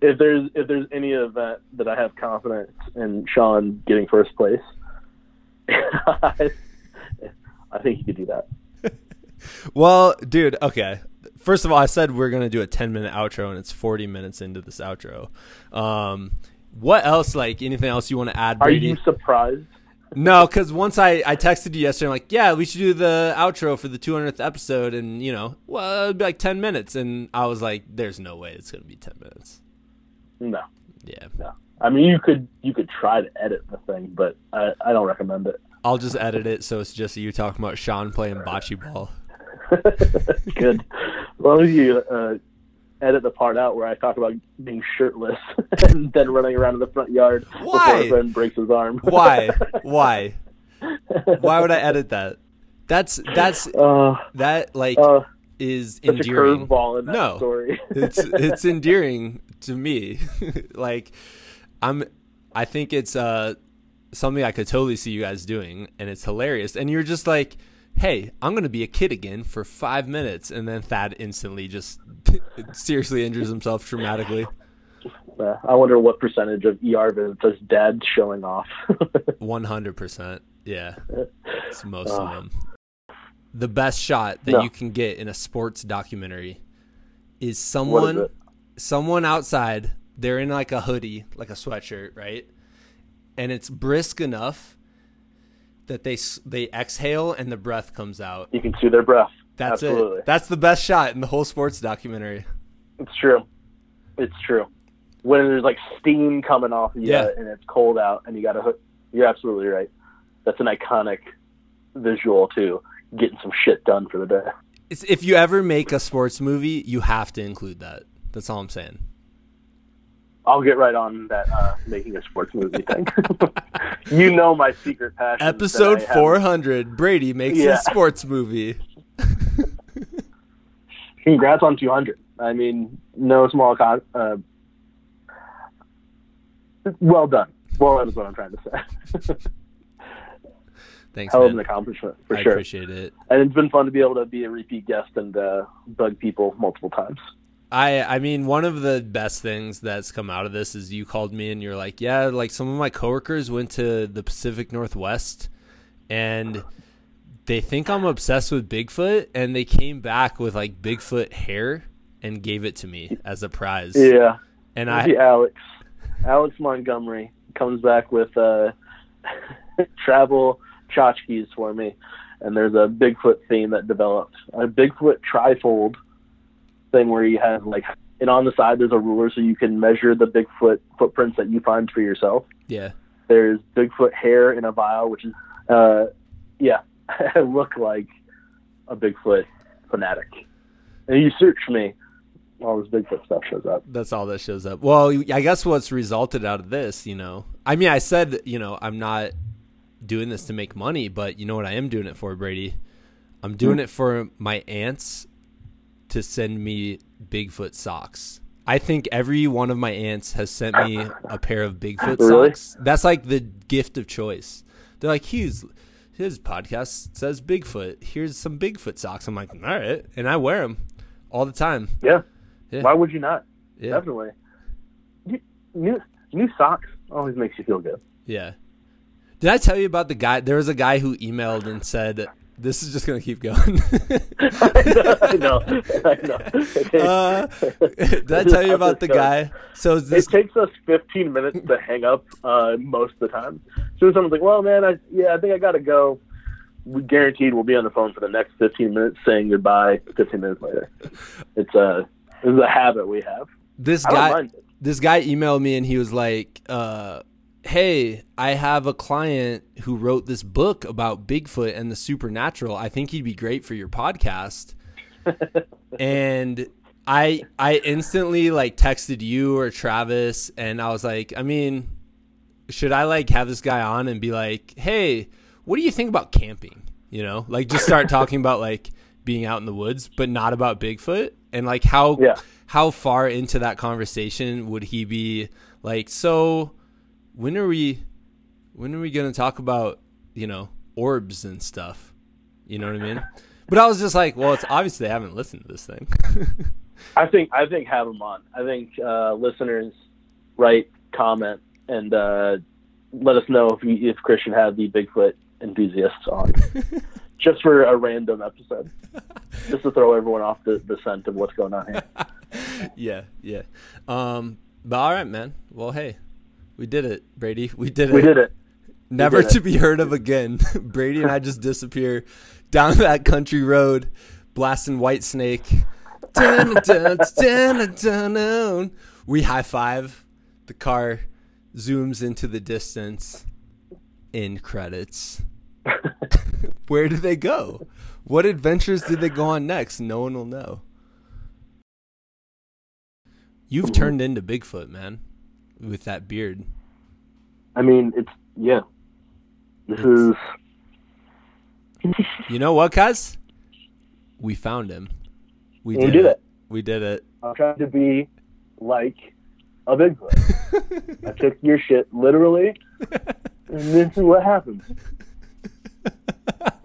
if there's if there's any event that I have confidence in Sean getting first place, I think he could do that. well, dude, okay. First of all, I said we're gonna do a ten minute outro, and it's forty minutes into this outro. Um, what else? Like anything else you want to add? Brady? Are you surprised? No, because once I, I texted you yesterday, I'm like, yeah, we should do the outro for the 200th episode, and you know, well, it'd be like 10 minutes, and I was like, there's no way it's gonna be 10 minutes. No. Yeah. No. I mean, you could you could try to edit the thing, but I, I don't recommend it. I'll just edit it so it's just you talking about Sean playing bocce ball. Good. Well, you uh, edit the part out where I talk about being shirtless and then running around in the front yard Why? before a friend breaks his arm. Why? Why? Why would I edit that? That's that's uh, that like uh, is endearing. no, story. it's it's endearing to me. like I'm, I think it's uh something I could totally see you guys doing, and it's hilarious. And you're just like hey, I'm going to be a kid again for five minutes. And then Thad instantly just seriously injures himself traumatically. Uh, I wonder what percentage of ER visits is dad showing off. 100%. Yeah. It's most uh, of them. The best shot that no. you can get in a sports documentary is someone is someone outside, they're in like a hoodie, like a sweatshirt, right? And it's brisk enough that they they exhale and the breath comes out. You can see their breath. That's Absolutely. it. That's the best shot in the whole sports documentary. It's true. It's true. When there's like steam coming off you yeah. and it's cold out and you got to hook. You're absolutely right. That's an iconic visual too. Getting some shit done for the day. It's, if you ever make a sports movie, you have to include that. That's all I'm saying. I'll get right on that uh, making a sports movie thing. you know my secret passion. Episode 400. Brady makes yeah. a sports movie. congrats on 200. I mean, no small con. Uh, well done. Well done is what I'm trying to say. Thanks. Hell of an accomplishment for I sure. appreciate it. And it's been fun to be able to be a repeat guest and uh, bug people multiple times. I I mean one of the best things that's come out of this is you called me and you're like, yeah, like some of my coworkers went to the Pacific Northwest and they think I'm obsessed with Bigfoot and they came back with like Bigfoot hair and gave it to me as a prize. Yeah. And I Alex, Alex Montgomery comes back with uh, travel tchotchkes for me, and there's a Bigfoot theme that developed a Bigfoot trifold thing where you have like, and on the side there's a ruler so you can measure the Bigfoot footprints that you find for yourself. yeah. There's Bigfoot hair in a vial, which is, uh, yeah, I look like a Bigfoot fanatic. And you search me, all this Bigfoot stuff shows up. That's all that shows up. Well, I guess what's resulted out of this, you know, I mean, I said, you know, I'm not doing this to make money, but you know what I am doing it for, Brady? I'm doing it for my aunts to send me Bigfoot socks. I think every one of my aunts has sent me a pair of Bigfoot Really? socks. That's like the gift of choice. They're like, he's his podcast says Bigfoot. Here's some Bigfoot socks. I'm like, all right, and I wear them all the time. Yeah. Yeah. Why would you not? Yeah. Definitely. New new socks always makes you feel good. Yeah. Did I tell you about the guy? There was a guy who emailed and said, "This is just gonna keep going." I know. I know. uh, did I tell you about the guy? So It this takes us 15 minutes to hang up uh, most of the time. So someone's like, "Well, man, I yeah, I think I gotta go." We guaranteed we'll be on the phone for the next 15 minutes, saying goodbye 15 minutes later. It's a it's a habit we have. this guy it. this guy emailed me and he was like, uh, "Hey, I have a client who wrote this book about Bigfoot and the supernatural. I think he'd be great for your podcast." and I I instantly like texted you or Travis and I was like, I mean, should I like have this guy on and be like, "Hey, what do you think about camping?" You know, like just start talking about like being out in the woods, but not about Bigfoot and like how Yeah. how far into that conversation would he be like, "So, when are we when are we going to talk about, you know, orbs and stuff?" You know what I mean? But I was just like, well, it's obvious they haven't listened to this thing. I think I think have them on. I think uh, listeners write, comment, and uh, let us know if you, if Christian had the Bigfoot enthusiasts on, just for a random episode, just to throw everyone off the, the scent of what's going on here. yeah, yeah. Um, but all right, man. Well, hey, we did it, Brady. We did it. We did it. Never did it. to be heard of again. Brady and I just disappear down that country road, blasting Whitesnake. Dun, dun, dun, dun, dun. We high five. The car zooms into the distance. In credits. Where did they go? What adventures did they go on next? No one will know. You've mm-hmm. turned into Bigfoot, man, with that beard. I mean, it's yeah. This is You know what, guys? We found him. We We did, did it. We did it. I'm trying to be like a Bigfoot. I took your shit literally, and this is what happened.